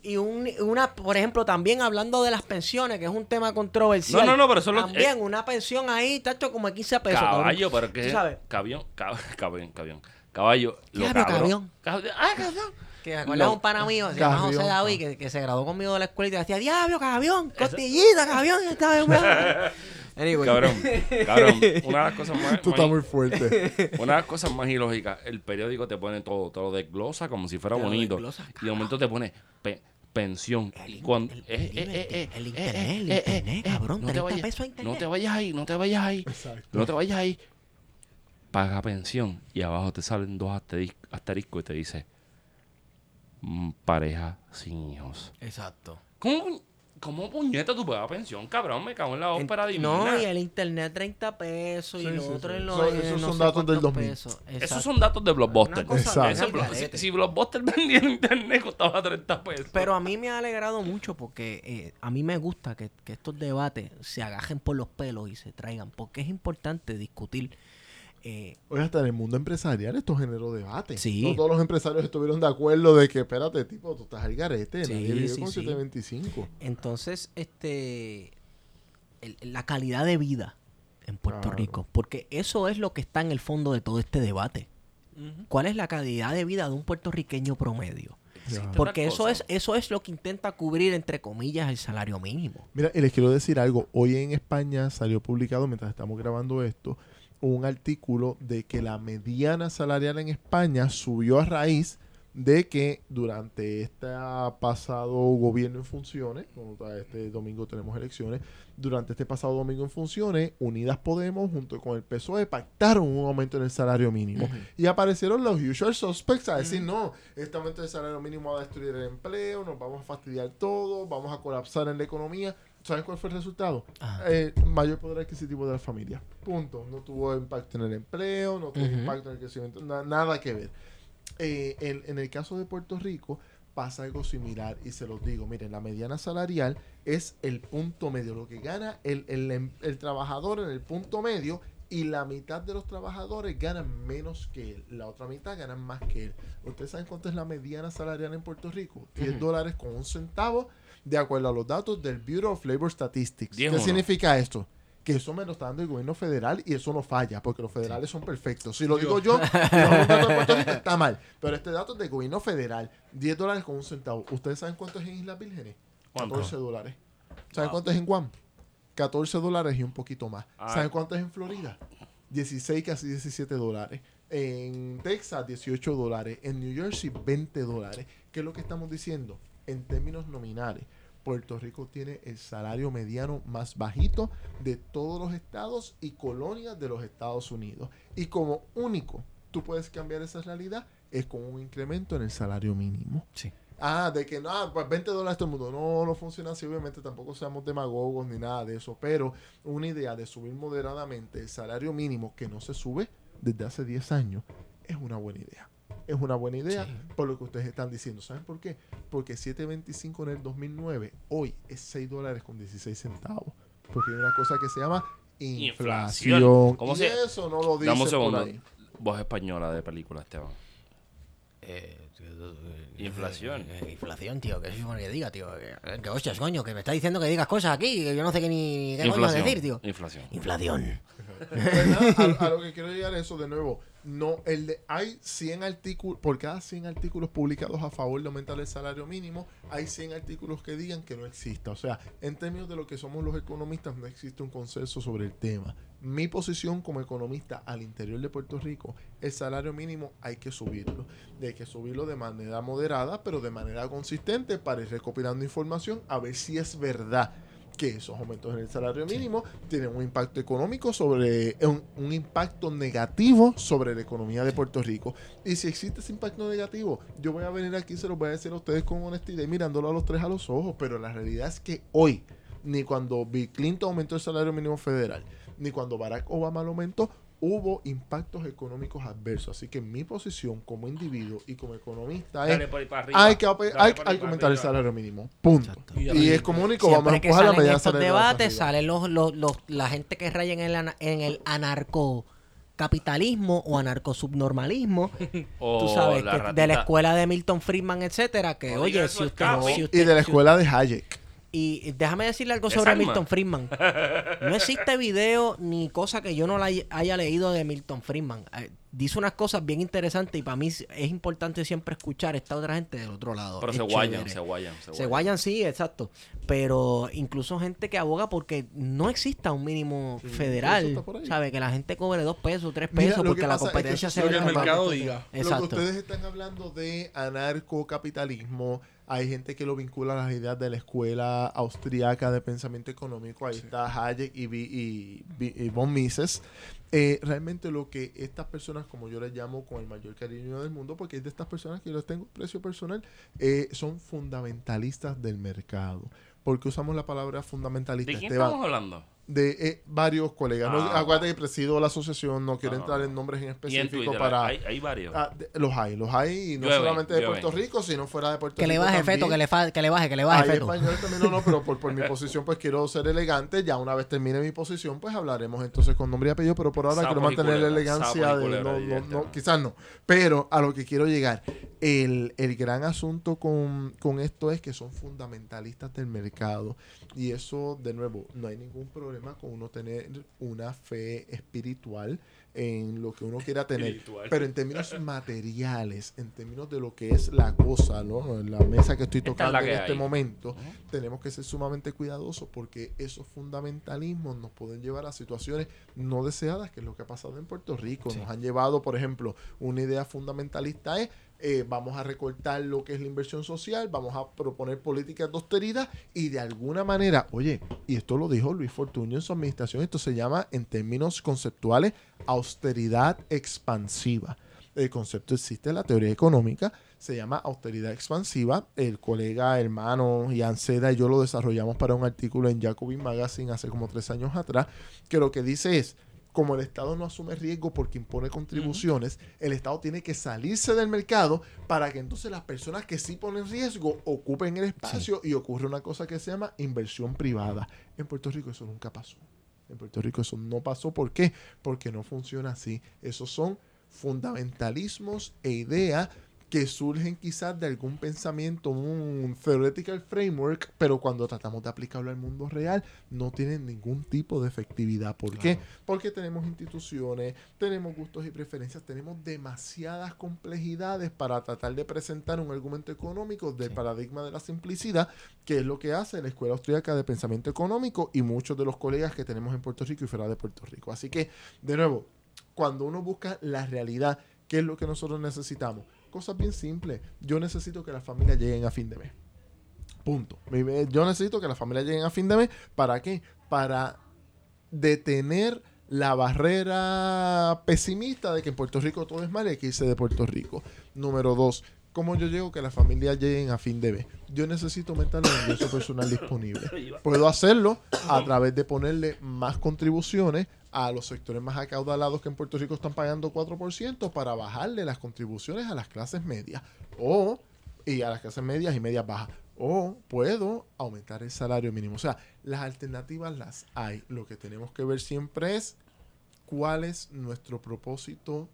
Y un, una, por ejemplo, también hablando de las pensiones, que es un tema controversial. No, no, no, pero eso es lo- También eh, una pensión ahí, tacho, como de 15 pesos. cabrón. Caballo, pero Tú que sabes, cabión, cab- cabión, cabión. Caballo, lo Diablo, cabrón. Cab- Ah, cabrón. que me Lo- un pana mío, se llama José David, ah. que, que se graduó conmigo de la escuela y te decía, diablo, cabión, costillita, weón". Anyway. Cabrón, cabrón. Una de las cosas más. Tú más- estás muy fuerte. Una de las cosas más ilógicas, el periódico te pone todo, te lo desglosa como si fuera Te bonito. desglosa, Y de momento te pone pe- pensión. El cuando, el- eh, el eh, internet, eh, eh, el eh, internet, eh, el eh, internet, eh, cabrón, no te 30 vayas, pesos a internet. No te vayas ahí, no te vayas ahí. Exacto. No te vayas ahí. Paga pensión. Y abajo te salen dos asteris- asteriscos y te dice mm, pareja sin hijos. Exacto. ¿Cómo, cómo puñeta tú pagas pensión, cabrón? Me cago en la ópera divina. No, y el internet 30 pesos y Sí, lo sí, otro sí. en los Eso- esos no son sé datos del cuántos 2000. pesos. Esos son datos de Blockbuster. Exacto. Si, si Blockbuster vendía en internet costaba 30 pesos. Pero a mí me ha alegrado mucho porque eh, a mí me gusta que, que estos debates se agajen por los pelos y se traigan, porque es importante discutir. Eh, Oye, hasta en el mundo empresarial esto generó debate. Sí. No todos los empresarios estuvieron de acuerdo de que, espérate, tipo, tú estás al garete. Sí, nadie vive sí, con sí. 725. entonces, este, el- la calidad de vida en Puerto Claro. Rico, porque eso es lo que está en el fondo de todo este debate. ¿Cuál es la calidad de vida de un puertorriqueño promedio? Porque eso es, eso es lo que intenta cubrir, entre comillas, el salario mínimo. Mira, y les quiero decir algo. Hoy en España salió publicado, mientras estamos grabando esto, un artículo de que la mediana salarial en España subió a raíz de que durante este pasado gobierno en funciones, este domingo tenemos elecciones, durante este pasado domingo en funciones, Unidas Podemos junto con el PSOE pactaron un aumento en el salario mínimo. Y aparecieron los usual suspects a decir, no, este aumento del salario mínimo va a destruir el empleo, nos vamos a fastidiar todo, vamos a colapsar en la economía. ¿Saben cuál fue el resultado? Ajá. Eh, mayor poder adquisitivo de la familia. Punto. No tuvo impacto en el empleo, no tuvo Ujú. impacto en el crecimiento, na- nada que ver. Eh, en, en el caso de Puerto Rico pasa algo similar y se los digo, miren, la mediana salarial es el punto medio, lo que gana el, el em- el trabajador en el punto medio y la mitad de los trabajadores ganan menos que él, la otra mitad ganan más que él. ¿Ustedes saben cuánto es la mediana salarial en Puerto Rico? 10 Ujú. dólares con un centavo, de acuerdo a los datos del Bureau of Labor Statistics. ¿Qué significa esto? Que eso me lo está dando el gobierno federal y eso no falla, porque los federales son perfectos. Si lo digo yo, está mal. Pero este dato es del gobierno federal, 10 dólares con un centavo. ¿Ustedes saben cuánto es en Islas Vírgenes? ¿Cuánto? 14 dólares. ¿Saben Wow. cuánto es en Guam? 14 dólares y un poquito más. Ah. ¿Saben cuánto es en Florida? 16, casi 17 dólares. En Texas, 18 dólares. En New Jersey, 20 dólares. ¿Qué es lo que estamos diciendo? En términos nominales, Puerto Rico tiene el salario mediano más bajito de todos los estados y colonias de los Estados Unidos. Y como único tú puedes cambiar esa realidad es con un incremento en el salario mínimo. Sí. Ah, de que no, pues 20 dólares todo el mundo. No, no funciona así. Obviamente tampoco seamos demagogos ni nada de eso. Pero una idea de subir moderadamente el salario mínimo que no se sube desde hace 10 años es una buena idea. Es una buena idea por lo que ustedes están diciendo. ¿Saben por qué? Porque 7.25 en el 2009, hoy es 6 dólares con 16 centavos. Porque hay una cosa que se llama inflación. Inflación. ¿Cómo y se- eso no lo un por segundo. ahí. Voz española de película, Esteban. Eh, Inflación. eh, inflación, tío. ¿Qué se supone que diga, tío? Que, que hostias, coño, que me está diciendo que digas cosas aquí que yo no sé qué ni qué coño decir, tío. Inflación. Inflación. Pues nada, a, a lo que quiero llegar es eso de nuevo. No, el de, hay 100 artículos, por cada 100 artículos publicados a favor de aumentar el salario mínimo, hay 100 artículos que digan que no exista. O sea, en términos de lo que somos los economistas, no existe un consenso sobre el tema. Mi posición como economista al interior de Puerto Rico, el salario mínimo hay que subirlo. Hay que subirlo de manera moderada, pero de manera consistente para ir recopilando información a ver si es verdad que esos aumentos en el salario mínimo tienen un impacto económico sobre un, un impacto negativo sobre la economía de Puerto Rico. Y si existe ese impacto negativo, yo voy a venir aquí y se los voy a decir a ustedes con honestidad y mirándolo a los tres a los ojos. Pero la realidad es que hoy, ni cuando Bill Clinton aumentó el salario mínimo federal, ni cuando Barack Obama lo aumentó, hubo impactos económicos adversos. Así que mi posición como individuo y como economista es arriba. hay que, hay, hay aumentar el salario mínimo. Punto. Y es como único, vamos a empujar la medida estos salarial hacia debates, salen los, los, los- la gente que raya en el, en el anarcocapitalismo o anarcosubnormalismo, O tú sabes, la que- de la escuela de Milton Friedman, etcétera, que No oye, si usted, Escapi. si Y de la escuela de Hayek. Y déjame decirle algo ¿Es sobre? Milton Friedman. No existe video ni cosa que yo no la hay- haya leído de Milton Friedman. Dice unas cosas bien interesantes y para mí es importante siempre escuchar a esta otra gente del otro lado. Pero Es se guayan, se guayan, se Se guayan. guayan, sí, exacto. Pero incluso gente que aboga porque no exista un mínimo federal. ¿Sabe? Que la gente cobre dos pesos, tres pesos porque que la pasa es que competencia eso se lo que ve el mercado diga. Lo que Exacto. ustedes están hablando de anarcocapitalismo, hay gente que lo vincula a las ideas de la escuela austriaca de pensamiento económico. Ahí está Hayek y, Vi- y, y von Mises. Eh, realmente lo que estas personas, como yo les llamo con el mayor cariño del mundo, porque es de estas personas que yo les tengo precio personal, eh, son fundamentalistas del mercado. ¿Por qué usamos la palabra fundamentalista? ¿De quién Esteban? estamos hablando? De eh, varios colegas. No, Ah. acuérdate que presido la asociación, no quiero No, no, entrar no. en nombres en Y en específico Twitter para... hay, hay varios. Ah, de- los hay, los hay, y no Llueven, solamente de. Puerto Rico, sino fuera de Puerto Que le Rico. baje también. feto, que le, fa- que le baje, que le baje Hay feto. español también, no, no, pero por, por mi posición, pues quiero ser elegante. Ya una vez termine mi posición, pues hablaremos entonces con nombre y apellido, pero por ahora Sapos quiero mantener la culebras, elegancia de. culebras, No, no, no, quizás no. Pero a lo que quiero llegar, el, el gran asunto con, con esto es que son fundamentalistas del mercado. Y eso, de nuevo, no hay ningún problema con uno tener una fe espiritual en lo que uno quiera tener. Espiritual. Pero en términos materiales, en términos de lo que es la cosa, ¿no? La mesa que estoy es tocando en este hay. momento, tenemos que ser sumamente cuidadosos porque esos fundamentalismos nos pueden llevar a situaciones no deseadas, que es lo que ha pasado en Puerto Rico. Nos han llevado, por ejemplo, una idea fundamentalista es eh, vamos a recortar lo que es la inversión social, vamos a proponer políticas de austeridad y de alguna manera, oye, y esto lo dijo Luis Fortuño en su administración, esto se llama en términos conceptuales austeridad expansiva. El concepto existe en la teoría económica, se llama austeridad expansiva. El colega, hermano Ian Seda y yo lo desarrollamos para un artículo en Jacobin Magazine hace como tres años atrás, que lo que dice es, como el Estado no asume riesgo porque impone contribuciones, el Estado tiene que salirse del mercado para que entonces las personas que sí ponen riesgo ocupen el espacio y ocurre una cosa que se llama inversión privada. En Puerto Rico eso nunca pasó. En Puerto Rico eso no pasó. ¿Por qué? Porque no funciona así. Esos son fundamentalismos e ideas que surgen quizás de algún pensamiento, un theoretical framework, pero cuando tratamos de aplicarlo al mundo real, no tienen ningún tipo de efectividad. ¿Por qué? Porque tenemos instituciones, tenemos gustos y preferencias, tenemos demasiadas complejidades para tratar de presentar un argumento económico del paradigma de la simplicidad, que es lo que hace la Escuela Austríaca de Pensamiento Económico y muchos de los colegas que tenemos en Puerto Rico y fuera de Puerto Rico. Así que, de nuevo, cuando uno busca la realidad, ¿qué es lo que nosotros necesitamos? Cosas bien simples. Yo necesito que las familias lleguen a fin de mes. Punto. Yo necesito que las familias lleguen a fin de mes. ¿Para qué? Para detener la barrera pesimista de que en Puerto Rico todo es mal y que irse de Puerto Rico. Número dos, ¿Cómo yo llego que las familias lleguen a fin de mes? Yo necesito aumentar el ingreso personal disponible. Puedo hacerlo a través de ponerle más contribuciones a los sectores más acaudalados que en Puerto Rico están pagando 4% para bajarle las contribuciones a las clases medias. O, y a las clases medias y medias bajas. O puedo aumentar el salario mínimo. O sea, las alternativas las hay. Lo que tenemos que ver siempre es cuál es nuestro propósito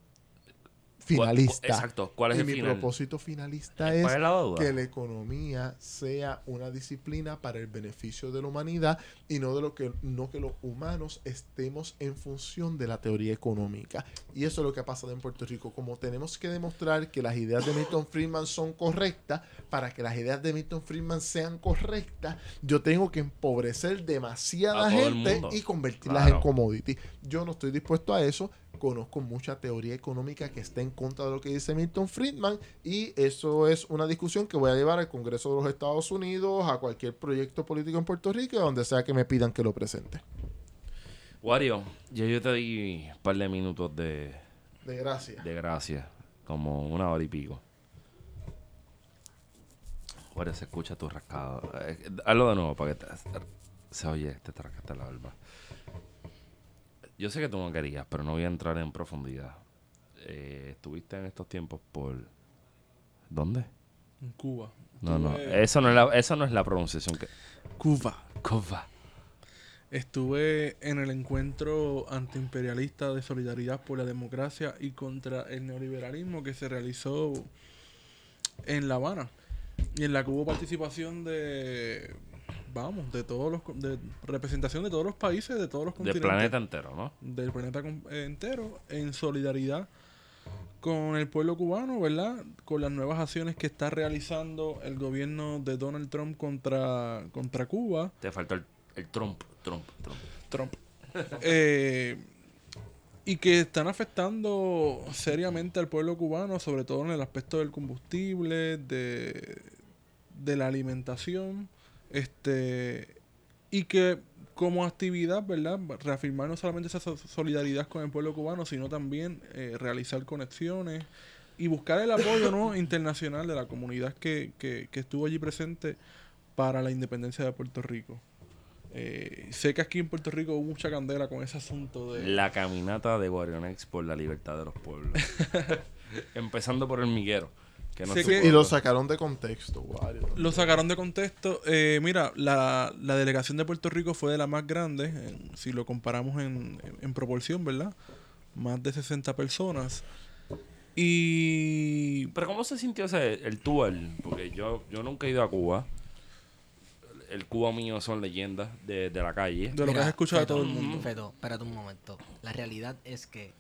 finalista. Exacto. ¿Cuál es y el mi final? propósito finalista ¿Cuál es que la economía sea una disciplina para el beneficio de la humanidad y no de lo que no que los humanos estemos en función de la teoría económica. Y eso es lo que ha pasado en Puerto Rico. Como tenemos que demostrar que las ideas de Milton Friedman son correctas, para que las ideas de Milton Friedman sean correctas, yo tengo que empobrecer demasiada gente y convertirlas Claro. en commodity. Yo no estoy dispuesto a eso. Conozco mucha teoría económica que está en contra de lo que dice Milton Friedman y eso es una discusión que voy a llevar al Congreso de los Estados Unidos, a cualquier proyecto político en Puerto Rico, donde sea que me pidan que lo presente. Wario, ya yo te di un par de minutos de, De gracia. de gracia. Como una hora y pico. Wario, se escucha tu rascado. Eh, hazlo de nuevo para que te- se oye, te rascaste la barba. Yo sé que tú no querías, pero no voy a entrar en profundidad. Eh, estuviste en estos tiempos por... ¿Dónde? En Cuba. No, no. Eso no es la, eso no es la pronunciación que... Cuba. Cuba. Estuve en el encuentro antiimperialista de solidaridad por la democracia y contra el neoliberalismo que se realizó en La Habana. Y en la que hubo participación de, vamos, de todos los, de representación de todos los países, de todos los Del continentes. planeta entero, ¿no? del planeta eh, entero en solidaridad con el pueblo cubano, ¿verdad? Con las nuevas acciones que está realizando el gobierno de Donald Trump contra, contra Cuba. Te faltó el, el Trump, Trump, Trump. Trump. Eh, y que están afectando seriamente al pueblo cubano, sobre todo en el aspecto del combustible, de, de la alimentación, este y que como actividad, ¿verdad? Reafirmar no solamente esa so- solidaridad con el pueblo cubano, sino también eh, realizar conexiones y buscar el apoyo ¿no? internacional de la comunidad que, que, que estuvo allí presente para la independencia de Puerto Rico. Eh, sé que aquí en Puerto Rico hubo mucha candela con ese asunto de... La caminata de Guarionex por la libertad de los pueblos. Empezando por el miguero. Que no Sé es tu que- Y lo sacaron de contexto, Wario. Lo sacaron de contexto. Eh, mira, la, la delegación de Puerto Rico fue de las más grandes, en- si lo comparamos en, en- en proporción, ¿verdad? Más de 60 personas. Y... Pero ¿cómo se sintió ese, el tour? Porque yo, yo nunca he ido a Cuba. El Cuba mío son leyendas de, de la calle. De lo que has escuchado de todo el mundo. Feto, espérate un momento. La realidad es que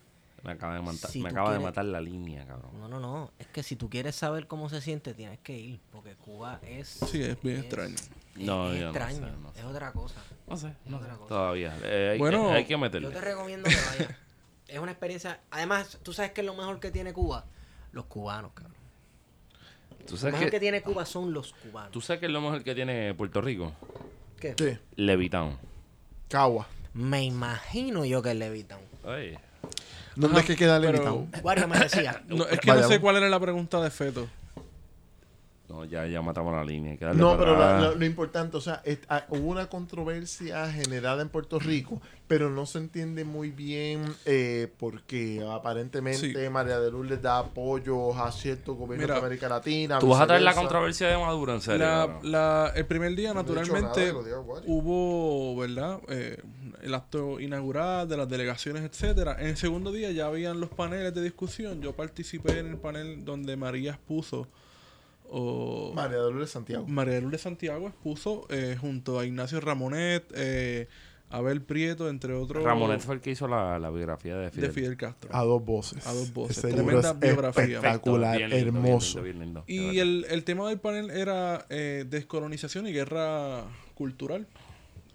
Me acaba de, matar, Si me acaba de matar la línea, cabrón. No, no, no. Es que si tú quieres saber cómo se siente, tienes que ir. Porque Cuba es. Sí, es bien extraño. es- No, es yo no sé, extraño. no sé. Es otra cosa. No sé, no sé. otra cosa. Todavía. Eh, hay, Bueno, hay que Yo meterle. te recomiendo que vayas. es una experiencia. Además, tú sabes que es lo mejor que tiene Cuba. Los cubanos, cabrón. ¿Tú Lo sabes, mejor que que, tiene Cuba son los cubanos. ¿Tú sabes qué es lo mejor que tiene Puerto Rico? ¿Qué? ¿Qué? Levitown. Cagua. Me imagino yo que es Levitown. Ay. ¿Dónde Ajá, es que queda Levitown? Wario me decía. No, es que Vaya, no sé cuál era la pregunta de Feto. No, ya, ya matamos la línea. hay que darle No, para pero atrás. lo, lo- lo importante, o sea, es- ah, hubo una controversia generada en Puerto Rico, pero no se entiende muy bien eh, porque aparentemente Sí. María de Lourdes da apoyo a ciertos gobiernos Mira, de América Latina. Tú vas a traer la controversia de Maduro, en serio. La- la- el primer día, No naturalmente, digo, hubo, ¿verdad? Eh, el acto inaugural de las delegaciones, etcétera. En el segundo día ya habían los paneles de discusión. Yo participé en el panel donde María expuso, o María de Lourdes Santiago. María de Lourdes Santiago expuso eh, junto a Ignacio Ramonet, eh, Abel Prieto, entre otros, Ramonet fue el que hizo la, la biografía de Fidel. de Fidel Castro. A dos voces. A dos voces. Ese Tremenda es biografía. espectacular, Bien lindo, bien hermoso. lindo, bien lindo, de Y el, el tema del panel era eh, descolonización y guerra cultural.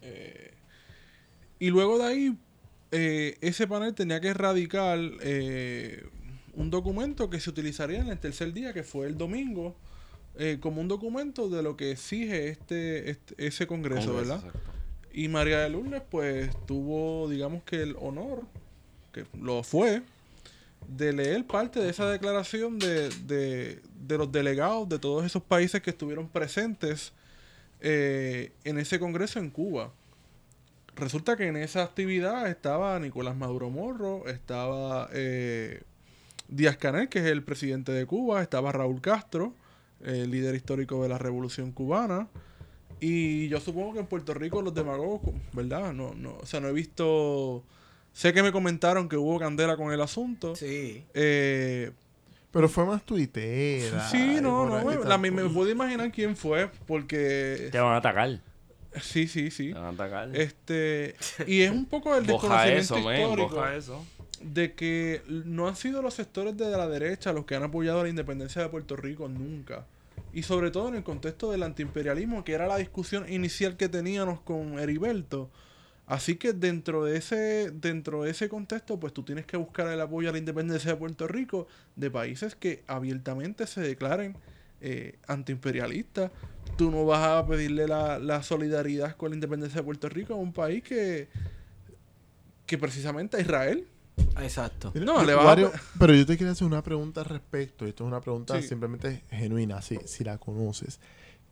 Eh, y luego de ahí, eh, ese panel tenía que erradicar eh, un documento que se utilizaría en el tercer día, que fue el domingo, eh, como un documento de lo que exige este, este- ese congreso, Congreso, ¿verdad? exacto. Y María de Lourdes, pues, tuvo, digamos que el honor, que lo fue, de leer parte de esa declaración de, de- de los delegados de todos esos países que estuvieron presentes eh, en ese congreso en Cuba. Resulta que en esa actividad estaba Nicolás Maduro Morro, estaba eh, Díaz Canel, que es el presidente de Cuba, estaba Raúl Castro, el líder histórico de la Revolución Cubana. Y yo supongo que en Puerto Rico los demagogos, ¿verdad? No, no, o sea, no he visto... Sé que me comentaron que hubo candela con el asunto. Sí. Eh, Pero fue más tuitera. sí, no, no. Me, la- me, puedo imaginar quién fue, porque... Te van a atacar. Sí, sí, sí. Te van a atacar. Este, y es un poco el Boja desconocimiento eso, histórico Boja eso. De que no han sido los sectores de la derecha los que han apoyado la independencia de Puerto Rico nunca. Y sobre todo en el contexto del antiimperialismo, que era la discusión inicial que teníamos con Heriberto. Así que dentro de ese dentro de ese contexto, pues tú tienes que buscar el apoyo a la independencia de Puerto Rico de países que abiertamente se declaren eh, antiimperialistas. Tú no vas a pedirle la, la solidaridad con la independencia de Puerto Rico a un país que, que precisamente a Israel. Exacto. No, le vas a Wario, pe- Pero yo te quería hacer una pregunta al respecto. Esto es una pregunta Sí. simplemente genuina, si, si la conoces.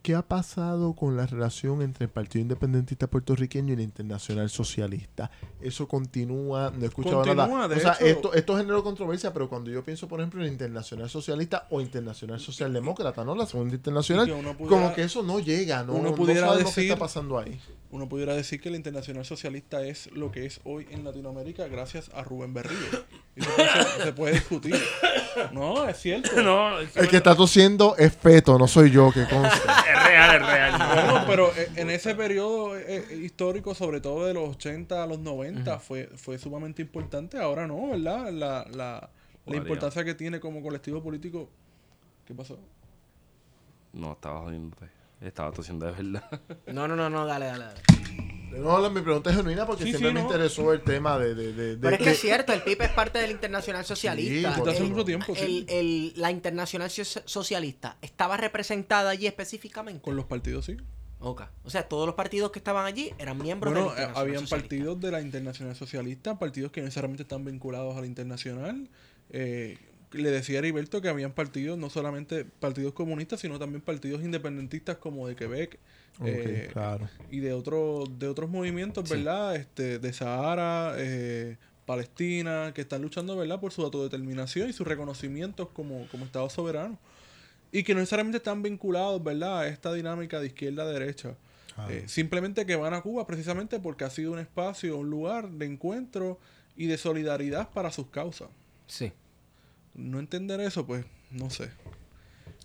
¿Qué ha pasado con la relación entre el Partido Independentista Puertorriqueño y la Internacional Socialista? Eso continúa, no he escuchado Continúa, nada. de o sea, hecho- esto, esto generó controversia, pero cuando yo pienso, por ejemplo, en Internacional Socialista o Internacional Socialdemócrata, ¿no? La segunda internacional, que pudiera- como que eso no llega, ¿no? uno no pudiera sabemos qué decir- está pasando ahí. Uno pudiera decir que la Internacional Socialista es lo que es hoy en Latinoamérica gracias a Rubén Berrío. Y eso se, se puede discutir. No, es cierto. No, es El que está tosiendo es Feto, no soy yo, que conste. es real, es real. Bueno, pero eh, en ese periodo eh, eh, histórico, sobre todo de los 80 a los 90, fue, fue sumamente importante. Ahora no, ¿verdad? La, la, la importancia que tiene como colectivo político. ¿Qué pasó? No, estaba jodiéndote. Estaba tosiendo de verdad. No, no, no, no, dale, dale. dale. No, la- mi pregunta es genuina porque Sí, siempre sí, me no. interesó el tema de... de, de- de- Pero es que es cierto, el PIB es parte del Internacional Socialista. Sí, desde hace mucho tiempo, sí. el- el- la Internacional So- Socialista estaba representada allí específicamente. Con los partidos, sí. Ok. O sea, todos los partidos que estaban allí eran miembros Bueno, de eh, la Internacional habían Socialista. partidos de la Internacional Socialista, partidos que necesariamente están vinculados a la Internacional. Eh, le decía a Heriberto que habían partidos, no solamente partidos comunistas, sino también partidos independentistas como de Quebec eh, claro. y de, otro, de otros movimientos, Sí. ¿verdad? Este, de Sahara, eh, Palestina, que están luchando, ¿verdad? Por su autodeterminación y sus reconocimientos como, como Estado soberano. Y que no necesariamente están vinculados, ¿verdad? A esta dinámica de izquierda-derecha. Ah. Eh, simplemente que van a Cuba precisamente porque ha sido un espacio, un lugar de encuentro y de solidaridad para sus causas. Sí. No entender eso, pues, no sé.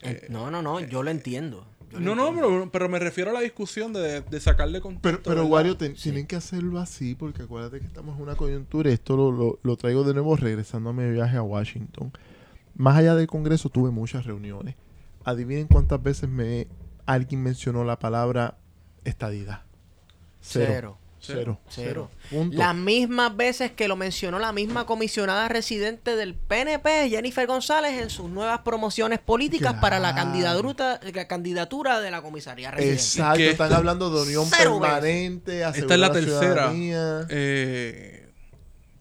Eh, no, no, no, yo lo entiendo. Yo lo No, no, pero, pero me refiero a la discusión de, de sacarle contexto. Pero, pero. Wario, ten- tienen que hacerlo así porque acuérdate que estamos en una coyuntura. y Esto lo, lo- lo traigo de nuevo regresando a mi viaje a Washington. Más allá del Congreso tuve muchas reuniones. Adivinen cuántas veces me alguien mencionó la palabra estadidad. Cero. Cero. Cero. Punto. Las mismas veces que lo mencionó la misma comisionada residente del PNP, Jennifer González, en sus nuevas promociones políticas para la candidatura, la candidatura de la comisaría residente. Exacto, Que están hablando de unión Cero permanente, Esta es la la tercera eh,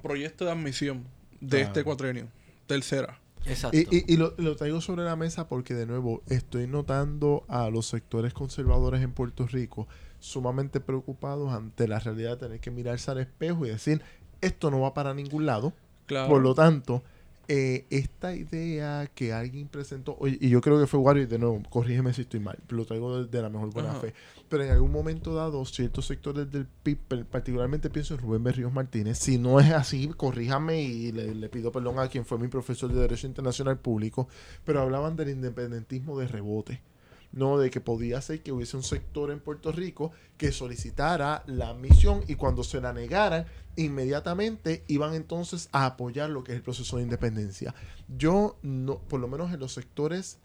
proyecto de admisión de Claro. este cuatrienio. Tercera. Exacto. Y, y- y lo, lo traigo sobre la mesa porque, de nuevo, estoy notando a los sectores conservadores en Puerto Rico sumamente preocupados ante la realidad de tener que mirarse al espejo y decir, esto no va para ningún lado. Claro. Por lo tanto, eh, esta idea que alguien presentó, y yo creo que fue Wario, y de nuevo, corrígeme si estoy mal, lo traigo de, de la mejor buena Ajá. fe, pero en algún momento dado, ciertos sectores del PIB, particularmente pienso en Rubén Berríos Martínez, si no es así, corríjame y le, le pido perdón a quien fue mi profesor de Derecho Internacional Público, pero hablaban del independentismo de rebote. No, de que podía ser que hubiese un sector en Puerto Rico que solicitara la admisión y cuando se la negaran, inmediatamente iban entonces a apoyar lo que es el proceso de independencia. Yo, no, por lo menos en los sectores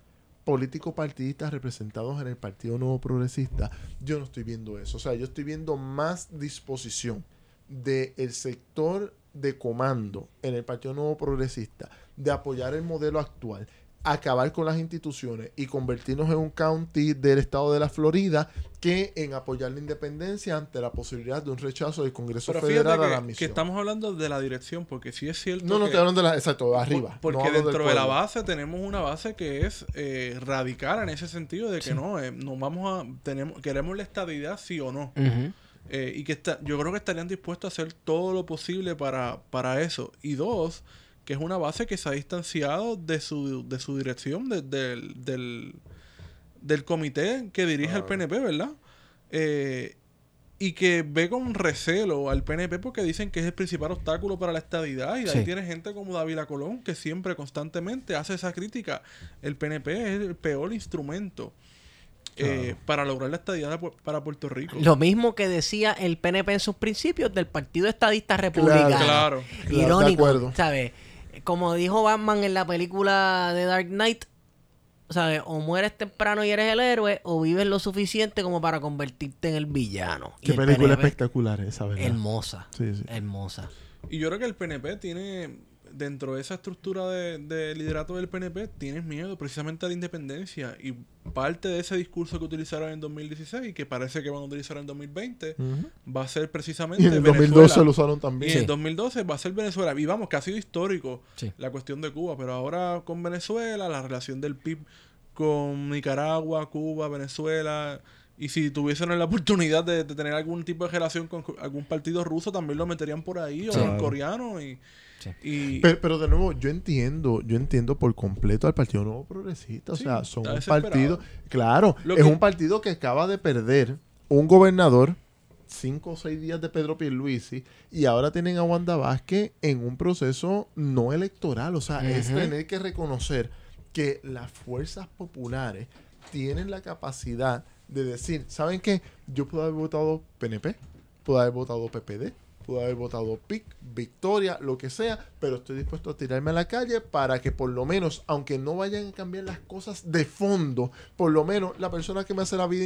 políticos partidistas representados en el Partido Nuevo Progresista, yo no estoy viendo eso. O sea, yo estoy viendo más disposición del sector de comando en el Partido Nuevo Progresista de apoyar el modelo actual acabar con las instituciones y convertirnos en un county del estado de la Florida que en apoyar la independencia ante la posibilidad de un rechazo del Congreso Pero Federal fíjate a la que, que misión. estamos hablando de la dirección, porque sí es cierto No, no que- te hablan de la... Exacto, arriba. Por- Porque dentro de la base tenemos una base que es eh, radical en ese sentido de que no, eh, no vamos a tenemos queremos la estadidad sí o no. Eh, y que está, yo creo que estarían dispuestos a hacer todo lo posible para, para eso. Y dos, que es una base que se ha distanciado de su, de su dirección, de- del, del, del comité que dirige el PNP, ¿verdad? Eh, y que ve con recelo al PNP porque dicen que es el principal obstáculo para la estadidad. Y de ahí tiene gente como Dávila Colón que siempre, constantemente hace esa crítica. El PNP es el peor instrumento eh, para lograr la estadidad para Puerto Rico. Lo mismo que decía el PNP en sus principios del Partido Estadista Republicano. Claro. Claro, de Irónico, acuerdo. ¿sabes? Como dijo Batman en la película de Dark Knight, ¿sabes? O mueres temprano y eres el héroe, o vives lo suficiente como para convertirte en el villano. Qué el película PNP, espectacular esa, ¿verdad? Hermosa. Sí, sí. Hermosa. Y yo creo que el PNP tiene, dentro de esa estructura de, de liderato del PNP, tienes miedo precisamente a la independencia. Y parte de ese discurso que utilizaron en 2016 y que parece que van a utilizar en 2020 Ujú. va a ser precisamente Y en el Venezuela. 2012 lo usaron Y también. en el Sí. 2012 va a ser Venezuela. Y vamos, que ha sido histórico Sí. la cuestión de Cuba. Pero ahora con Venezuela, la relación del PIB con Nicaragua, Cuba, Venezuela. Y si tuviesen la oportunidad de, de tener algún tipo de relación con algún partido ruso, también lo meterían por ahí, o Sí. con coreano. Y, Sí. y- Pero, pero de nuevo, yo entiendo, yo entiendo por completo al Partido Nuevo Progresista. O Sí, sea, son un partido. Claro, Lo es que- un partido que acaba de perder un gobernador cinco o seis días de Pedro Pierluisi y ahora tienen a Wanda Vázquez en un proceso no electoral. O sea, es tener que reconocer que las fuerzas populares tienen la capacidad de decir, ¿saben qué? Yo puedo haber votado PNP, puedo haber votado PPD, pudo haber votado PIC, Victoria, lo que sea, pero estoy dispuesto a tirarme a la calle para que por lo menos, aunque no vayan a cambiar las cosas de fondo, por lo menos la persona que me hace la vida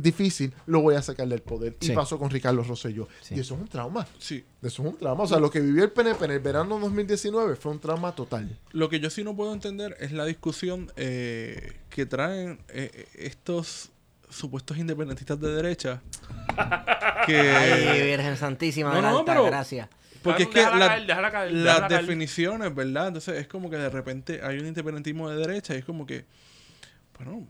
difícil, lo voy a sacar del poder. Sí. Y pasó con Ricardo Rosselló. Sí. Y eso es un trauma. Sí. Eso es un trauma. O sea, lo que vivió el PNP en el verano 2019 fue un trauma total. Lo que yo sí no puedo entender es la discusión eh, que traen eh, eh, estos supuestos independentistas de derecha. que Ay, Virgen Santísima No, de la no, alta pero- gracia. Porque es que la- caer, déjala caer, las caer. definiciones, ¿verdad? Entonces es como que de repente hay un independentismo de derecha y es como que, bueno,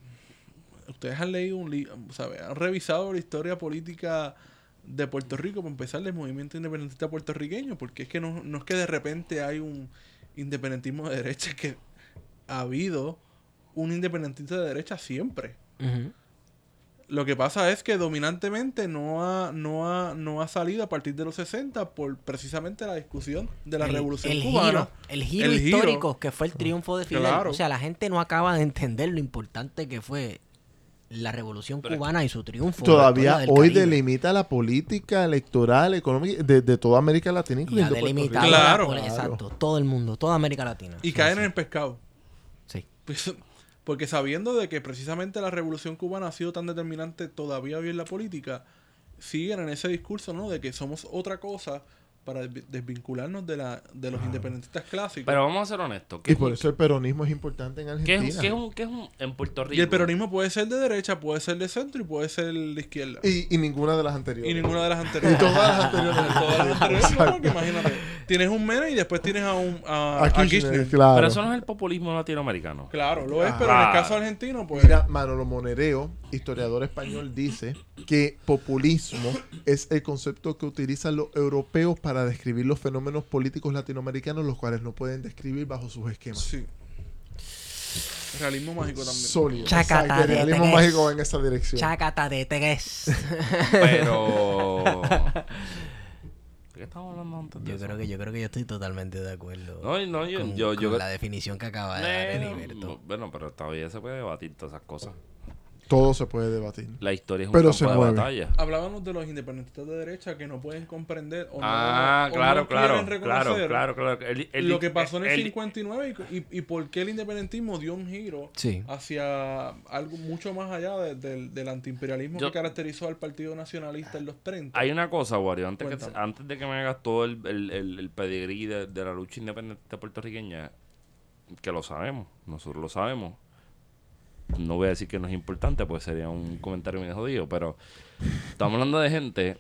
ustedes han leído un libro, ¿sabes? Han revisado la historia política de Puerto Rico para empezar del movimiento independentista puertorriqueño, porque es que no, no es que de repente hay un independentismo de derecha, es que ha habido un independentista de derecha siempre. Ujú. Lo que pasa es que dominantemente no ha, no ha, no ha salido a partir de los 60 por precisamente la discusión de la el, revolución el cubana. Giro, el giro El giro. histórico que fue el triunfo de Fidel. Claro. O sea, la gente no acaba de entender lo importante que fue la revolución cubana y su triunfo. la Todavía hoy Caribe. delimita la política electoral, económica de, de toda América Latina, Y ha incluyendo Rico. delimitado Claro. la Exacto, todo el mundo, toda América Latina. Y Sí, caen sí. en el pescado. Sí. Pues, porque sabiendo de que precisamente la revolución cubana ha sido tan determinante todavía hoy en la política, siguen en ese discurso, ¿no? De que somos otra cosa para desvi- desvincularnos de, la, de los independentistas clásicos. Pero vamos a ser honestos. ¿qué Y por un- eso el peronismo es importante en ¿Qué Argentina. es, qué es un, qué es un- en Puerto Rico? y el peronismo puede ser de derecha, puede ser de centro y puede ser de izquierda. Y, y ninguna de las anteriores. Y ninguna de las Y anteriores. todas las anteriores. Todas las anteriores, no, porque imagínate. Tienes un Menem y después tienes a, un, a, A a Kirchner, Kirchner. claro. Pero eso no es el populismo latinoamericano. Claro, lo es, Ah. pero en el caso argentino, pues... Mira, Manolo Monereo, historiador español, dice que populismo es el concepto que utilizan los europeos para describir los fenómenos políticos latinoamericanos, los cuales no pueden describir bajo sus esquemas. Sí. Realismo mágico también. Sólido. Chacata de realismo tres. mágico va en esa dirección. Chácata de tres. Pero. ¿De qué estamos hablando antes de Yo eso? creo que yo creo que yo estoy totalmente de acuerdo. No, no, yo. con, yo, yo con la definición que acaba de dar Bueno, Heriberto. bueno, pero todavía se puede debatir todas esas cosas. Todo se puede debatir. La historia es un Pero campo se de mueve. batalla. Hablábamos de los independentistas de derecha que no pueden comprender o no, Ah, o claro, no claro, quieren claro, reconocer claro, claro. El- el- lo que pasó en el, el- 59 y, y- y por qué el independentismo dio un giro Sí. hacia algo mucho más allá de- del- del antiimperialismo Yo- que caracterizó al Partido Nacionalista en los 30. Hay una cosa, Wario, antes, que, antes de que me hagas todo el, el, el, el pedigrí de, de la lucha independiente puertorriqueña, que lo sabemos, nosotros lo sabemos. No voy a decir que no es importante, pues sería un comentario muy jodido, pero estamos hablando de gente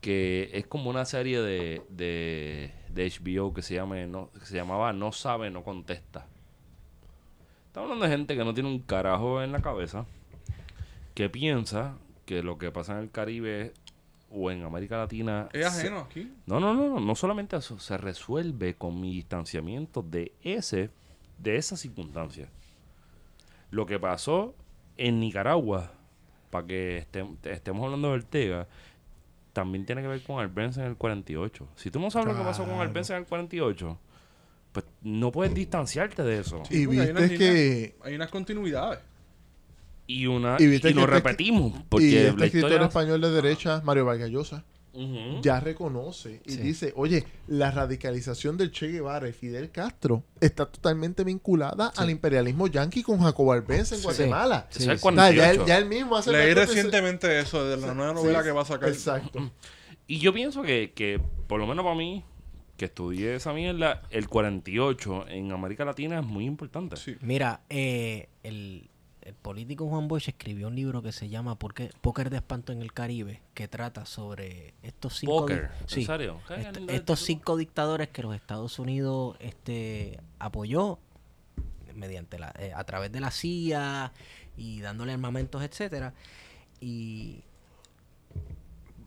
que es como una serie de, de, de HBO que se, llame, no, que se llamaba No sabe, no contesta. Estamos hablando de gente que no tiene un carajo en la cabeza, que piensa que lo que pasa en el Caribe o en América Latina... Es se- ajeno aquí. no, no, no, no, no solamente eso, se resuelve con mi distanciamiento de ese, de esa circunstancia. Lo que pasó en Nicaragua, para que estem- te- estemos hablando de Ortega, también tiene que ver con Albense en el 48. Si tú no sabes lo que pasó con Claro. Albense en el 48, pues no puedes distanciarte de eso. Y Porque hay unas viste que... Hay unas continuidades. Y una Y y, viste que lo este- repetimos, y porque este la escritor historia... español de derecha, Mario Vargas Llosa, Ya reconoce y Sí. dice, oye, la radicalización del Che Guevara y Fidel Castro está totalmente vinculada al imperialismo yanqui con Jacobo Arbenz en Sí. Guatemala. O sea, ya, 48. él, ya él mismo hace Leí recientemente eso de la nueva Sí, novela que va a sacar. Exacto. Y yo pienso que, que, por lo menos para mí, que estudié esa mierda, el 48 en América Latina es muy importante. Sí. Mira, eh, el, el político Juan Bosch escribió un libro que se llama ¿Por qué- Póker de Espanto en el Caribe, que trata sobre estos cinco... Póker, di- ¿en sí, estos cinco dictadores que los Estados Unidos este, apoyó mediante la, eh, a través de la CIA y dándole armamentos, etcétera. Y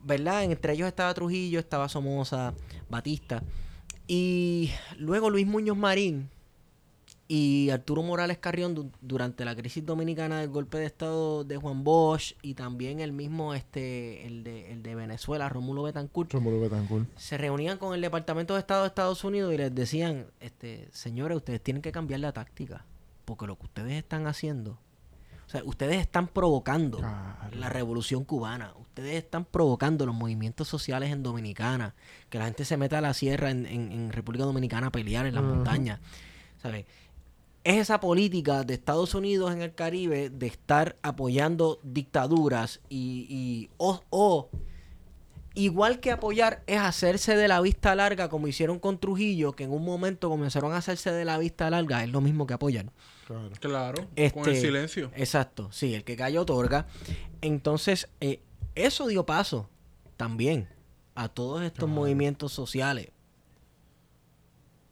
¿verdad? Entre ellos estaba Trujillo, estaba Somoza, Batista. Y luego Luis Muñoz Marín y Arturo Morales Carrión du- durante la crisis dominicana del golpe de estado de Juan Bosch y también el mismo este el de, el de Venezuela, Rómulo Betancourt, se reunían con el Departamento de Estado de Estados Unidos y les decían, este, señores, ustedes tienen que cambiar la táctica, porque lo que ustedes están haciendo, o sea, ustedes están provocando Claro. la revolución cubana, ustedes están provocando los movimientos sociales en Dominicana, que la gente se meta a la sierra en, en- en República Dominicana a pelear en las montañas, ¿sabes? Es esa política de Estados Unidos en el Caribe de estar apoyando dictaduras y, y o, o Igual que apoyar es hacerse de la vista larga, como hicieron con Trujillo, que en un momento comenzaron a hacerse de la vista larga, es lo mismo que apoyar. Claro. Claro. Con Este, el silencio. Exacto, sí, el que calla otorga. Entonces, eh, eso dio paso también a todos estos movimientos sociales.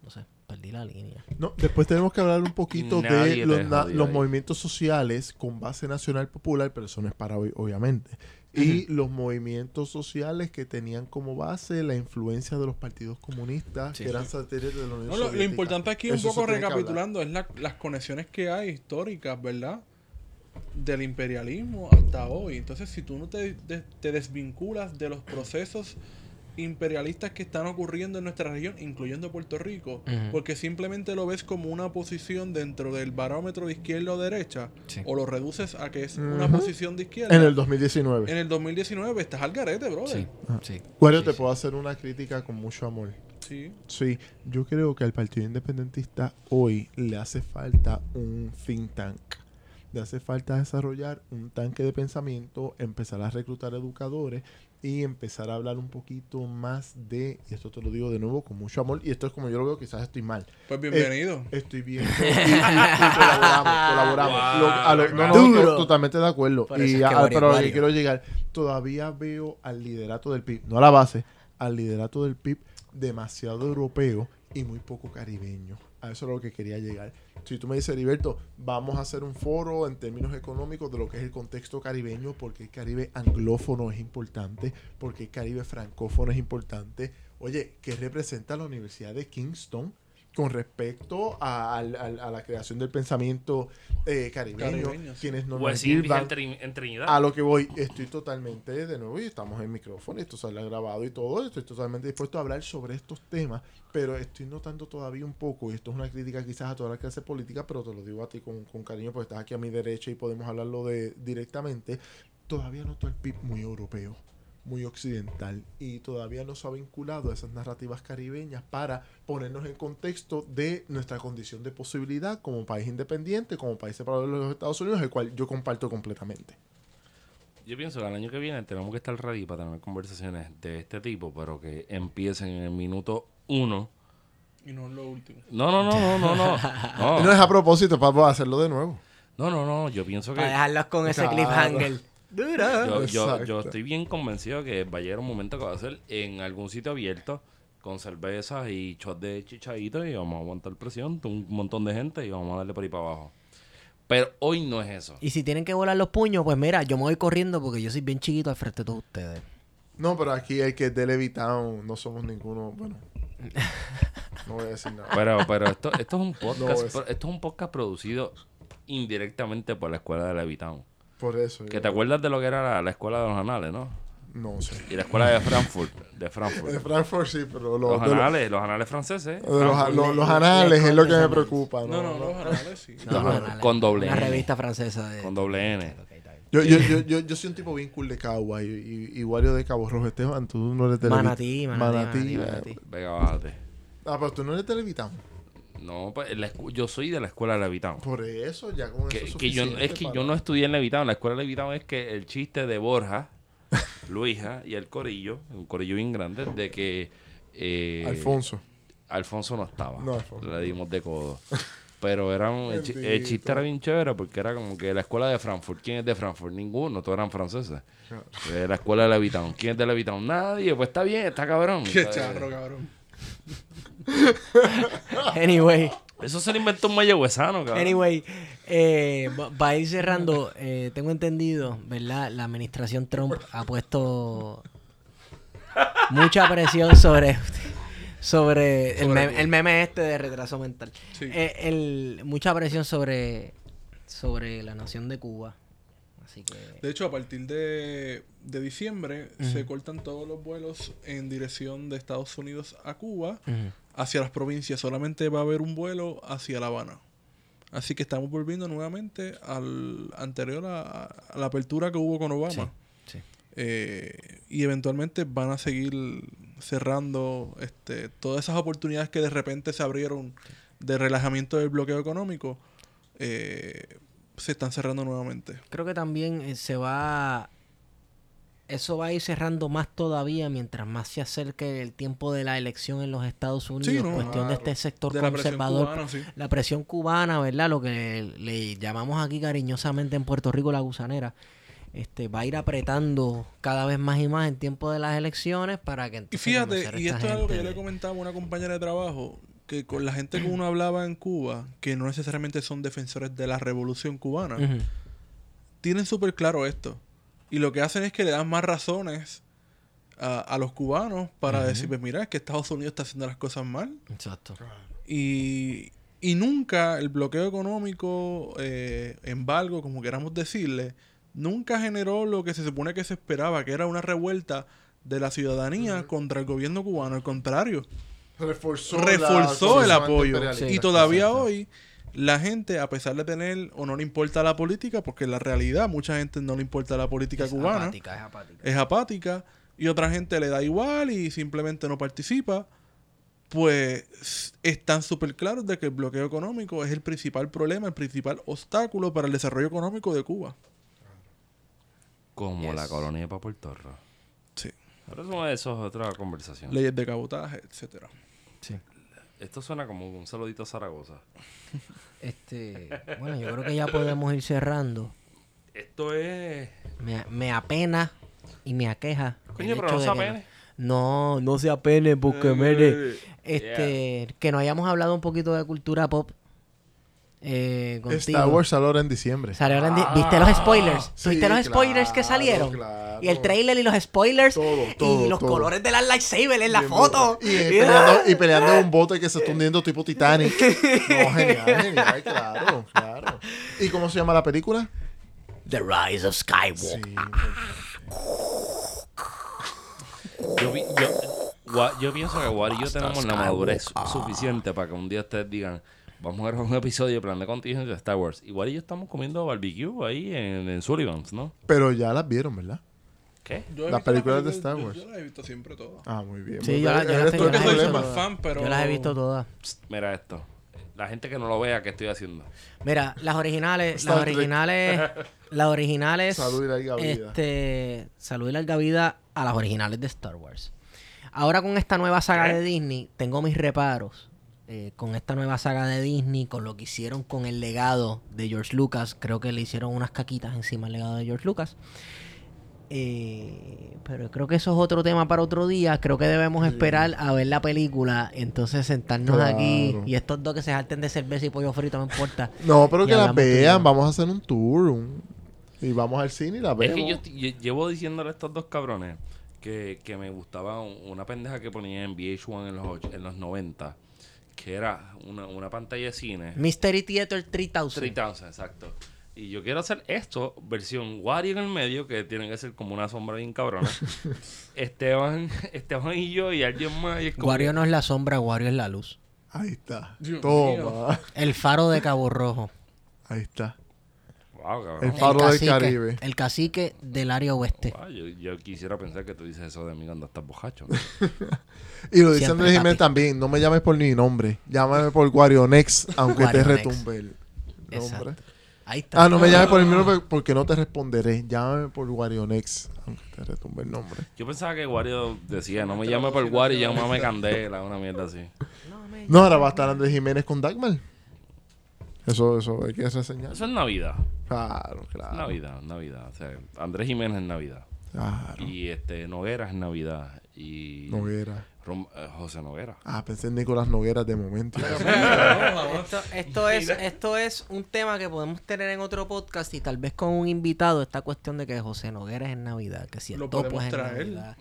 No sé, perdí la línea. No, después tenemos que hablar un poquito de los, na- movimientos sociales con base nacional popular, pero eso no es para hoy, obviamente. Y los movimientos sociales que tenían como base la influencia de los partidos comunistas, Sí. que eran satélites de la Unión No, lo, importante aquí, un poco recapitulando, es la- las conexiones que hay históricas, ¿verdad? Del imperialismo hasta hoy. Entonces, si tú no te, de- te desvinculas de los procesos imperialistas que están ocurriendo en nuestra región, incluyendo Puerto Rico, porque simplemente lo ves como una posición dentro del barómetro de izquierda o derecha, Sí. o lo reduces a que es una posición de izquierda. En el 2019. En el 2019 estás al garete, brother. sí. Bueno, Sí, te sí. puedo hacer una crítica con mucho amor. Sí. Sí, yo creo que al Partido Independentista hoy le hace falta un think tank. Le hace falta desarrollar un tanque de pensamiento, empezar a reclutar educadores y empezar a hablar un poquito más de, y esto te lo digo de nuevo con mucho amor, y esto es como yo lo veo, quizás estoy mal. Pues bienvenido. Estoy y colaboramos, colaboramos. Totalmente de acuerdo. Por Y a- pero a lo que quiero llegar, todavía veo al liderato del PIB, no a la base, al liderato del PIB demasiado europeo y muy poco caribeño. A eso es lo que quería llegar. Si tú me dices, Heriberto, vamos a hacer un foro en términos económicos de lo que es el contexto caribeño, porque el Caribe anglófono es importante, porque el Caribe francófono es importante. Oye, ¿qué representa la Universidad de Kingston con respecto a, la creación del pensamiento eh, caribeño? Caribeño, sí. Quienes no en Trinidad. a lo que voy, estoy totalmente, de nuevo, y estamos en micrófono, esto sale grabado y todo, estoy totalmente dispuesto a hablar sobre estos temas, pero estoy notando todavía un poco, y esto es una crítica quizás a toda la clase política, pero te lo digo a ti con, con cariño, porque estás aquí a mi derecha y podemos hablarlo de directamente, todavía noto el PIB muy europeo, muy occidental, y todavía no se ha vinculado a esas narrativas caribeñas para ponernos en contexto de nuestra condición de posibilidad como país independiente, como país separado de los Estados Unidos, el cual yo comparto completamente. Yo pienso que el año que viene tenemos que estar ready para tener conversaciones de este tipo, pero que empiecen en el minuto uno Y no es lo último. No, no, no, no, no, no. No No, es a propósito, para hacerlo de nuevo. no, no, no, yo pienso que... Para dejarlos con ese Claro. cliffhanger. Dura. Yo, yo, estoy bien convencido que va a llegar un momento que va a ser en algún sitio abierto con cervezas y shots de chichadito y vamos a aguantar presión, un montón de gente y vamos a darle por ahí para abajo. Pero hoy no es eso. Y si tienen que volar los puños, pues mira, yo me voy corriendo porque yo soy bien chiquito al frente de todos ustedes. No, pero aquí el que es de Levitown no somos ninguno. Bueno, no voy a decir nada. Pero, pero esto, esto es un podcast, No, esto es un podcast producido indirectamente por la escuela de Levitown. Por eso. Que yo- te acuerdas de lo que era la, la escuela de los anales, ¿no? No sé. Y la escuela de Frankfurt, de De Frankfurt. Frankfurt sí, pero lo- Los anales, los anales franceses. los, Frankfurt. los- los anales es lo que me preocupa. No, no, los anales sí. No, no, no, con doble Una N. revista francesa de... Con doble N. Yo, yo, yo, yo, yo soy un tipo bien cool de Cagua y, y, y Wario de Cabo Rojo. Esteban, tú no eres de Manatí, manatí, Manatí, manatí, eh. manatí. Venga, bájate. Ah, pero tú no eres de Levitown. No, pues la yo soy de la escuela de Levitown. Por eso, ya con Que, eso es que yo, es que para- yo no estudié en Levitown. La escuela de Levitown es que el chiste de Borja, Luisa y el corillo, un corillo bien grande, de que... eh, Alfonso. Alfonso no estaba. No, Alfonso. Le dimos de codo. Pero era un, el, chiste era bien chévere porque era como que la escuela de Frankfurt. ¿Quién es de Frankfurt? Ninguno, todos eran franceses. Eh, la escuela de Levitown. ¿Quién es de Levitown? Nadie. Pues está bien, está cabrón. Qué charro, cabrón. Anyway, Eso se lo inventó un mayagüezano, cabrón. anyway, eh, va- va a ir cerrando. eh, tengo entendido, ¿verdad? La administración Trump ha puesto mucha presión sobre sobre el, meme, el meme este de retraso mental. Sí. Eh, el- mucha presión sobre sobre la nación de Cuba. Así que De hecho, a partir de, de diciembre se cortan todos los vuelos en dirección de Estados Unidos a Cuba hacia las provincias. Solamente va a haber un vuelo hacia La Habana. Así que estamos volviendo nuevamente al anterior a, a la apertura que hubo con Obama. sí. Eh, y eventualmente van a seguir cerrando este, todas esas oportunidades que de repente se abrieron de relajamiento del bloqueo económico. eh, se están cerrando nuevamente. Creo que también eh, se va. Eso va a ir cerrando más todavía mientras más se acerque el tiempo de la elección en los Estados Unidos. no, cuestión de este sector De la presión conservador. cubana, sí. La presión cubana, ¿verdad? Lo que le, llamamos aquí cariñosamente en Puerto Rico la gusanera. Este, va a ir apretando cada vez más y más en tiempo de las elecciones para que Y fíjate, y esto es algo que yo le comentaba a una compañera de trabajo, que con la gente que uno hablaba en Cuba, que no necesariamente son defensores de la revolución cubana, tienen súper claro esto. Y lo que hacen es que le dan más razones a, a los cubanos para decir, pues mira, es que Estados Unidos está haciendo las cosas mal. Exacto. Y, y nunca el bloqueo económico, eh, embargo, como queramos decirle, nunca generó lo que se supone que se esperaba, que era una revuelta de la ciudadanía contra el gobierno cubano. Al contrario, Reforzó, reforzó la- el apoyo. y todavía exacto. hoy, la gente, a pesar de tener o no le importa la política, porque en la realidad mucha gente no le importa la política Es cubana, apática, es apática. es apática, y otra gente le da igual y simplemente no participa, pues están súper claros de que el bloqueo económico es el principal problema, el principal obstáculo para el desarrollo económico de Cuba. Como la colonia de Papuertorro. Sí. Pero eso, eso es otra conversación. Leyes de cabotaje, etcétera. Sí. Esto suena como un saludito a Zaragoza. Este, bueno, yo creo que ya podemos ir cerrando. Esto es... Me, me apena y me aqueja. Coño, pero no se apene. No, no se apene porque mire, Eh, este, que no hayamos hablado un poquito de cultura pop eh. Star Wars sale ahora en diciembre. En di- ¿Viste los spoilers? Ah, Sí, ¿Viste los spoilers que salieron? claro. Y el trailer y los spoilers Todo, y los todo. colores de las lightsabers en la Bien foto. Y, eh, peleando, y peleando en un bote que se está hundiendo tipo Titanic. No, genial, genial, claro, claro. ¿Y cómo se llama la película? The Rise of Skywalker. Sí, Yo, vi- yo, pienso que Wari y yo tenemos la madurez suficiente para que un día ustedes digan, vamos a grabar un episodio de plan de contingencia de Star Wars. Y yo estamos comiendo barbecue ahí en, en Sullivan's, ¿no? pero ya las vieron, ¿verdad? ¿Qué? Yo Las películas de Star yo- Wars. Yo, las he visto siempre todas. Ah, muy bien. Sí, muy yo, la- bien. yo las el yo las he visto todas. fan, pero- Yo las he visto todas. Psst, mira esto. La gente que no lo vea, ¿qué estoy haciendo? Mira, las originales, las originales, las originales. Salud y larga vida. Este, salud y larga vida a las originales de Star Wars. Ahora con esta nueva saga ¿Qué? de Disney, tengo mis reparos eh, con esta nueva saga de Disney, con lo que hicieron con el legado de George Lucas. Creo que le hicieron unas caquitas encima al legado de George Lucas. Eh, pero creo que eso es otro tema para otro día. Creo que debemos esperar a ver la película. Entonces sentarnos Claro. aquí y estos dos que se salten de cerveza y pollo frito, no importa. No, pero que la vean. Vamos a hacer un tour. un- y vamos al cine y la Es vemos. que yo, llevo diciéndole a estos dos cabrones que, que me gustaba un- una pendeja que ponía en VH1 en los, en los 90, que era una, una pantalla de cine. Mystery Theater 3000. 3000, exacto. Y yo quiero hacer esto, versión Wario en el medio, que tiene que ser como una sombra bien cabrona. Esteban, Esteban y yo y alguien más. Y es como Wario que- no es la sombra, Wario es la luz. Ahí está. Dios Toma. El faro de Cabo Rojo. Ahí está. Wow, cabrón. El faro del cacique- Caribe. El cacique del área oeste. Wow, yo, yo quisiera pensar que tú dices eso de mí cuando estás bojacho. Y lo dice Andrés Jiménez también. No me llames por mi nombre. Llámame por Guarionex, aunque te Guarionex. retumbe el nombre. Exacto. Ahí está. Ah, no me llames por el mi nombre porque no te responderé. Llámame por Guarionex, aunque te retumbe el nombre. Yo pensaba que Wario decía, no me llame por Wario, llámame Candela, una mierda así. No, ahora va a estar Andrés Jiménez con Dagmar. Eso, eso hay que reseñar. Eso es Navidad. Claro, claro. Navidad, Navidad. O sea, Andrés Jiménez es Navidad. Claro. Y este Noguera es Navidad. Y Noguera. Rom- eh, José Noguera. Ah, pensé en Nicolás Noguera de momento. Esto, esto es, esto es un tema que podemos tener en otro podcast y tal vez con un invitado. Esta cuestión de que José Noguera es en Navidad, que si el Lo topo podemos es en traer. Navidad,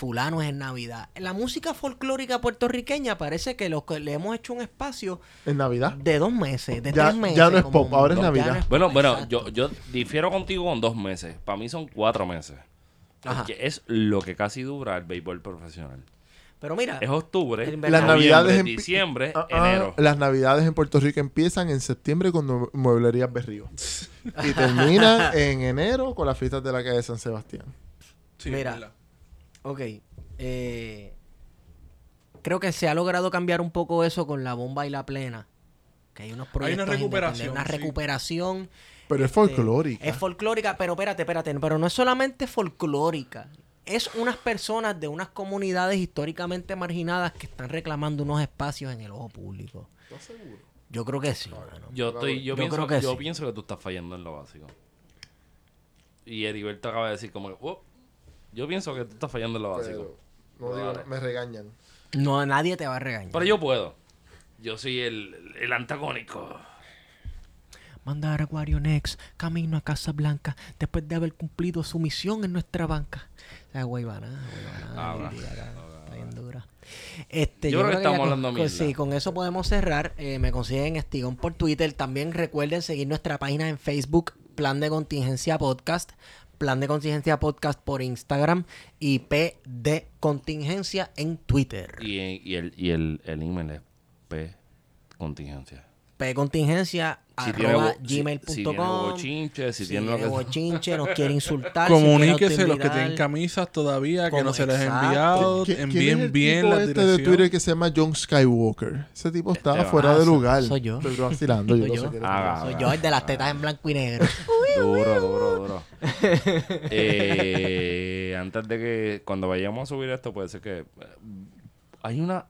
Fulano es en Navidad. La música folclórica puertorriqueña parece que lo que le hemos hecho un espacio En Navidad. de dos meses, de Ya- tres meses. ya no es pop, ahora es Navidad. no es Bueno, pop, bueno, exacto. yo, yo difiero contigo con dos meses. Para mí son cuatro meses. Ajá. Que es lo que casi dura el béisbol profesional. Pero mira, Es octubre, Las navidades en- diciembre, Ah, ah, enero. las navidades en Puerto Rico empiezan en septiembre con Mueblerías Berrío. y terminan en enero con las fiestas de la calle de San Sebastián. Sí, Mira. Ok. eh, creo que se ha logrado cambiar un poco eso con la bomba y la plena. Que hay unos proyectos. recuperación, independientes, Una sí. recuperación. Pero es este, folclórica. Es folclórica, pero espérate, espérate. Pero no es solamente folclórica. Es unas personas de unas comunidades históricamente marginadas que están reclamando unos espacios en el ojo público. Yo creo que sí. Yo, estoy, yo, Yo pienso, creo que yo sí. pienso que tú estás fallando en lo básico. Y Heriberto acaba de decir como que, "Oh, yo pienso que tú estás fallando en lo básico. Pero, no digo, me regañan. No, nadie te va a regañar. Pero yo puedo. Yo soy el, el antagónico. Mandar a Guarionex camino a Casa Blanca después de haber cumplido su misión en nuestra banca. La guaybana, guaybana, Ah, el va. día acá, está bien dura. Este, Yo creo que estamos hablando con-. Sí, con eso podemos cerrar. Eh, me consiguen Estigón por Twitter. También recuerden seguir nuestra página en Facebook, Plan de Contingencia Podcast. Plan de Contingencia Podcast por Instagram y P de Contingencia en Twitter. Y, y el, y el, el email es P contingencia. P Contingencia arroba bo- si- si tiene gmail.com. bochinche, si Si tiene lo tiene que bochinche, nos quiere insultar. Comuníquese los que tienen camisas todavía, que no se les ha enviado. ¿Qui- ¿Quién Envíen bien la este dirección. de Twitter que se llama John Skywalker? Ese tipo está Este fuera de lugar. soy yo. Estoy vacilando. Soy yo. Ah, Soy yo, el de las tetas en blanco y negro. Duro, duro, duro. Eh, antes de que cuando vayamos a subir esto, puede ser que eh, hay una.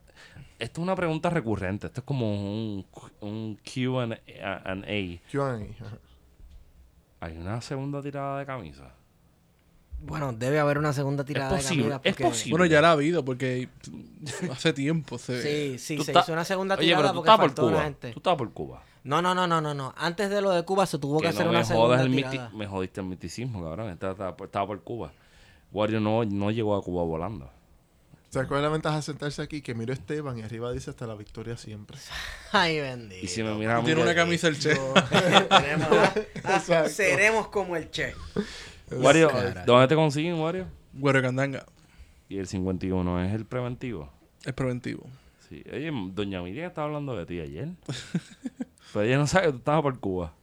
Esto es una pregunta recurrente. Esto es como un, un QA. Q&A, ajá. Hay una segunda tirada de camisa. Bueno, debe haber una segunda tirada Es posible, de camisa es porque- posible. Bueno, ya la ha habido porque hace tiempo se... Sí, sí, Tú se estás- hizo una segunda Oye, tirada pero tú porque estabas por faltó una Cuba. gente. Tú estabas por Cuba. No, no, no, no, no, no. Antes de lo de Cuba se tuvo que, Que hacer no una segunda el miti- tirada. Me jodiste el miticismo, cabrón. Por- estaba por Cuba. Wario no, no llegó a Cuba volando. ¿Sabes cuál es la ventaja de sentarse aquí? Que miro a Esteban y arriba dice hasta la victoria siempre. Ay, bendito. Y si me miras a mí, Tiene una camisa el Che. Seremos como el Che. Wario. ¿dónde te consiguen, Wario? Güero Candanga. Y el 51 es el preventivo. Es preventivo. Sí. Oye, doña Miriam estaba hablando de ti ayer. Pero ella no sabe que tú estabas por Cuba.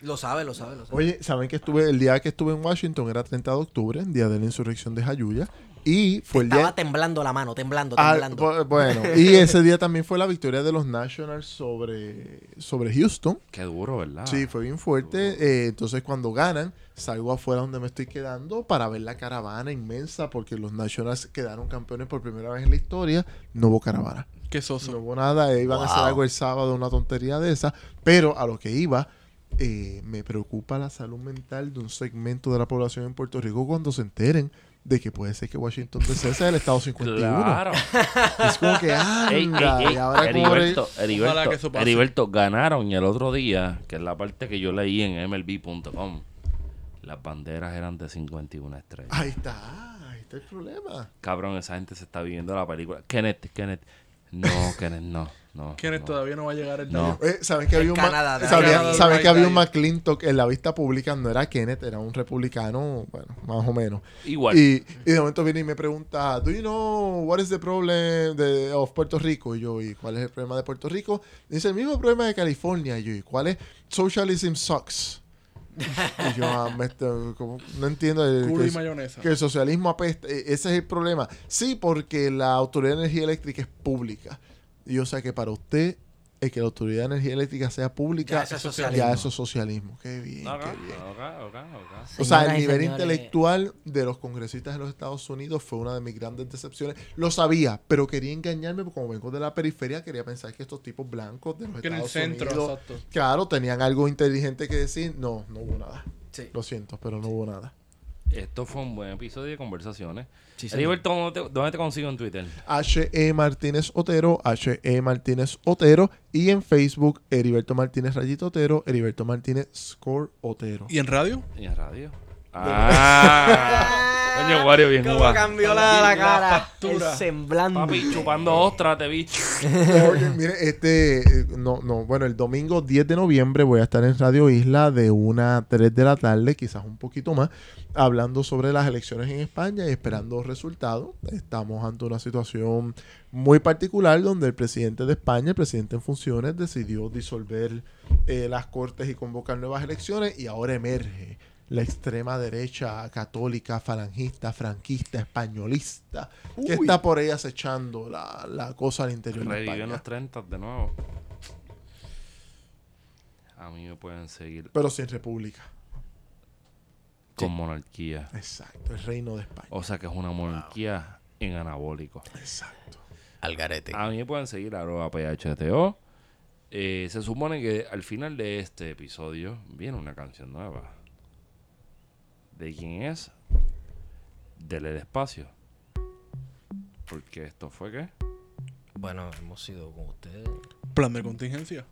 Lo sabe, lo sabe, lo sabe. Oye, ¿saben que estuve el día que estuve en Washington era 30 de octubre, día de la insurrección de Jayuya? Y fue el Estaba día... temblando la mano, temblando, Ah, temblando. bu- bueno, y ese día también fue la victoria de los Nationals sobre, sobre Houston. Qué duro, ¿verdad? Sí, fue bien fuerte. Eh, entonces, cuando ganan, salgo afuera donde me estoy quedando para ver la caravana inmensa, porque los Nationals quedaron campeones por primera vez en la historia. No hubo caravana. Qué No soso. hubo nada, eh, iban a hacer algo el sábado, una tontería de esa. Pero a lo que iba, eh, me preocupa la salud mental de un segmento de la población en Puerto Rico cuando se enteren de que puede ser que Washington DC sea el estado 51. Claro. Es como que Ey, anda. ey, ey, y ahora Heriberto. Heriberto, ganaron y el otro día, que es la parte que yo leí en MLB.com, las banderas eran de 51 estrellas. Ahí está, ahí está el problema. Cabrón, esa gente se está viviendo la película. Kenneth, Kenneth. No, Kenneth, no. No Kenneth no. todavía no va a llegar el No. día. Eh, ¿Saben que había un, Canadá, saben que había un. McClintock en la vista pública? No era Kenneth, era un republicano, bueno, más o menos. Igual. Y, y de momento viene y me pregunta, ¿Do you know what is the problem de, of Puerto Rico? Y yo, ¿y cuál es el problema de Puerto Rico? Dice, el mismo problema de California. Y yo, ¿y cuál es? Socialism sucks. y yo, ah, me estoy- como- no entiendo. el- que y el- mayonesa. que el socialismo apesta. E- Ese es el problema. Sí, porque la Autoridad de Energía Eléctrica es pública. Y o sea que para usted, el que la Autoridad de Energía Eléctrica sea pública, Ya eso es ya socialismo. eso es socialismo. Qué bien, Ok, qué bien. O sea, el nivel señores, intelectual de los congresistas de los Estados Unidos fue una de mis grandes decepciones. Lo sabía, pero quería engañarme porque como vengo de la periferia, quería pensar que estos tipos blancos de los Que en el Estados centro, Unidos, exacto. claro, tenían algo inteligente que decir. No, no hubo nada. Sí. Lo siento, pero no hubo nada. Esto fue un buen episodio de conversaciones. Sí. Heriberto, ¿dónde te, dónde te consigo en Twitter? H.E. Martínez Otero, H.E. Martínez Otero. Y en Facebook, Heriberto Martínez Rayito Otero, Heriberto Martínez Score Otero. ¿Y en radio? ¿Y en radio? Ah, coño, Wario, bien ¿Cómo jugado. cambió la, la La cara? El semblante. Papi, chupando ostra, te vi. Oye, mire, este, eh, no, no, bueno, el domingo 10 de noviembre voy a estar en Radio Isla de 1 a 3 de la tarde, quizás un poquito más, hablando sobre las elecciones en España y esperando resultados. Estamos ante una situación muy particular donde el presidente de España, el presidente en funciones, decidió disolver eh, las cortes y convocar nuevas elecciones y ahora emerge la extrema derecha católica, falangista, franquista, españolista, que está por ahí acechando la, la cosa al interior de Revivió en España. los 30 de nuevo. A mí me pueden seguir Pero sin república. con monarquía. Exacto, el reino de España. O sea que es una monarquía en anabólico. Exacto. Algarete. A mí me pueden seguir arroba PHTO. Eh, se supone que al final de este episodio viene una canción nueva. ¿De quién es? Dele despacio. Porque esto fue qué? Bueno, hemos ido con ustedes. Plan de contingencia.